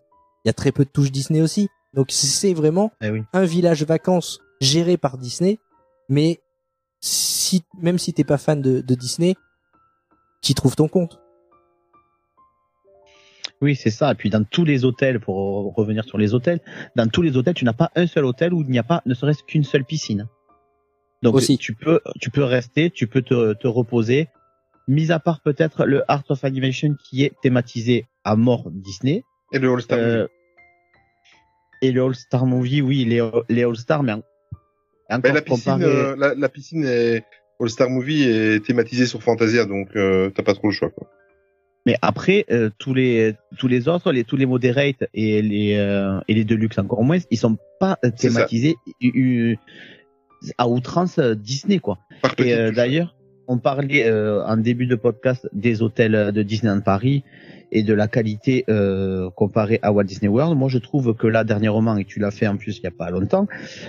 Il y a très peu de touches Disney aussi. Donc c'est vraiment Eh oui. un village vacances géré par Disney. Mais si, même si t'es pas fan de, de Disney, tu trouves ton compte. Oui, c'est ça. Et puis dans tous les hôtels, pour re- revenir sur les hôtels, dans tous les hôtels, tu n'as pas un seul hôtel où il n'y a pas ne serait-ce qu'une seule piscine. Donc Aussi. tu peux tu peux rester, tu peux te, te reposer. Mis à part peut-être le Art of Animation qui est thématisé à mort Disney. Et le All-Star Euh, Movie. Et le All-Star Movie, oui, les, les All-Star, mais en- encore Mais la piscine, comparé- euh, la, la piscine est All-Star Movie est thématisée sur Fantasia, donc euh, t'as pas trop le choix. Quoi. Mais après, euh, tous les tous les autres, les tous les moderates et les euh, et les deluxe encore moins, ils sont pas thématisés à outrance euh, Disney quoi. Et euh, d'ailleurs, on parlait euh, en début de podcast des hôtels de Disneyland Paris et de la qualité euh, comparée à Walt Disney World. Moi, je trouve que là dernièrement, et tu l'as fait en plus il y a pas longtemps,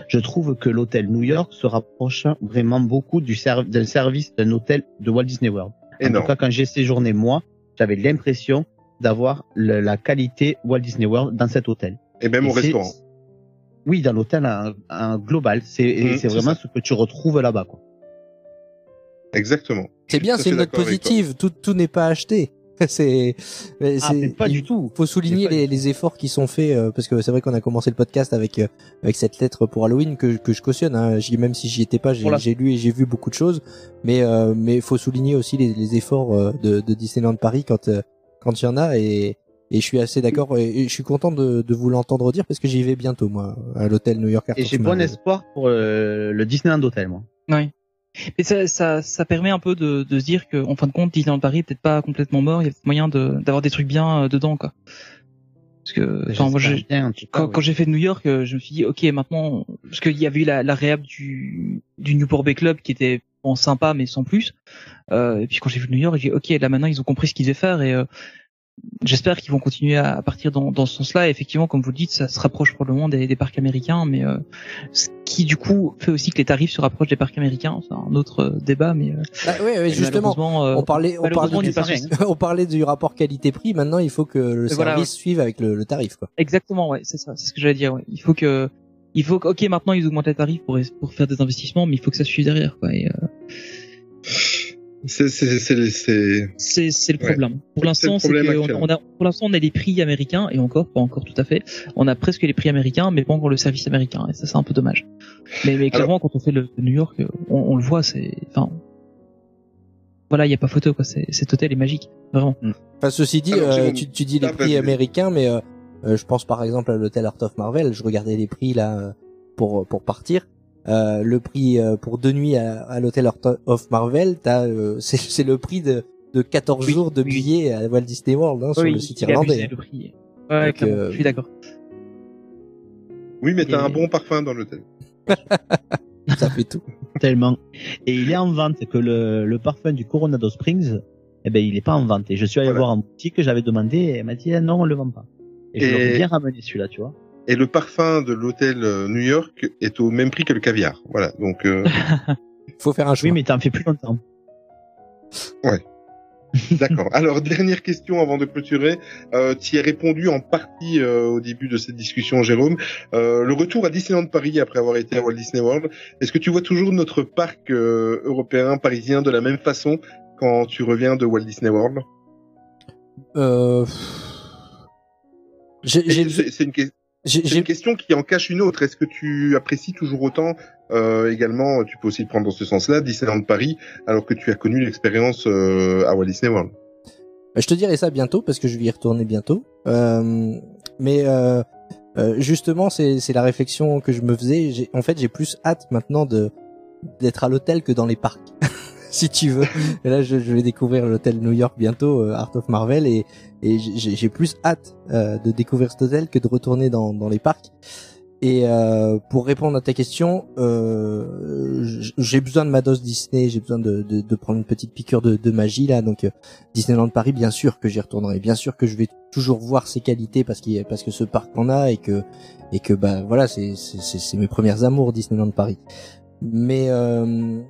je trouve que l'hôtel New York se rapproche vraiment beaucoup du d'un service d'un hôtel de Walt Disney World. En Énorme. tout cas, quand j'ai séjourné moi, j'avais l'impression d'avoir la qualité Walt Disney World dans cet hôtel. Et même au restaurant. Oui, dans l'hôtel en, en global, c'est c'est vraiment ça. ce que tu retrouves là-bas. Quoi. Exactement. C'est bien, à c'est une note positive. Tout, tout n'est pas acheté. c'est, Ah, pas il du tout. faut souligner les, les efforts qui sont faits euh, parce que c'est vrai qu'on a commencé le podcast avec euh, avec cette lettre pour Halloween que que je cautionne. Hein. J'y- même si j'y étais pas, j'ai Pour la- j'ai lu et j'ai vu beaucoup de choses. Mais euh, mais faut souligner aussi les, les efforts euh, de, de Disneyland Paris quand euh, quand il y en a et et je suis assez d'accord et, et je suis content de, de vous l'entendre dire parce que j'y vais bientôt moi à l'hôtel New York. Et j'ai bon espoir pour euh, le Disneyland Hotel, moi. Oui. Mais ça, ça, ça permet un peu de, de se dire que, en fin de compte, Disneyland Paris est peut-être pas complètement mort. Il y a peut-être moyen de d'avoir des trucs bien euh, dedans, quoi. Parce que, enfin, moi, bien, en tout cas, quand, oui. quand j'ai fait New York, euh, je me suis dit, ok, maintenant, parce qu'il y avait eu la, la réhab du, du Newport Bay Club qui était bon, sympa, mais sans plus. Euh, et puis quand j'ai vu New York, j'ai dit, ok, là maintenant, ils ont compris ce qu'ils devaient faire et euh, j'espère qu'ils vont continuer à, partir dans, dans ce sens-là. Effectivement, comme vous le dites, ça se rapproche probablement des, des parcs américains, mais euh, ce qui du coup fait aussi que les tarifs se rapprochent des parcs américains. C'est un autre euh, débat, mais euh, Bah, ouais, ouais, justement. euh, on parlait, on parlait, du, aussi. on parlait du rapport qualité-prix. Maintenant, il faut que le Et service voilà, ouais. suive avec le, le tarif, quoi. Exactement, ouais, c'est ça, c'est ce que j'allais dire. Ouais. Il faut que, il faut que, ok, maintenant ils augmentent les tarifs pour pour faire des investissements, mais il faut que ça suive derrière, quoi. Et, euh, C'est le Ouais. problème. Pour l'instant, on, a pour l'instant on a les prix américains et encore pas encore tout à fait. On a presque les prix américains, mais pas encore le service américain. Et ça c'est un peu dommage. Mais mais clairement quand on fait le New York, on, on le voit, c'est enfin voilà, il y a pas photo quoi. Cet hôtel est magique, vraiment. Enfin, ceci dit, Alors, euh, tu, tu dis les prix américains, mais euh, euh, je pense par exemple à l'hôtel Art of Marvel. Je regardais les prix là pour pour partir. Euh, le prix euh, pour deux nuits à, à l'hôtel of Marvel, t'as euh, c'est c'est le prix de de 14 Oui, jours de oui. billets à Walt Disney World hein, sur Oui, le site irlandais. le prix. Ouais, Donc, euh, je suis d'accord. Oui, mais t'as Et- un bon parfum dans l'hôtel. Ça fait tout. Tellement. Et il est en vente que le, le parfum du Coronado Springs, eh ben, il est pas en vente. Et je suis allé Voilà. voir en boutique, j'avais demandé, et elle m'a dit, ah non, on le vend pas. Et, je Et- leur ai bien ramené celui-là, tu vois. Et le parfum de l'hôtel euh, New York est au même prix que le caviar. Voilà, donc euh, Faut faire un choix. Oui, mais t'en fais plus longtemps. d'accord. Alors dernière question avant de clôturer. Euh, tu y as répondu en partie euh, au début de cette discussion, Jérôme. Euh, le retour à Disneyland Paris après avoir été à Walt Disney World. Est-ce que tu vois toujours notre parc euh, européen parisien de la même façon quand tu reviens de Walt Disney World? Euh... J'ai j'ai- C'est une, que- j'ai- c'est j'ai- une question qui en cache une autre. Est-ce que tu apprécies toujours autant euh, également Tu peux aussi le prendre dans ce sens-là, Disneyland Paris, alors que tu as connu l'expérience euh, à Walt Disney World? Je te dirai ça bientôt parce que je vais y retourner bientôt. Euh, mais euh, euh, justement, c'est la réflexion que je me faisais. En fait, j'ai plus hâte maintenant de d'être à l'hôtel que dans les parcs, si tu veux. Et là, je, je vais découvrir l'hôtel New York bientôt, euh, Art of Marvel, et, et j'ai plus hâte euh, de découvrir cet hôtel que de retourner dans, dans les parcs. Et euh, pour répondre à ta question, euh, j'ai besoin de ma dose Disney, j'ai besoin de, de, de prendre une petite piqûre de, de magie là. Donc euh, Disneyland Paris, bien sûr que j'y retournerai, bien sûr que je vais toujours voir ses qualités parce qu'il parce que ce parc en a et que et que bah voilà c'est mes premières amours Disneyland Paris. Mais euh,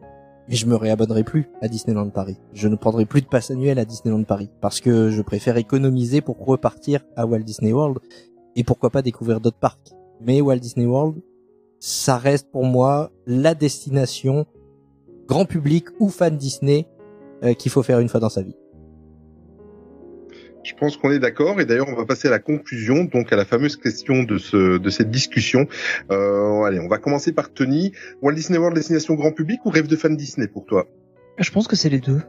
mais je me réabonnerai plus à Disneyland Paris. Je ne prendrai plus de passe annuel à Disneyland Paris parce que je préfère économiser pour repartir à Walt Disney World et pourquoi pas découvrir d'autres parcs. Mais Walt Disney World, ça reste pour moi la destination grand public ou fan Disney euh, qu'il faut faire une fois dans sa vie. Je pense qu'on est d'accord et d'ailleurs on va passer à la conclusion, donc à la fameuse question de ce de cette discussion. Euh, allez, on va commencer par Tony. Walt Disney World destination grand public ou rêve de fan Disney pour toi? Je pense que c'est les deux.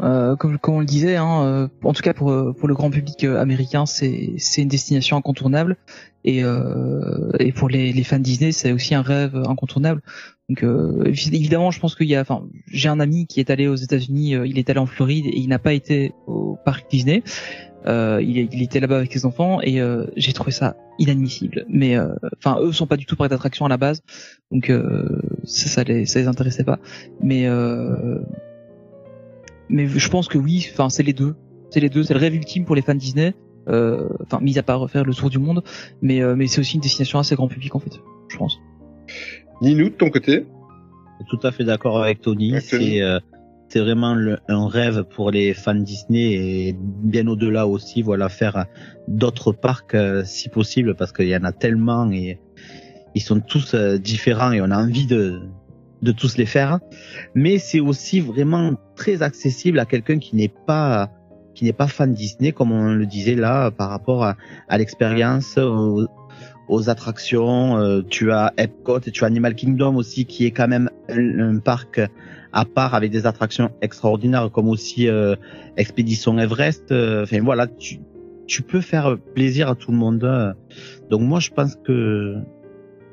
Euh, comme, comme on le disait, hein, euh, en tout cas pour, euh, pour le grand public euh, américain, c'est c'est une destination incontournable et, euh, et pour les, les fans Disney, c'est aussi un rêve incontournable. Donc euh, évidemment, je pense qu'il y a, enfin, j'ai un ami qui est allé aux États-Unis, euh, il est allé en Floride et il n'a pas été au parc Disney. Euh, il, est- il était là-bas avec ses enfants et euh, j'ai trouvé ça inadmissible. Mais euh, enfin, eux sont pas du tout parcs d'attraction à la base, donc euh, ça, ça les, ça les intéressait pas. Mais euh, mais je pense que oui, enfin c'est les deux, c'est les deux, c'est le rêve ultime pour les fans Disney. euh, Enfin, mis à part refaire le tour du monde, mais euh, mais c'est aussi une destination assez grand public en fait, je pense. Ninou de ton côté? Tout à fait d'accord avec Tony. C'est euh, c'est vraiment le- un rêve pour les fans Disney et bien au-delà aussi, voilà, faire d'autres parcs euh, si possible parce qu'il y en a tellement et ils sont tous euh, différents et on a envie de de tous les faire. Mais c'est aussi vraiment très accessible à quelqu'un qui n'est pas qui n'est pas fan Disney, comme on le disait là, par rapport à, à l'expérience, aux, aux attractions. Euh, tu as Epcot et tu as Animal Kingdom aussi, qui est quand même un, un parc à part avec des attractions extraordinaires, comme aussi euh, Expédition Everest. Euh, Enfin voilà, tu, tu peux faire plaisir à tout le monde. euh. Donc moi, je pense que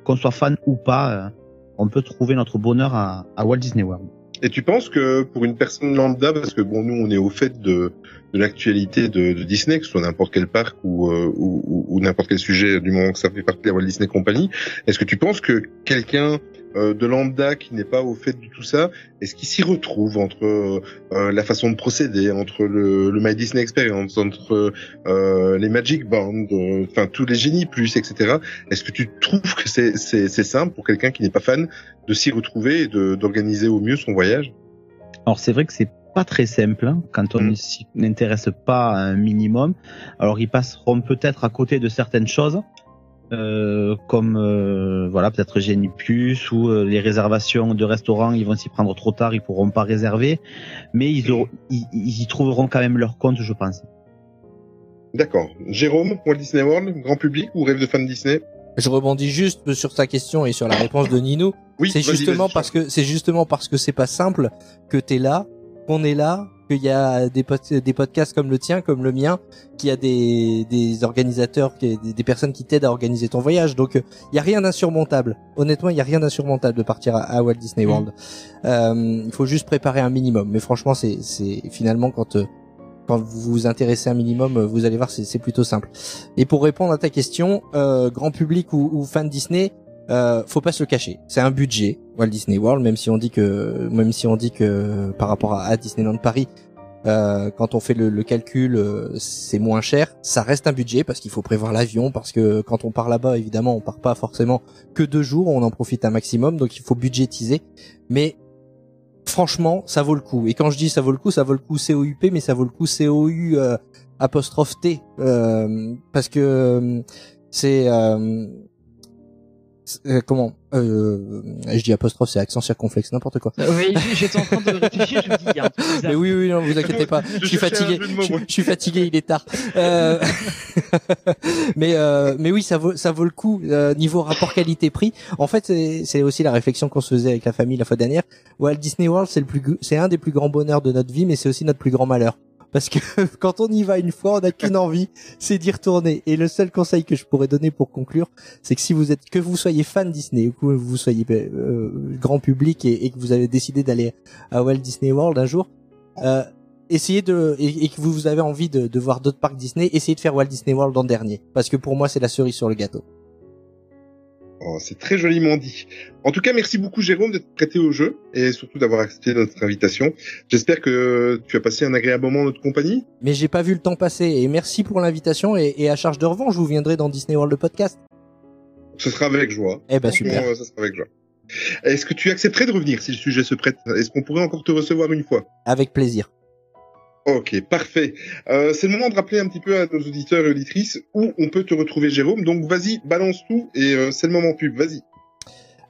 qu'on soit fan ou pas, euh, on peut trouver notre bonheur à, à Walt Disney World. Et tu penses que pour une personne lambda, parce que bon, nous on est au fait de, de l'actualité de, de Disney, que ce soit n'importe quel parc ou, euh, ou, ou- ou n'importe quel sujet, du moment que ça fait partie de la Walt Disney Company, est-ce que tu penses que quelqu'un euh, de lambda qui n'est pas au fait de tout ça, est-ce qu'il s'y retrouve entre euh, la façon de procéder, entre le, le My Disney Experience, entre euh, les Magic Band, euh, enfin tous les génies plus, etc. Est-ce que tu trouves que c'est c'est c'est simple pour quelqu'un qui n'est pas fan de s'y retrouver et de d'organiser au mieux son voyage? Alors c'est vrai que c'est pas très simple hein, quand on Mm. ne s'y n'intéresse pas un minimum. Alors ils passeront peut-être à côté de certaines choses, euh, comme euh, voilà peut-être Plus ou euh, les réservations de restaurants, ils vont s'y prendre trop tard, ils pourront pas réserver, mais ils, auront- ils, ils y trouveront quand même leur compte, je pense. D'accord. Jérôme, Walt Disney World, grand public ou rêve de fan Disney? Je rebondis juste sur ta question et sur la réponse de Ninou. Oui, c'est justement vas-y. parce que c'est justement parce que c'est pas simple que t'es là, qu'on est là, qu'il y a des, des podcasts comme le tien, comme le mien, qu'il y a des, des organisateurs, des, personnes qui t'aident à organiser ton voyage. Donc il y a rien d'insurmontable. Honnêtement, il y a rien d'insurmontable de partir à, Walt Disney World. Euh, Il faut juste préparer un minimum. Mais franchement, c'est finalement quand euh, quand vous vous intéressez un minimum, euh, vous allez voir, c'est plutôt simple. Et pour répondre à ta question, euh, grand public ou, ou fan Disney, euh, faut pas se le cacher. C'est un budget Walt Disney World, même si on dit que, même si on dit que par rapport à, Disneyland Paris, euh, quand on fait le, le calcul, euh, c'est moins cher. Ça reste un budget parce qu'il faut prévoir l'avion, parce que quand on part là-bas, évidemment, on part pas forcément que deux jours, on en profite un maximum, donc il faut budgétiser. Mais franchement, ça vaut le coup. Et quand je dis ça vaut le coup, ça vaut le coup COUP, mais ça vaut le coup COU euh, apostrophe T, euh, parce que euh, c'est euh, comment euh, Je dis apostrophe, c'est accent circonflexe, n'importe quoi. Euh, Oui, j'étais en train de réfléchir, je me dis, il y a un truc bizarre. Mais oui, oui, non, vous inquiétez pas. Je Je suis fatigué. Je, suis fatigué, il est tard. Euh, mais euh, mais oui, ça vaut ça vaut le coup euh, niveau rapport qualité-prix. En fait, c'est c'est aussi la réflexion qu'on se faisait avec la famille la fois dernière. Walt Disney World, c'est le plus c'est un des plus grands bonheurs de notre vie, mais c'est aussi notre plus grand malheur. Parce que quand on y va une fois, on n'a qu'une envie, c'est d'y retourner. Et le seul conseil que je pourrais donner pour conclure, c'est que si vous êtes, que vous soyez fan Disney ou que vous soyez euh, grand public et, que vous avez décidé d'aller à Walt Disney World un jour, euh, essayez de et, que vous, vous avez envie de, de voir d'autres parcs Disney, essayez de faire Walt Disney World en dernier, parce que pour moi c'est la cerise sur le gâteau. Oh, c'est très joliment dit. En tout cas, merci beaucoup Jérôme d'être prêté au jeu et surtout d'avoir accepté notre invitation. J'espère que tu as passé un agréable moment en notre compagnie. Mais j'ai pas vu le temps passer et merci pour l'invitation et, et à charge de revanche, vous viendrez dans Disney World le podcast. Ce sera avec joie. Eh ben super. euh, Ça sera avec joie. Est-ce que tu accepterais de revenir si le sujet se prête? Est-ce qu'on pourrait encore te recevoir une fois? Avec plaisir. Ok, parfait. Euh, c'est le moment de rappeler un petit peu à nos auditeurs et auditrices où on peut te retrouver, Jérôme. Donc vas-y, balance tout et euh, c'est le moment pub. Vas-y.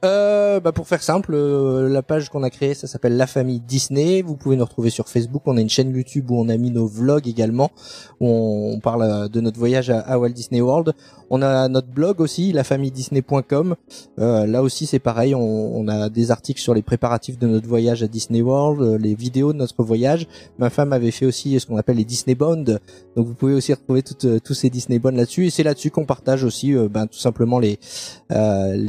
Euh, bah pour faire simple, euh, la page qu'on a créée, ça s'appelle La Famille Disney. Vous pouvez nous retrouver sur Facebook. On a une chaîne YouTube où on a mis nos vlogs également. Où on, parle euh, de notre voyage à Walt Disney World. On a notre blog aussi, lafamilledisney.com. Euh, là aussi, c'est pareil. On, a des articles sur les préparatifs de notre voyage à Disney World, euh, les vidéos de notre voyage. Ma femme avait fait aussi ce qu'on appelle les Disney Bonds. Donc vous pouvez aussi retrouver euh, tous ces Disney Bonds là-dessus. Et c'est là-dessus qu'on partage aussi, euh, ben, tout simplement les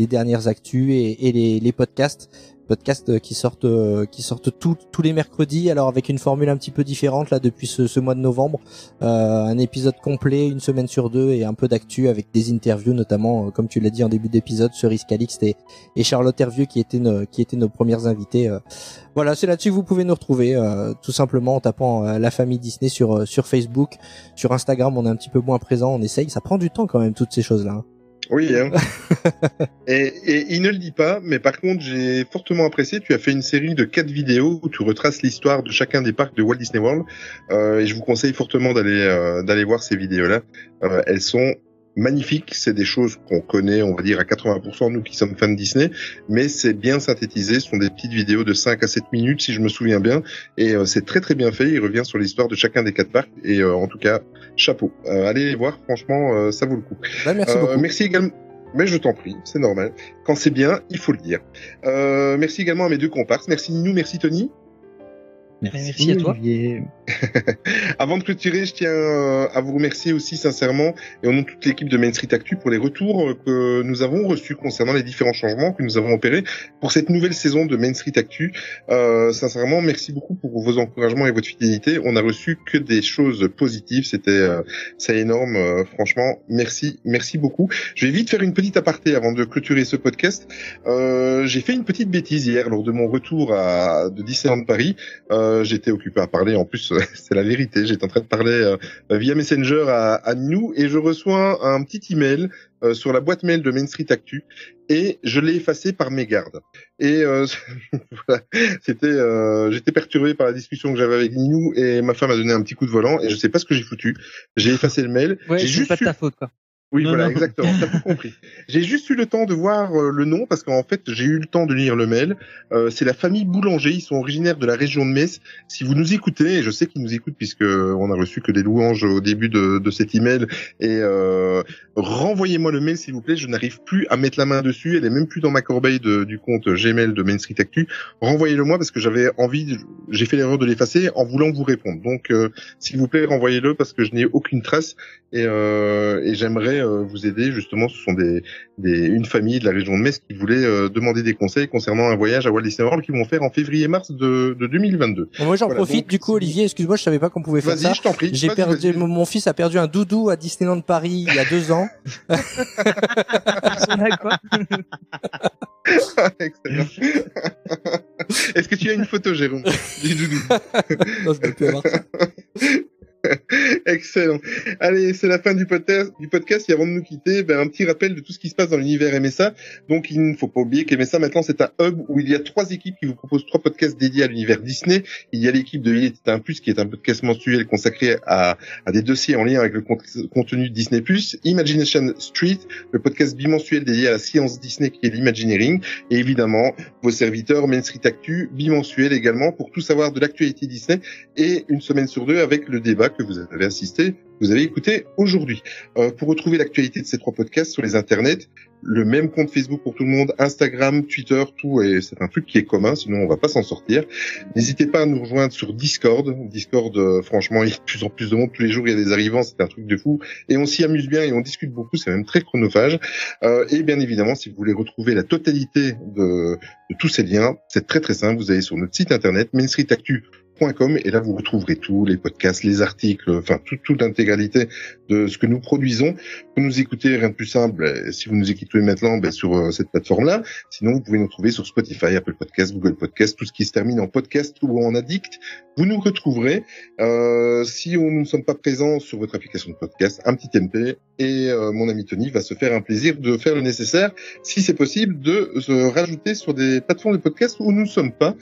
dernières actus et, les podcasts podcasts euh, qui sortent euh, qui sortent tous tous les mercredis. Alors avec une formule un petit peu différente là depuis ce, ce mois de novembre. Euh, un épisode complet une semaine sur deux et un peu d'actu avec des interviews notamment euh, comme tu l'as dit en début d'épisode Cerise Calixte et, et Charlotte Hervieux qui étaient nos, qui étaient nos premières invités euh. voilà c'est là-dessus que vous pouvez nous retrouver euh, tout simplement en tapant la famille Disney sur sur Facebook. Sur Instagram on est un petit peu moins présent on essaye. Ça prend du temps quand même toutes ces choses là Oui, hein. et, et il ne le dit pas, mais par contre, j'ai fortement apprécié. Tu as fait une série de quatre vidéos où tu retraces l'histoire de chacun des parcs de Walt Disney World. Euh, et je vous conseille fortement d'aller euh, d'aller voir ces vidéos-là. Euh, elles sont magnifiques. C'est des choses qu'on connaît, on va dire, à 80% nous qui sommes fans de Disney. Mais c'est bien synthétisé. Ce sont des petites vidéos de 5 à 7 minutes, si je me souviens bien. Et euh, c'est très très bien fait. Il revient sur l'histoire de chacun des quatre parcs. Et euh, en tout cas, chapeau. Euh, allez les voir. Franchement, euh, ça vaut le coup. Bah, merci Euh, beaucoup Merci également. Mais je t'en prie, c'est normal. Quand c'est bien, il faut le dire. Euh, merci également à mes deux comparses. Merci Ninou, merci Tony. Merci à toi. Avant de clôturer, je tiens euh, à vous remercier aussi sincèrement et au nom de toute l'équipe de Main Street Actu pour les retours euh, que nous avons reçus concernant les différents changements que nous avons opérés pour cette nouvelle saison de Main Street Actu. Euh, sincèrement, merci beaucoup pour vos encouragements et votre fidélité. On a reçu que des choses positives. C'était euh, c'est énorme. euh, franchement, merci, merci beaucoup. Je vais vite faire une petite aparté avant de clôturer ce podcast. Euh, J'ai fait une petite bêtise hier lors de mon retour à, de Disneyland Paris. Euh, J'étais occupé à parler. En plus, c'est la vérité. J'étais en train de parler euh, via Messenger à, à nous et je reçois un petit email euh, sur la boîte mail de Main Street Actu et je l'ai effacé par mégarde. Et euh, voilà, c'était, euh, j'étais perturbé par la discussion que j'avais avec Ninou et ma femme a donné un petit coup de volant et je sais pas ce que j'ai foutu. J'ai effacé le mail. Ouais, j'ai c'est juste pas de ta faute, quoi. Oui, Non, voilà, non. exactement, t'as tout compris. J'ai juste eu le temps de voir euh, le nom parce qu'en fait, j'ai eu le temps de lire le mail. Euh, c'est la famille Boulanger, ils sont originaires de la région de Metz. Si vous nous écoutez, et je sais qu'ils nous écoutent puisque on a reçu que des louanges au début de, de cet email, et euh, renvoyez-moi le mail s'il vous plaît. Je n'arrive plus à mettre la main dessus. Elle est même plus dans ma corbeille de- du compte Gmail de Main Street Actu. Renvoyez-le moi parce que j'avais envie, j'ai fait l'erreur de l'effacer en voulant vous répondre. Donc, euh, s'il vous plaît, renvoyez-le parce que je n'ai aucune trace et, euh, et j'aimerais euh, vous aider. Justement, ce sont des, des une famille de la région de Metz qui voulait euh, demander des conseils concernant un voyage à Walt Disney World qu'ils vont faire en février-mars de, de 2022. Bon, moi j'en Voilà, profite donc, du coup Olivier, excuse-moi, je savais pas qu'on pouvait faire ça. Vas-y, je t'en prie. J'ai perdu mon, fils a perdu un doudou à Disneyland Paris il y a deux ans. Excellent. Est-ce que tu as une photo, Jérôme, du doudou? Non, je peux plus avoir ça. Excellent. Allez, c'est la fin du podcast. Et avant de nous quitter, ben, un petit rappel de tout ce qui se passe dans l'univers MSA. Donc, il ne faut pas oublier qu'MSA maintenant c'est un hub où il y a trois équipes qui vous proposent trois podcasts dédiés à l'univers Disney. Il y a l'équipe de Il était un plus qui est un podcast mensuel consacré à, à des dossiers en lien avec le cont- contenu Disney Plus. Imagination Street, le podcast bimensuel dédié à la science Disney qui est l'Imagineering. Et évidemment, vos serviteurs Main Street Actu, bimensuel également pour tout savoir de l'actualité Disney et une semaine sur deux avec le débat que vous avez assisté, vous avez écouté aujourd'hui. Euh, pour retrouver l'actualité de ces trois podcasts sur les internets, le même compte Facebook pour tout le monde, Instagram, Twitter, tout, et c'est un truc qui est commun, sinon on va pas s'en sortir. N'hésitez pas à nous rejoindre sur Discord. Discord, euh, franchement, il y a de plus en plus de monde tous les jours, il y a des arrivants, c'est un truc de fou. Et on s'y amuse bien et on discute beaucoup, c'est même très chronophage. Euh, et bien évidemment, si vous voulez retrouver la totalité de, de tous ces liens, c'est très très simple. Vous allez sur notre site internet, mainstreetactu.com et là vous retrouverez tout, les podcasts, les articles, enfin tout- toute l'intégralité de ce que nous produisons. Vous nous écoutez, rien de plus simple, euh, si vous nous écoutez maintenant sur euh, cette plateforme-là. Sinon, vous pouvez nous trouver sur Spotify, Apple Podcast, Google Podcast, tout ce qui se termine en podcast ou en addict. Vous nous retrouverez. Euh, si on- nous ne sommes pas présents sur votre application de podcast, un petit MP et euh, mon ami Tony va se faire un plaisir de faire le nécessaire, si c'est possible, de se rajouter sur des plateformes de podcast où nous ne sommes pas.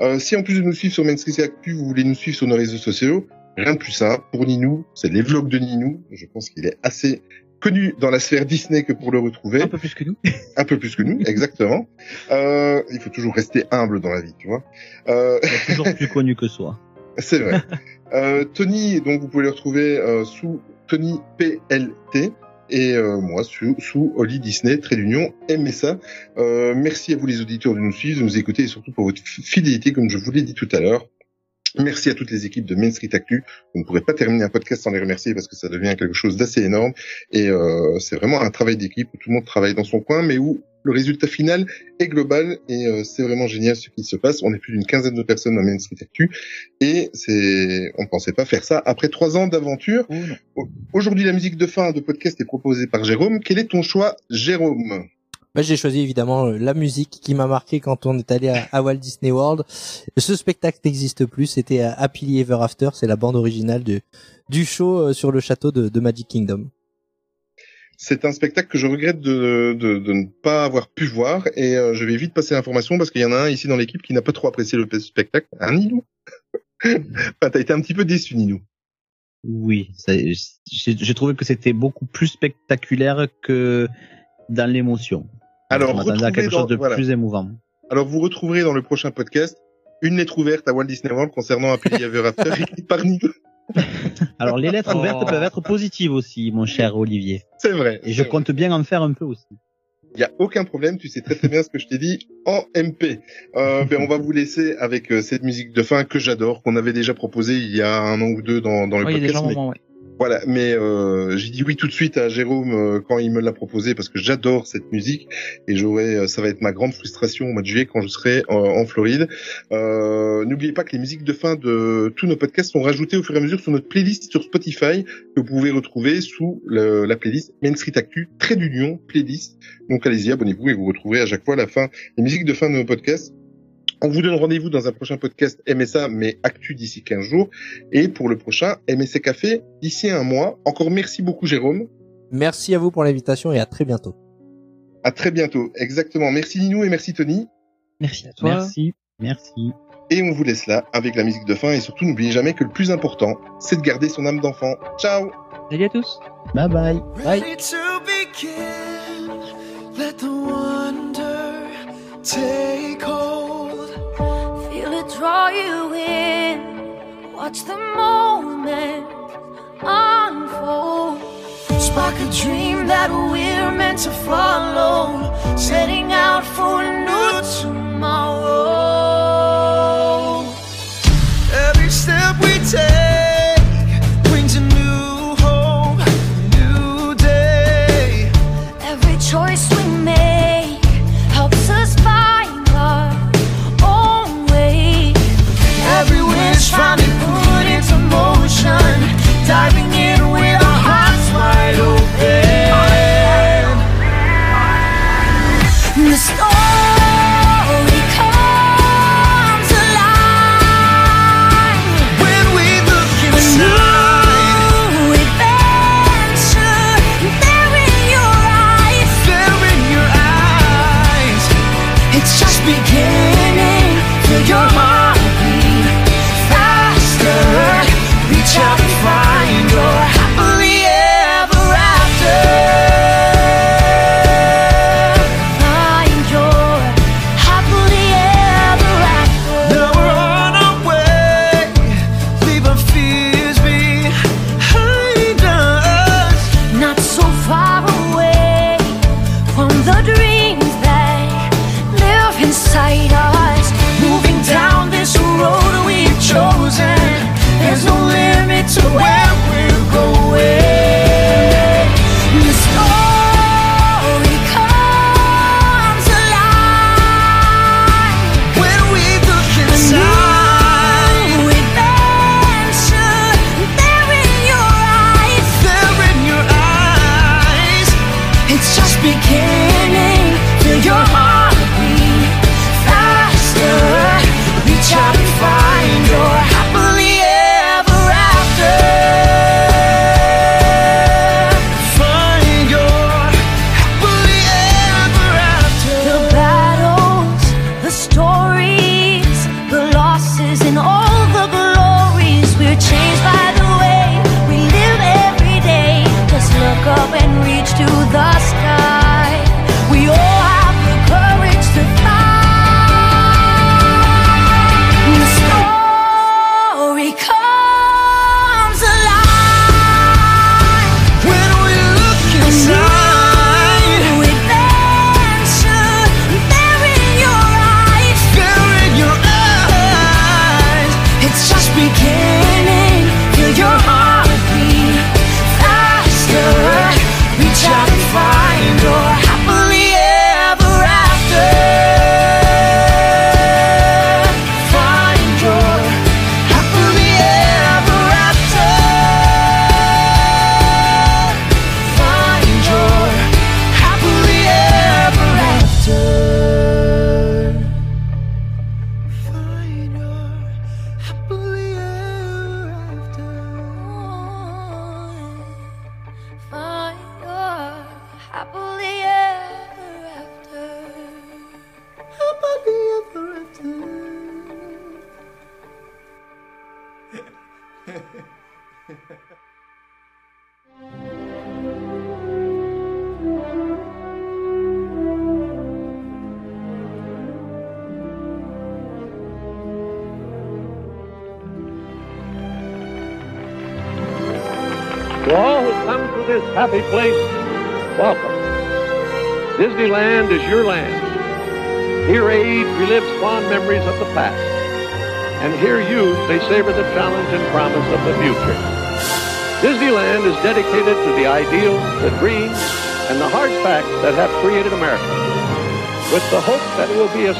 Euh, si en plus de nous suivre sur Main Street Actu, vous voulez nous suivre sur nos réseaux sociaux, rien de plus simple. Pour Ninou, c'est les vlogs de Ninou. Je pense qu'il est assez connu dans la sphère Disney que pour le retrouver. Un peu plus que nous. Un peu plus que nous, exactement. Euh, il faut toujours rester humble dans la vie, tu vois. Euh, Toujours plus connu que soi. c'est vrai. Euh, Tony, donc vous pouvez le retrouver euh, sous Tony PLT et euh, moi sous, sous Oli Disney, trait d'union, MSA. Euh, merci à vous les auditeurs de nous suivre, de nous écouter et surtout pour votre fi- fidélité, comme je vous l'ai dit tout à l'heure. Merci à toutes les équipes de Main Street Actu. On ne pourrait pas terminer un podcast sans les remercier parce que ça devient quelque chose d'assez énorme. Et euh, c'est vraiment un travail d'équipe où tout le monde travaille dans son coin, mais où le résultat final est global. Et euh, c'est vraiment génial ce qui se passe. On est plus d'une quinzaine de personnes dans Main Street Actu. Et c'est, on pensait pas faire ça après trois ans d'aventure. Au- Aujourd'hui, la musique de fin de podcast est proposée par Jérôme. Quel est ton choix, Jérôme? J'ai choisi évidemment euh, la musique qui m'a marqué quand on est allé à, à Walt Disney World. Ce spectacle n'existe plus, c'était à Happily Ever After, c'est la bande originale du, du show euh, sur le château de, de Magic Kingdom. C'est un spectacle que je regrette de, de, de ne pas avoir pu voir et euh, je vais vite passer l'information parce qu'il y en a un ici dans l'équipe qui n'a pas trop apprécié le spectacle. Un Ninou Enfin, t'as été un petit peu déçu, Ninou. Oui, j'ai trouvé que c'était beaucoup plus spectaculaire que dans l'émotion. Alors, à quelque chose dans- de voilà. plus émouvant. Alors, vous retrouverez dans le prochain podcast une lettre ouverte à Walt Disney World concernant Happily Ever After écrite par. Alors les lettres Oh. ouvertes peuvent être positives aussi, mon cher Olivier. C'est vrai. Et je vrai. compte bien en faire un peu aussi. Il y a aucun problème, tu sais très très bien ce que je t'ai dit en MP. Euh, ben, on va vous laisser avec euh, cette musique de fin que j'adore, qu'on avait déjà proposée il y a un an ou deux dans, dans le Ouais, il y a podcast. un mais- moment, ouais. Voilà, mais euh, j'ai dit oui tout de suite à Jérôme euh, quand il me l'a proposé parce que j'adore cette musique et j'aurais, euh, ça va être ma grande frustration au mois de juillet quand je serai en Floride. N'oubliez pas que les musiques de fin de tous nos podcasts sont rajoutées au fur et à mesure sur notre playlist sur Spotify que vous pouvez retrouver sous la playlist Main Street Actu, trait d'union, playlist. Donc allez-y, abonnez-vous et vous retrouverez à chaque fois la fin, les musiques de fin de nos podcasts. On vous donne rendez-vous dans un prochain podcast MSA, mais Actu d'ici 15 jours. Et pour le prochain, MSC Café d'ici un mois. Encore merci beaucoup, Jérôme. Merci à vous pour l'invitation et à très bientôt. À très bientôt, exactement. Merci Ninou et merci Tony. Merci à toi. Merci. Merci. Et on vous laisse là avec la musique de fin et surtout n'oubliez jamais que le plus important, c'est de garder son âme d'enfant. Ciao Salut à tous Bye bye draw you in. Watch the moment unfold. Spark a dream that we're meant to follow. Setting out for a new tomorrow.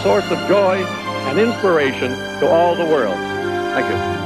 source of joy and inspiration to all the world. Thank you.